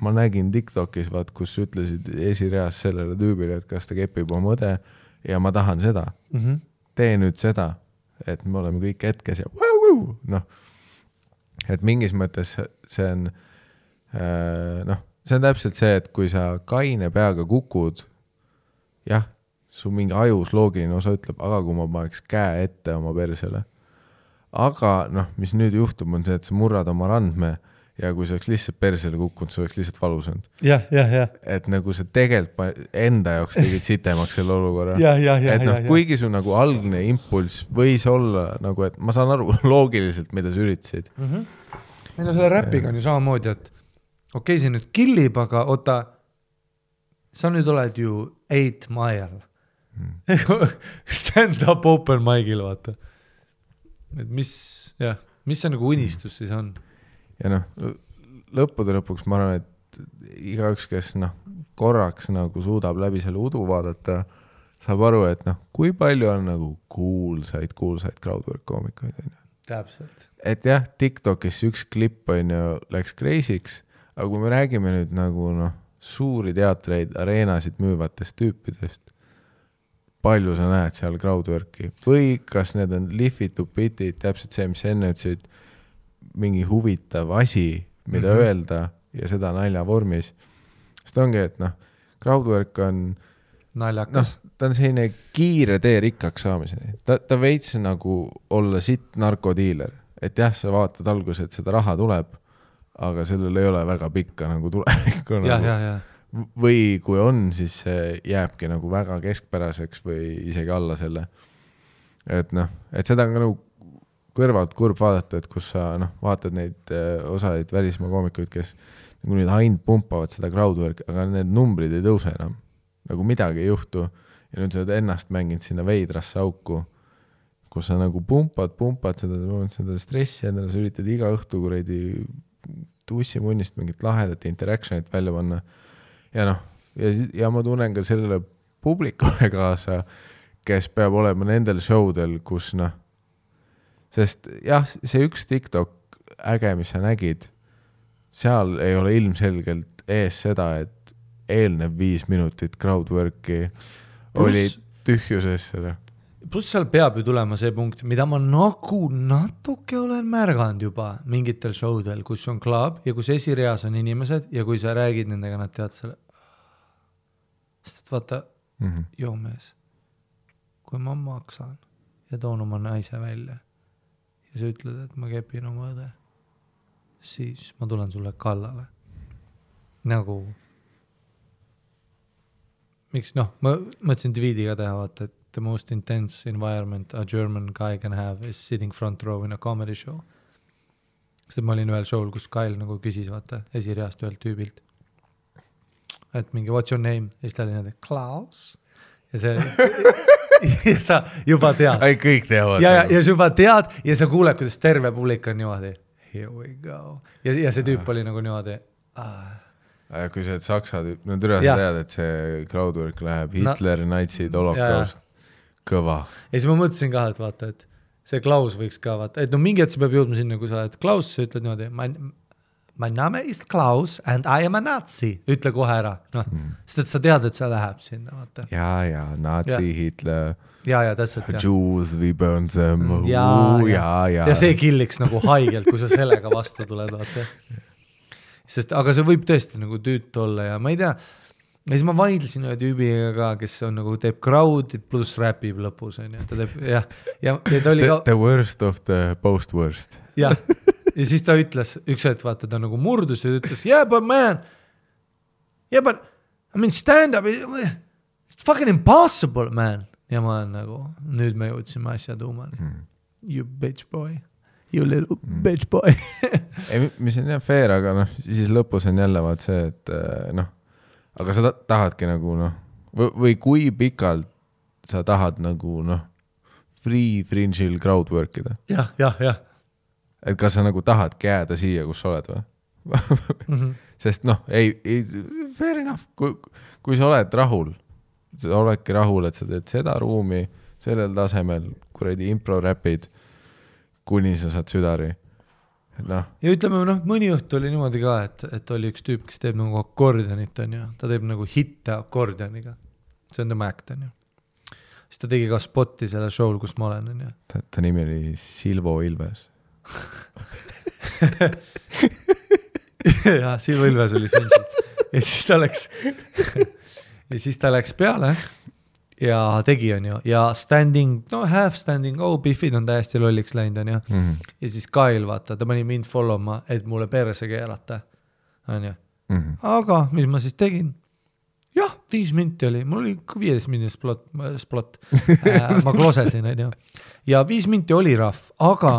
ma nägin Tiktokis, vaat kus ütlesid esireas sellele tüübile, et kas ta kepib oma õde ja ma tahan seda, Mhm. tee nüüd seda, et me oleme kõik hetkes ja noh et mingis mõttes see- on äh, noh, see on täpselt see, et kui sa kaine peaga kukud, jah, su mingi ajus loogiline osa ütleb, aga kui ma paneks käe ette oma persele. aga noh, mis nüüd juhtub, on see, et sa murrad oma randme ja kui see oleks lihtsalt persele kukkunud, see oleks lihtsalt valus olnud. jah, jah, jah, et nagu sa tegelikult enda jaoks tegid sitemaks selle olukorra. [laughs] et noh kuigi su nagu algne impulss võis olla nagu, et ma saan aru [laughs] loogiliselt, mida sa üritasid. ei no selle räpiga on ju samamoodi, et okei okay,, see nüüd killib, aga oota, sa nüüd oled ju Eight Mile Hmm. [laughs] stand-up open mic'il, vaata. et mis, jah, mis see nagu unistus siis on? Ja noh, lõppude lõpuks ma arvan, et igaüks, kes noh, korraks nagu suudab läbi selle udu vaadata, saab aru, et noh, kui palju on nagu kuulsaid, kuulsaid crowdwork koomikuid, onju. täpselt. et jah, Tiktokis üks klipp on ju läks crazy'ks, aga kui me räägime nüüd nagu noh, suuri teatreid, areenasid müüvatest tüüpidest, palju sa näed seal crowdwork'i või kas need on lihvitud bitid, täpselt see, mis sa enne ütlesid, mingi huvitav asi, mida mm. -hmm. öelda ja seda naljavormis. sest ongi, et noh, crowdwork on naljakas noh, ta on selline kiire tee rikkaks saamiseni, ta, ta veits nagu olla sitt narkodiiler, et jah, sa vaatad alguses, et seda raha tuleb, aga sellel ei ole väga pikka nagu tulevikku no,. nagu. või kui on, siis see jääbki nagu väga keskpäraseks või isegi alla selle. et noh, et seda on ka nagu kõrvalt kurb vaadata, et kus sa noh, vaatad neid äh, osaleid välismaa koomikuid, kes nagu nüüd ainult pumpavad seda crowdwork'i, aga need numbrid ei tõuse enam. nagu midagi ei juhtu ja nüüd sa oled ennast mänginud sinna veidrasse auku, kus sa nagu pumpad, pumpad seda, seda stressi endale, sa üritad iga õhtu kuradi tussimunnist mingit lahedat interaction'it välja panna ja noh, ja, ja ma tunnen ka sellele publikule [laughs] kaasa, kes peab olema nendel show del, kus noh, sest jah, see üks TikTok äge, mis sa nägid, seal ei ole ilmselgelt ees seda, et eelnev viis minutit crowdwork'i oli tühjuses pluss seal peab ju tulema see punkt, mida ma nagu natuke olen märganud juba mingitel show del, kus on klaab ja kus esireas on inimesed ja kui sa räägid nendega, nad teavad selle. sest et vaata, Mhm. joo mees, kui ma maksan ja toon oma naise välja ja sa ütled, et ma kepin oma õde, siis ma tulen sulle kallale. nagu, miks noh, ma mõtlesin tweet'i ka teha, vaata, et the most intense environment a German guy can have is sitting front row in a comedy show. sest ma olin ühel show'l, kus Kyle nagu küsis, vaata, esireast ühelt tüübilt. et mingi what's your name ja siis ta oli niimoodi Klaus ja see [laughs] [laughs] ja sa juba tead. Ei, kõik teavad. ja, ja, ja sa juba tead ja sa kuuled, kuidas terve publik on niimoodi here we go. Ja, ja see tüüp oli nagu niimoodi ah,. Kui oled saksa tüüp, no türa sa tead, et see crowdwork läheb No- Hitler, natsid, holokaust, kõva. ja siis ma mõtlesin ka, et vaata, et see Klaus võiks ka vaata, et no mingi hetk see peab jõudma sinna, kui sa oled Klaus, sa ütled niimoodi, my, my name is Klaus and I am a nazi, ütle kohe ära, noh mm., sest et sa tead, et see läheb sinna, vaata. ja, ja natsi Hitler, ja, ja täpselt. Jews, we burn them, ja, ja, ja, ja. ja see killiks nagu haigelt, kui sa sellega vastu tuled, vaata. sest, aga see võib tõesti nagu tüütu olla ja ma ei tea. ja siis ma vaidlesin ühe tüübiga ka, kes on nagu teeb crowd'i pluss räpib lõpus onju, ta teeb jah, ja, ja ta oli The, ka the worst of the post worst. jah, [laughs] ja siis ta ütles üks hetk vaata ta nagu murdus ja ütles yeah but man, yeah but I mean stand-up is it's fucking impossible man. ja ma olen nagu, nüüd me jõudsime asja tuumani. You bitch boy, you little bitch boy. [laughs] Ei, mis on jah fair, aga noh, siis lõpus on jälle vaat see, et eh, noh, aga sa ta tahadki nagu noh, või kui pikalt sa tahad nagu noh, free fringe'il crowdwork ida, jah, jah, jah et kas sa nagu tahadki jääda siia, kus sa oled või? mm. -hmm. sest noh, ei, ei, fair enough, kui, kui sa oled rahul, sa oledki rahul, et sa teed seda ruumi sellel tasemel, kuradi impro-räpid, kuni sa saad südari. noh, ja ütleme noh, mõni õhtu oli niimoodi ka, et, et oli üks tüüp, kes teeb nagu akordionit, onju, ta teeb nagu hitte akordioniga. see on tema äkt, onju. siis ta tegi ka spot'i sellel show'l, kus ma olen, onju. ta, ta nimi oli Silvo Ilves. [laughs] jah, siin Võlves oli Frenchit ja siis ta läks [laughs] ja siis ta läks peale ja tegi, onju, ja standing, no half standing, oh Biffid on täiesti lolliks läinud, onju. Mhm. ja siis Kyle, vaata, ta pani mind follow ma, et mulle perse keerata, onju. aga mis ma siis tegin? jah, viis minti oli, mul oli viieteist minti splot, splot [laughs] äh,, ma klosesin, onju. ja viis minti oli rahv, aga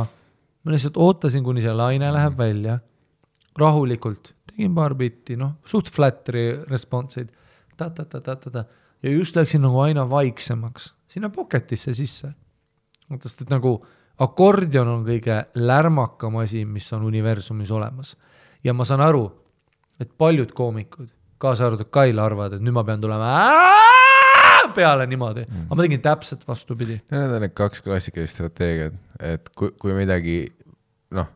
ma lihtsalt ootasin, kuni see laine läheb välja, rahulikult, tegin paar bitti, noh, suht flat re- response'id, ta-ta-ta-ta-ta-ta ja just läksin nagu aina vaiksemaks sinna pocket'isse sisse. sest et nagu akordion on kõige lärmakam asi, mis on universumis olemas. Ja ma saan aru, et paljud koomikud, kaasa arvatud Kail, arvavad, et nüüd ma pean tulema peale niimoodi, aga ma tegin täpselt vastupidi. Need on need kaks klassikalist strateegiat, et kui, kui midagi noh,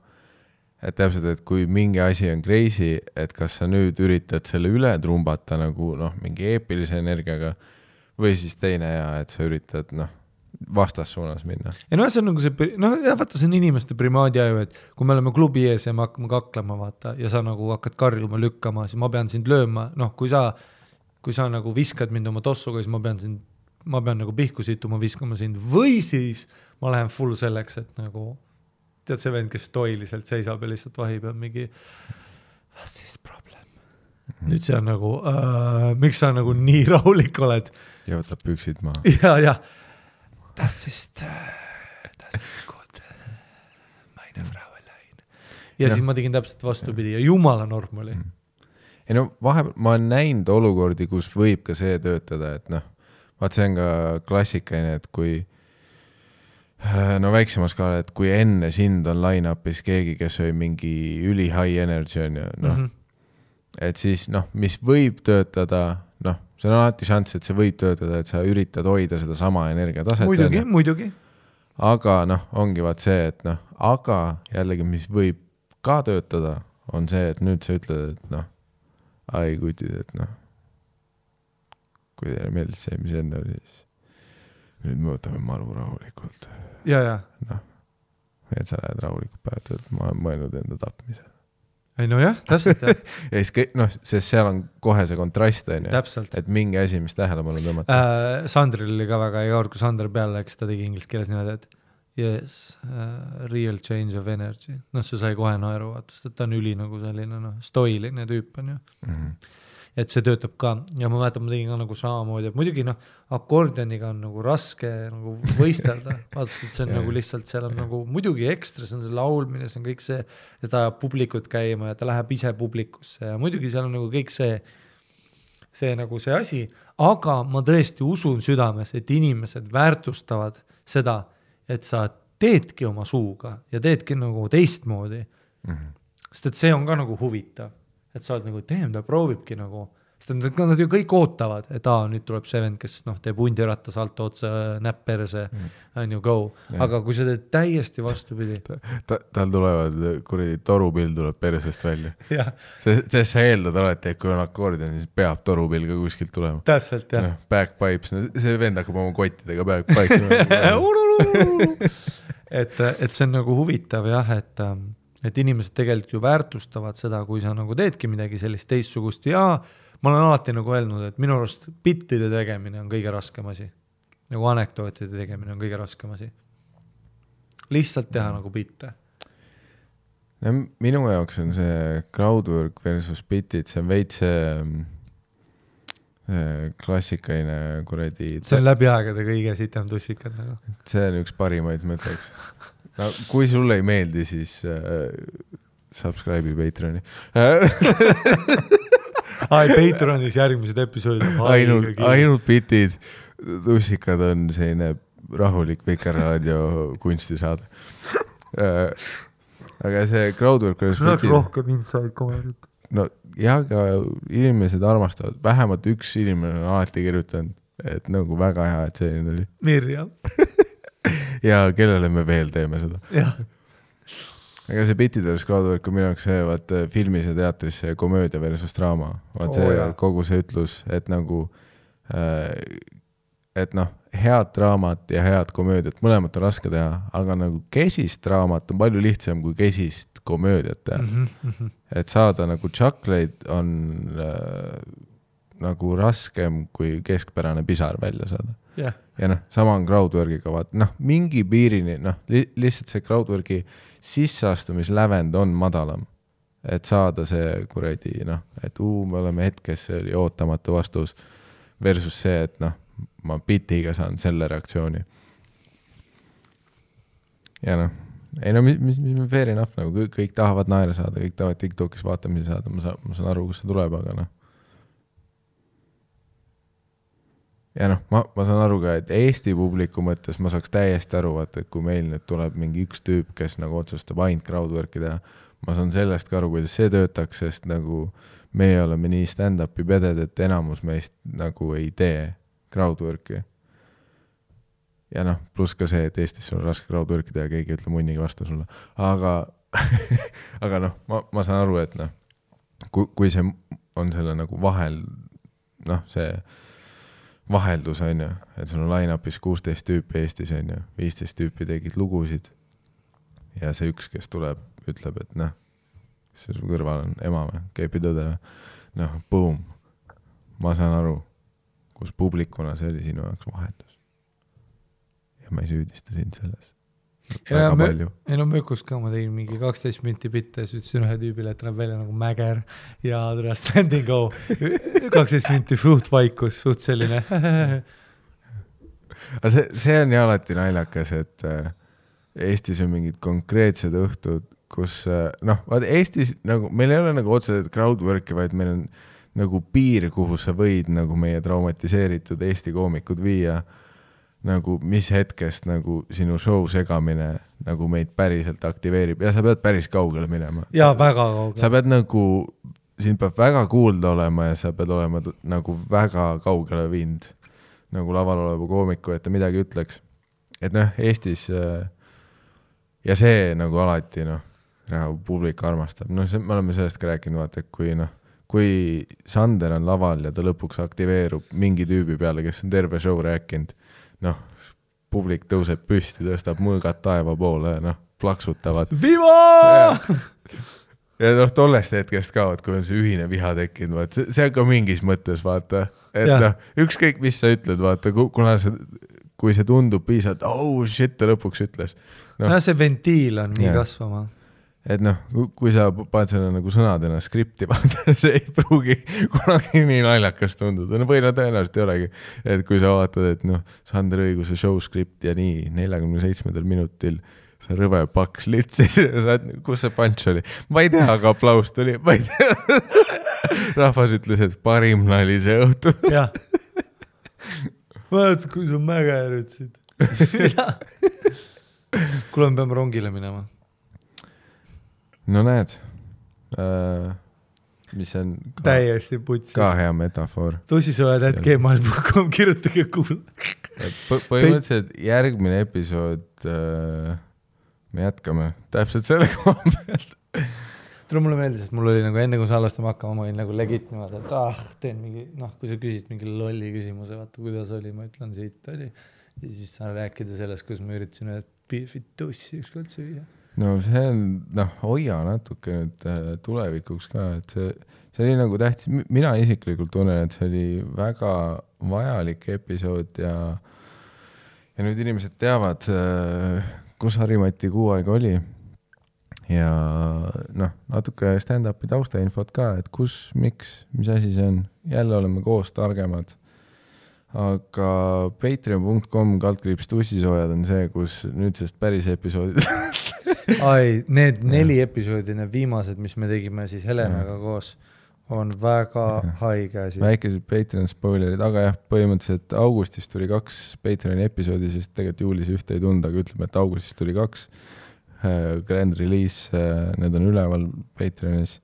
et täpselt, et kui mingi asi on crazy, et kas sa nüüd üritad selle üle trumbata nagu noh, mingi eepilise energiaga või siis teine ja et sa üritad noh, vastassuunas minna. ja noh, see on nagu see, noh jah, vaata, see on inimeste primaadiaju, et kui me oleme klubi ees ja me hakkame kaklema, vaata, ja sa nagu hakkad karjuma, lükkama, siis ma pean sind lööma, noh, kui sa, kui sa nagu viskad mind oma tossuga, siis ma pean sind, ma pean nagu pihku situma, viskama sind või siis ma lähen full selleks, et nagu tead see vend, kes stoiliselt seisab ja lihtsalt vahib ja mingi what's this problem nüüd see on nagu äh,, miks sa nagu nii rahulik oled ja võtab püksid maha. [laughs] ja, ja das ist, das ist gut, meine Frauelein. ja Jah. siis ma tegin täpselt vastupidi ja jumala norm oli. ei no vahepeal ma olen näinud olukordi, kus võib ka see töötada, et noh, vaat see on ka klassikaline, et kui äh, no väiksema skaala, et kui enne sind on line-up'is keegi, kes oli mingi üli high energy on ju, noh mm. -hmm. et siis noh, mis võib töötada, noh, see on alati šanss, et see võib töötada, et sa üritad hoida sedasama energiataset. muidugi, muidugi. aga noh, ongi vaat see, et noh, aga jällegi, mis võib ka töötada, on see, et nüüd sa ütled, et noh, ai kutid, et noh, kui teile meeldis see, mis enne oli, siis nüüd me võtame maru rahulikult. ja, ja, noh, et sa lähed rahulikult päev, ütled, ma olen mõelnud enda tapmise. ei nojah, täpselt jah, [laughs] ja siis kõik, noh, sest seal on kohe see kontrast, on ju, et mingi asi, mis tähelepanu tõmmata. äh,. Sandril oli ka väga hea kord, kui Sander peale läks, ta tegi inglise keeles niimoodi, et yes uh,, real change of energy, noh, see sai kohe naeru vaata, sest et ta on üli nagu selline noh, stoiline tüüp on ju Mhm. Et see töötab ka. Ja ma mäletan, ma tegin ka nagu samamoodi, et muidugi noh, akordioniga on nagu raske nagu võistelda, vaata, et see on nagu lihtsalt seal on nagu muidugi ekstra, see on see laulmine, see on kõik see, ta ajab publikut käima ja ta läheb ise publikusse. Ja muidugi seal on nagu kõik see, see nagu see asi, aga ma tõesti usun südames, et inimesed väärtustavad seda, et sa teedki oma suuga ja teedki nagu teistmoodi. Mhm. sest et see on ka nagu huvitav, et sa oled nagu, damn, ta proovibki nagu, sest nad, nad ju kõik ootavad, et aa, nüüd tuleb see vend, kes noh, teeb hundirata salto otsa, näpp perse, on ju, go. Aga kui sa teed täiesti vastupidi, ta, tal tulevad kuradi torupill tuleb persest välja. sest, sest sa eeldad alati, et kui on akordion, siis peab torupill ka kuskilt tulema. täpselt jah noh, backpipes, see vend hakkab oma kottidega backpipes. [laughs] et, et see on nagu huvitav jah, et, et inimesed tegelikult ju väärtustavad seda, kui sa nagu teedki midagi sellist teistsugust ja ma olen alati nagu öelnud, et minu arust bittide tegemine on kõige raskem asi. nagu anekdootide tegemine on kõige raskem asi. lihtsalt teha nagu bitte. no minu jaoks on see crowdwork versus bitid, see on veits mm, see klassikaline kuradi, see on läbi aegade kõige sitem tussikad nagu. see on üks parimaid, ma ütleks. No kui sulle ei meeldi, siis äh, subscribe'i Patreon'i [laughs] ai, Patreonis järgmised episoodid. ainult, ainult bitid, tussikad on selline rahulik Vikerraadio kunstisaade. aga see crowdwork saaks bitid, rohkem inside komedit. no jah, aga inimesed armastavad, vähemalt üks inimene on alati kirjutanud, et nagu väga hea, et selline oli. Mirjam, [laughs] [laughs] ja kellele me veel teeme seda. aga see versus crowdwork on minu jaoks see, vaat filmis ja teatris see komöödia versus draama. vaat Oo, see jaa. kogu see ütlus, et nagu äh, et noh, head draamat ja head komöödiat, mõlemat on raske teha, aga nagu kesist draamat on palju lihtsam kui kesist komöödiat teha mm. -hmm. et saada nagu Chuckleid on äh, nagu raskem kui keskpärane pisar välja saada jah, ja noh, sama on crowdwork'iga, vaata noh, mingi piirini noh li, lihtsalt see crowdwork'i sisseastumislävend on madalam. et saada see kuradi noh, et uu, me oleme hetkes, see oli ootamatu vastus. Versus see, et noh, ma bitiga saan selle reaktsiooni. ja noh, ei no mis, mis, mis fair enough nagu kõik, kõik tahavad naera saada, kõik tahavad Tiktokis vaatamisi saada, ma saan, ma saan aru, kust see tuleb, aga noh. Ja noh, ma, ma saan aru ka, et Eesti publiku mõttes ma saaks täiesti aru, vaata, et kui meil nüüd tuleb mingi üks tüüp, kes nagu otsustab ainult crowdwork'i teha, ma saan sellest ka aru, kuidas see töötaks, sest nagu meie oleme nii stand-up'i peded, et enamus meist nagu ei tee crowdwork'i. ja noh, pluss ka see, et Eestis on raske crowdwork'i teha, keegi ei ütle munnigi vastu sulle, aga [laughs] aga noh, ma, ma saan aru, et noh, kui, kui see on selle nagu vahel, noh, see vaheldus on ju, et sul on line-up'is kuusteist tüüpi Eestis on ju, viisteist tüüpi tegid lugusid. ja see üks, kes tuleb, ütleb, et noh, see su kõrval on ema või, Keipi tõde või, noh, boom, ma saan aru, kus publikuna see oli sinu jaoks vaheldus. ja ma ei süüdista sind selles. Väga palju. ei no Mökus ka ma tegin mingi kaksteist minti bitte siis ütlesin ühe tüübile, et näeb välja nagu mäger ja tule stand and go. kaksteist minti suht vaikus, suht selline aga see, see on ju alati naljakas, et äh, Eestis on mingid konkreetsed õhtud, kus äh, noh, vaata Eestis nagu meil ei ole nagu otseselt crowdwork'i, vaid meil on nagu piir, kuhu sa võid nagu meie traumatiseeritud Eesti koomikud viia. Nagu mis hetkest nagu sinu show segamine nagu meid päriselt aktiveerib ja sa pead päris kaugele minema. ja väga sa kaugel. pead nagu, sind peab väga kuulda olema ja sa pead olema nagu väga kaugele viinud nagu laval oleva koomiku, et ta midagi ütleks. et noh, Eestis äh, ja see nagu alati noh, nagu publik armastab, noh, see, me oleme sellest ka rääkinud, vaata, et kui noh, kui Sander on laval ja ta lõpuks aktiveerub mingi tüübi peale, kes on terve show rääkinud, noh, publik tõuseb püsti, tõstab mõõgad taeva poole ja noh, plaksutavad Viva! ja noh, tollest hetkest ka, vot kui on see ühine viha tekkinud, vaat see, see on ka mingis mõttes vaata, et noh, ükskõik, mis sa ütled, vaata, kuna see, kui see tundub piisavalt, oh shit, ta lõpuks ütles. noh, jah, see ventiil on nii Jah. kasvama. Et noh, kui sa paned selle nagu sõnadena skripti, [laughs] vaata, see ei pruugi kunagi nii naljakas tunduda, no või no tõenäoliselt ei olegi. et kui sa vaatad, et noh, Sander Õiguse show skript ja nii, neljakümne seitsmendal minutil see rõve paks litsis, [laughs] kus see punch oli, ma ei tea, aga aplaus tuli, ma ei tea. [laughs] rahvas ütles, et parim nali see õhtu. jah. vaata, kui sa mäger ütlesid. kuule, me peame rongile minema. No näed äh,, mis on ka, täiesti putsis. ka hea metafoor. tussisõjad, et gmail.com, kirjutage kuula. et põ- põhimõtteliselt järgmine episood äh, me jätkame täpselt selle koha pealt. tule mulle meeldis, et mul oli nagu enne, kui salvestama hakkama, ma olin nagu legit niimoodi, et ah, teen mingi, noh, kui sa küsid mingi lolli küsimuse, vaata kuidas oli, ma ütlen siit oli. ja siis saan rääkida sellest, kuidas ma üritasin ühe beef'i tussi ükskord süüa. No see on, noh, hoia natuke nüüd äh, tulevikuks ka, et see, see oli nagu tähtis, mina isiklikult tunnen, et see oli väga vajalik episood ja ja nüüd inimesed teavad, kus Harimati kuu aega oli. ja noh, natuke stand-up'i taustainfot ka, et kus, miks, mis asi see on, jälle oleme koos targemad. aga patreon.com kaldkriips tussisoojad on see, kus nüüdsest päris episoodid [laughs] ai, need neli episoodi, need viimased, mis me tegime siis Helenaga koos, on väga Jah. haige asi. väikesed Patreon spoilerid, aga jah, põhimõtteliselt augustis tuli kaks Patreoni episoodi, sest tegelikult juulis ühte ei tulnud, aga ütleme, et augustis tuli kaks. Grand release, need on üleval Patreonis,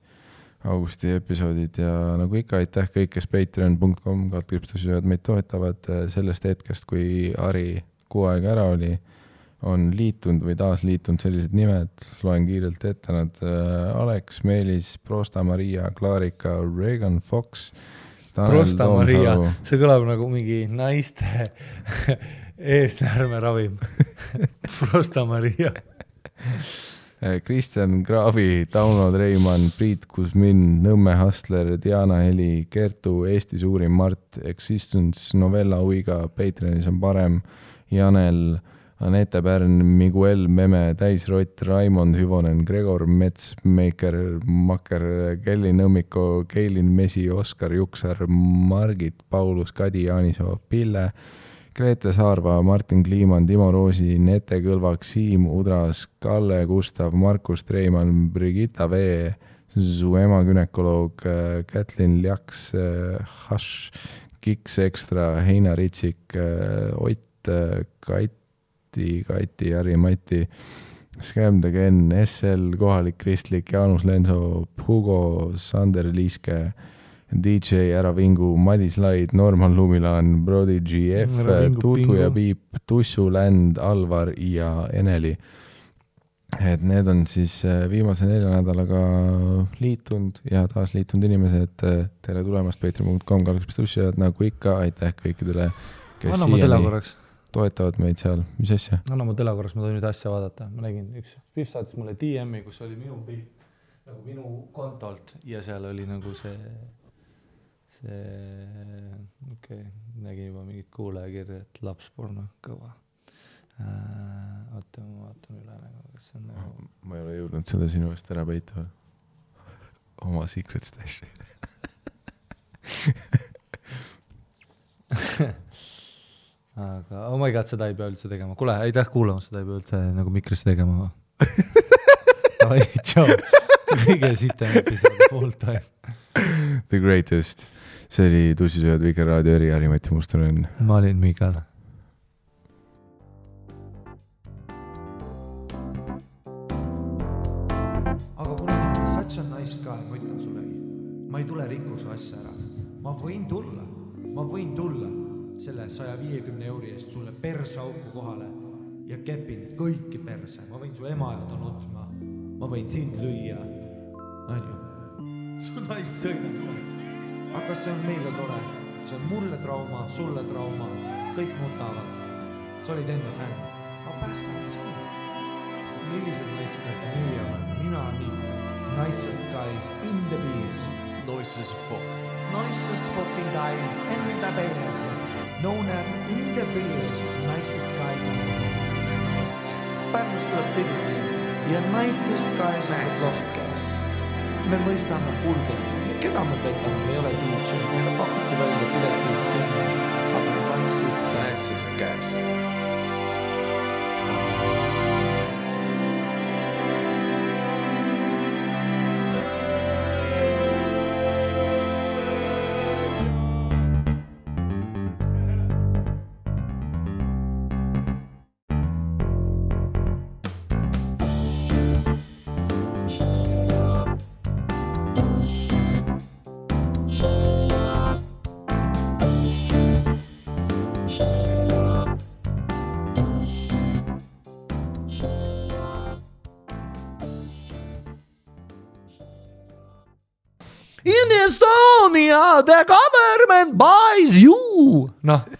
augusti episoodid ja nagu ikka, aitäh kõik, kes patreon.com kaldkriipstused meid toetavad sellest hetkest, kui Ari kuu aega ära oli, on liitunud või taasliitunud sellised nimed, loen kiirelt ette nad, Alex, Meelis, Prosta, Maria, Clarika, Regan Fox, Prosta Maria, see kõlab nagu mingi naiste [laughs] eesnäärmeravim. [laughs] Prosta Maria. Eh, Kristjan Kraavi, Tauno Treimann, Priit Kusmin, Nõmme Hustler, Diana Heli, Kertu, Eesti suurim Mart, Existence, Novella Uiga, Patreonis on parem, Janel, Anette Pärn, Miguel Meme, Täisrott, Raimond Hüvonen, Gregor Metsmaker, Makker, Kelly Nõmmiko, Keilin Mesi, Oskar Juksar, Margit, Paulus, Kadi Jaanisoo, Pille, Grete Saarva, Martin Kliiman, Timo Roosi, Nete Kõlvak, Siim Udras, Kalle Gustav, Markus Treimann, Brigitta Vee, su ema gümnakoloog, Kätlin Ljaks, Hašš, Kiks Ekstra, Heina Ritsik, Ott, Kati, Kati, Jari-Mati, Scam the Gen, SL, kohalik kristlik, Jaanus Lenso, Hugo, Sander Liiske, DJ Ära Vingu, Madis Laid, Norman GF Ära, vingu, Tutu ja. Piip, Tussu Land, Alvar ja Eneli. et need on siis äh, viimase nelja nädalaga liitunud ja taasliitunud inimesed, tere tulemast patreon.com, kaldkristussijad, nagu ikka, aitäh kõikidele, kes anna mu tele korraks, toetavad meid seal, mis asja? anna mu tele korraks, ma tohin nüüd asja vaadata, ma nägin üks, Pihv saatis mulle DM-i, kus oli minu pilt nagu minu kontolt ja seal oli nagu see, see, okei okay,, nägin juba mingit kuulajakirja, et lapsporno, kõva äh,. oota, ma vaatan üle nagu, kas see on nagu, ma ei ole jõudnud seda sinu eest ära peita veel. oma secret stash'i. [laughs] aga oh my god, seda ei pea üldse tegema, kuule, aitäh kuulamast, seda ei pea üldse nagu mikrisse tegema. Davai, tšau, kõige sitem episood of all time. The greatest. see oli Tussisööjad Vikerraadio eri, Harri-Mati Mustonen. ma olin Miikal persauku kohale ja kepin kõiki perse, ma võin su ema jääda nutma, ma võin sind lüüa, onju. su naist sõimata. aga see on meile tore, see on mulle trauma, sulle trauma, kõik nutavad. sa olid enne fänn, ma päästan sind millised naiskad meie oleme, mina nii, nicest guys in the Noise as fuck. nicest fucking guys in the bees, known as in the bees, nicest guys in the bees. Pärnust tuleb Pirni ja nicest guys on the block. me mõistame, kuulge, keda me petame, me ei ole DJ, meile pakuti välja piletid In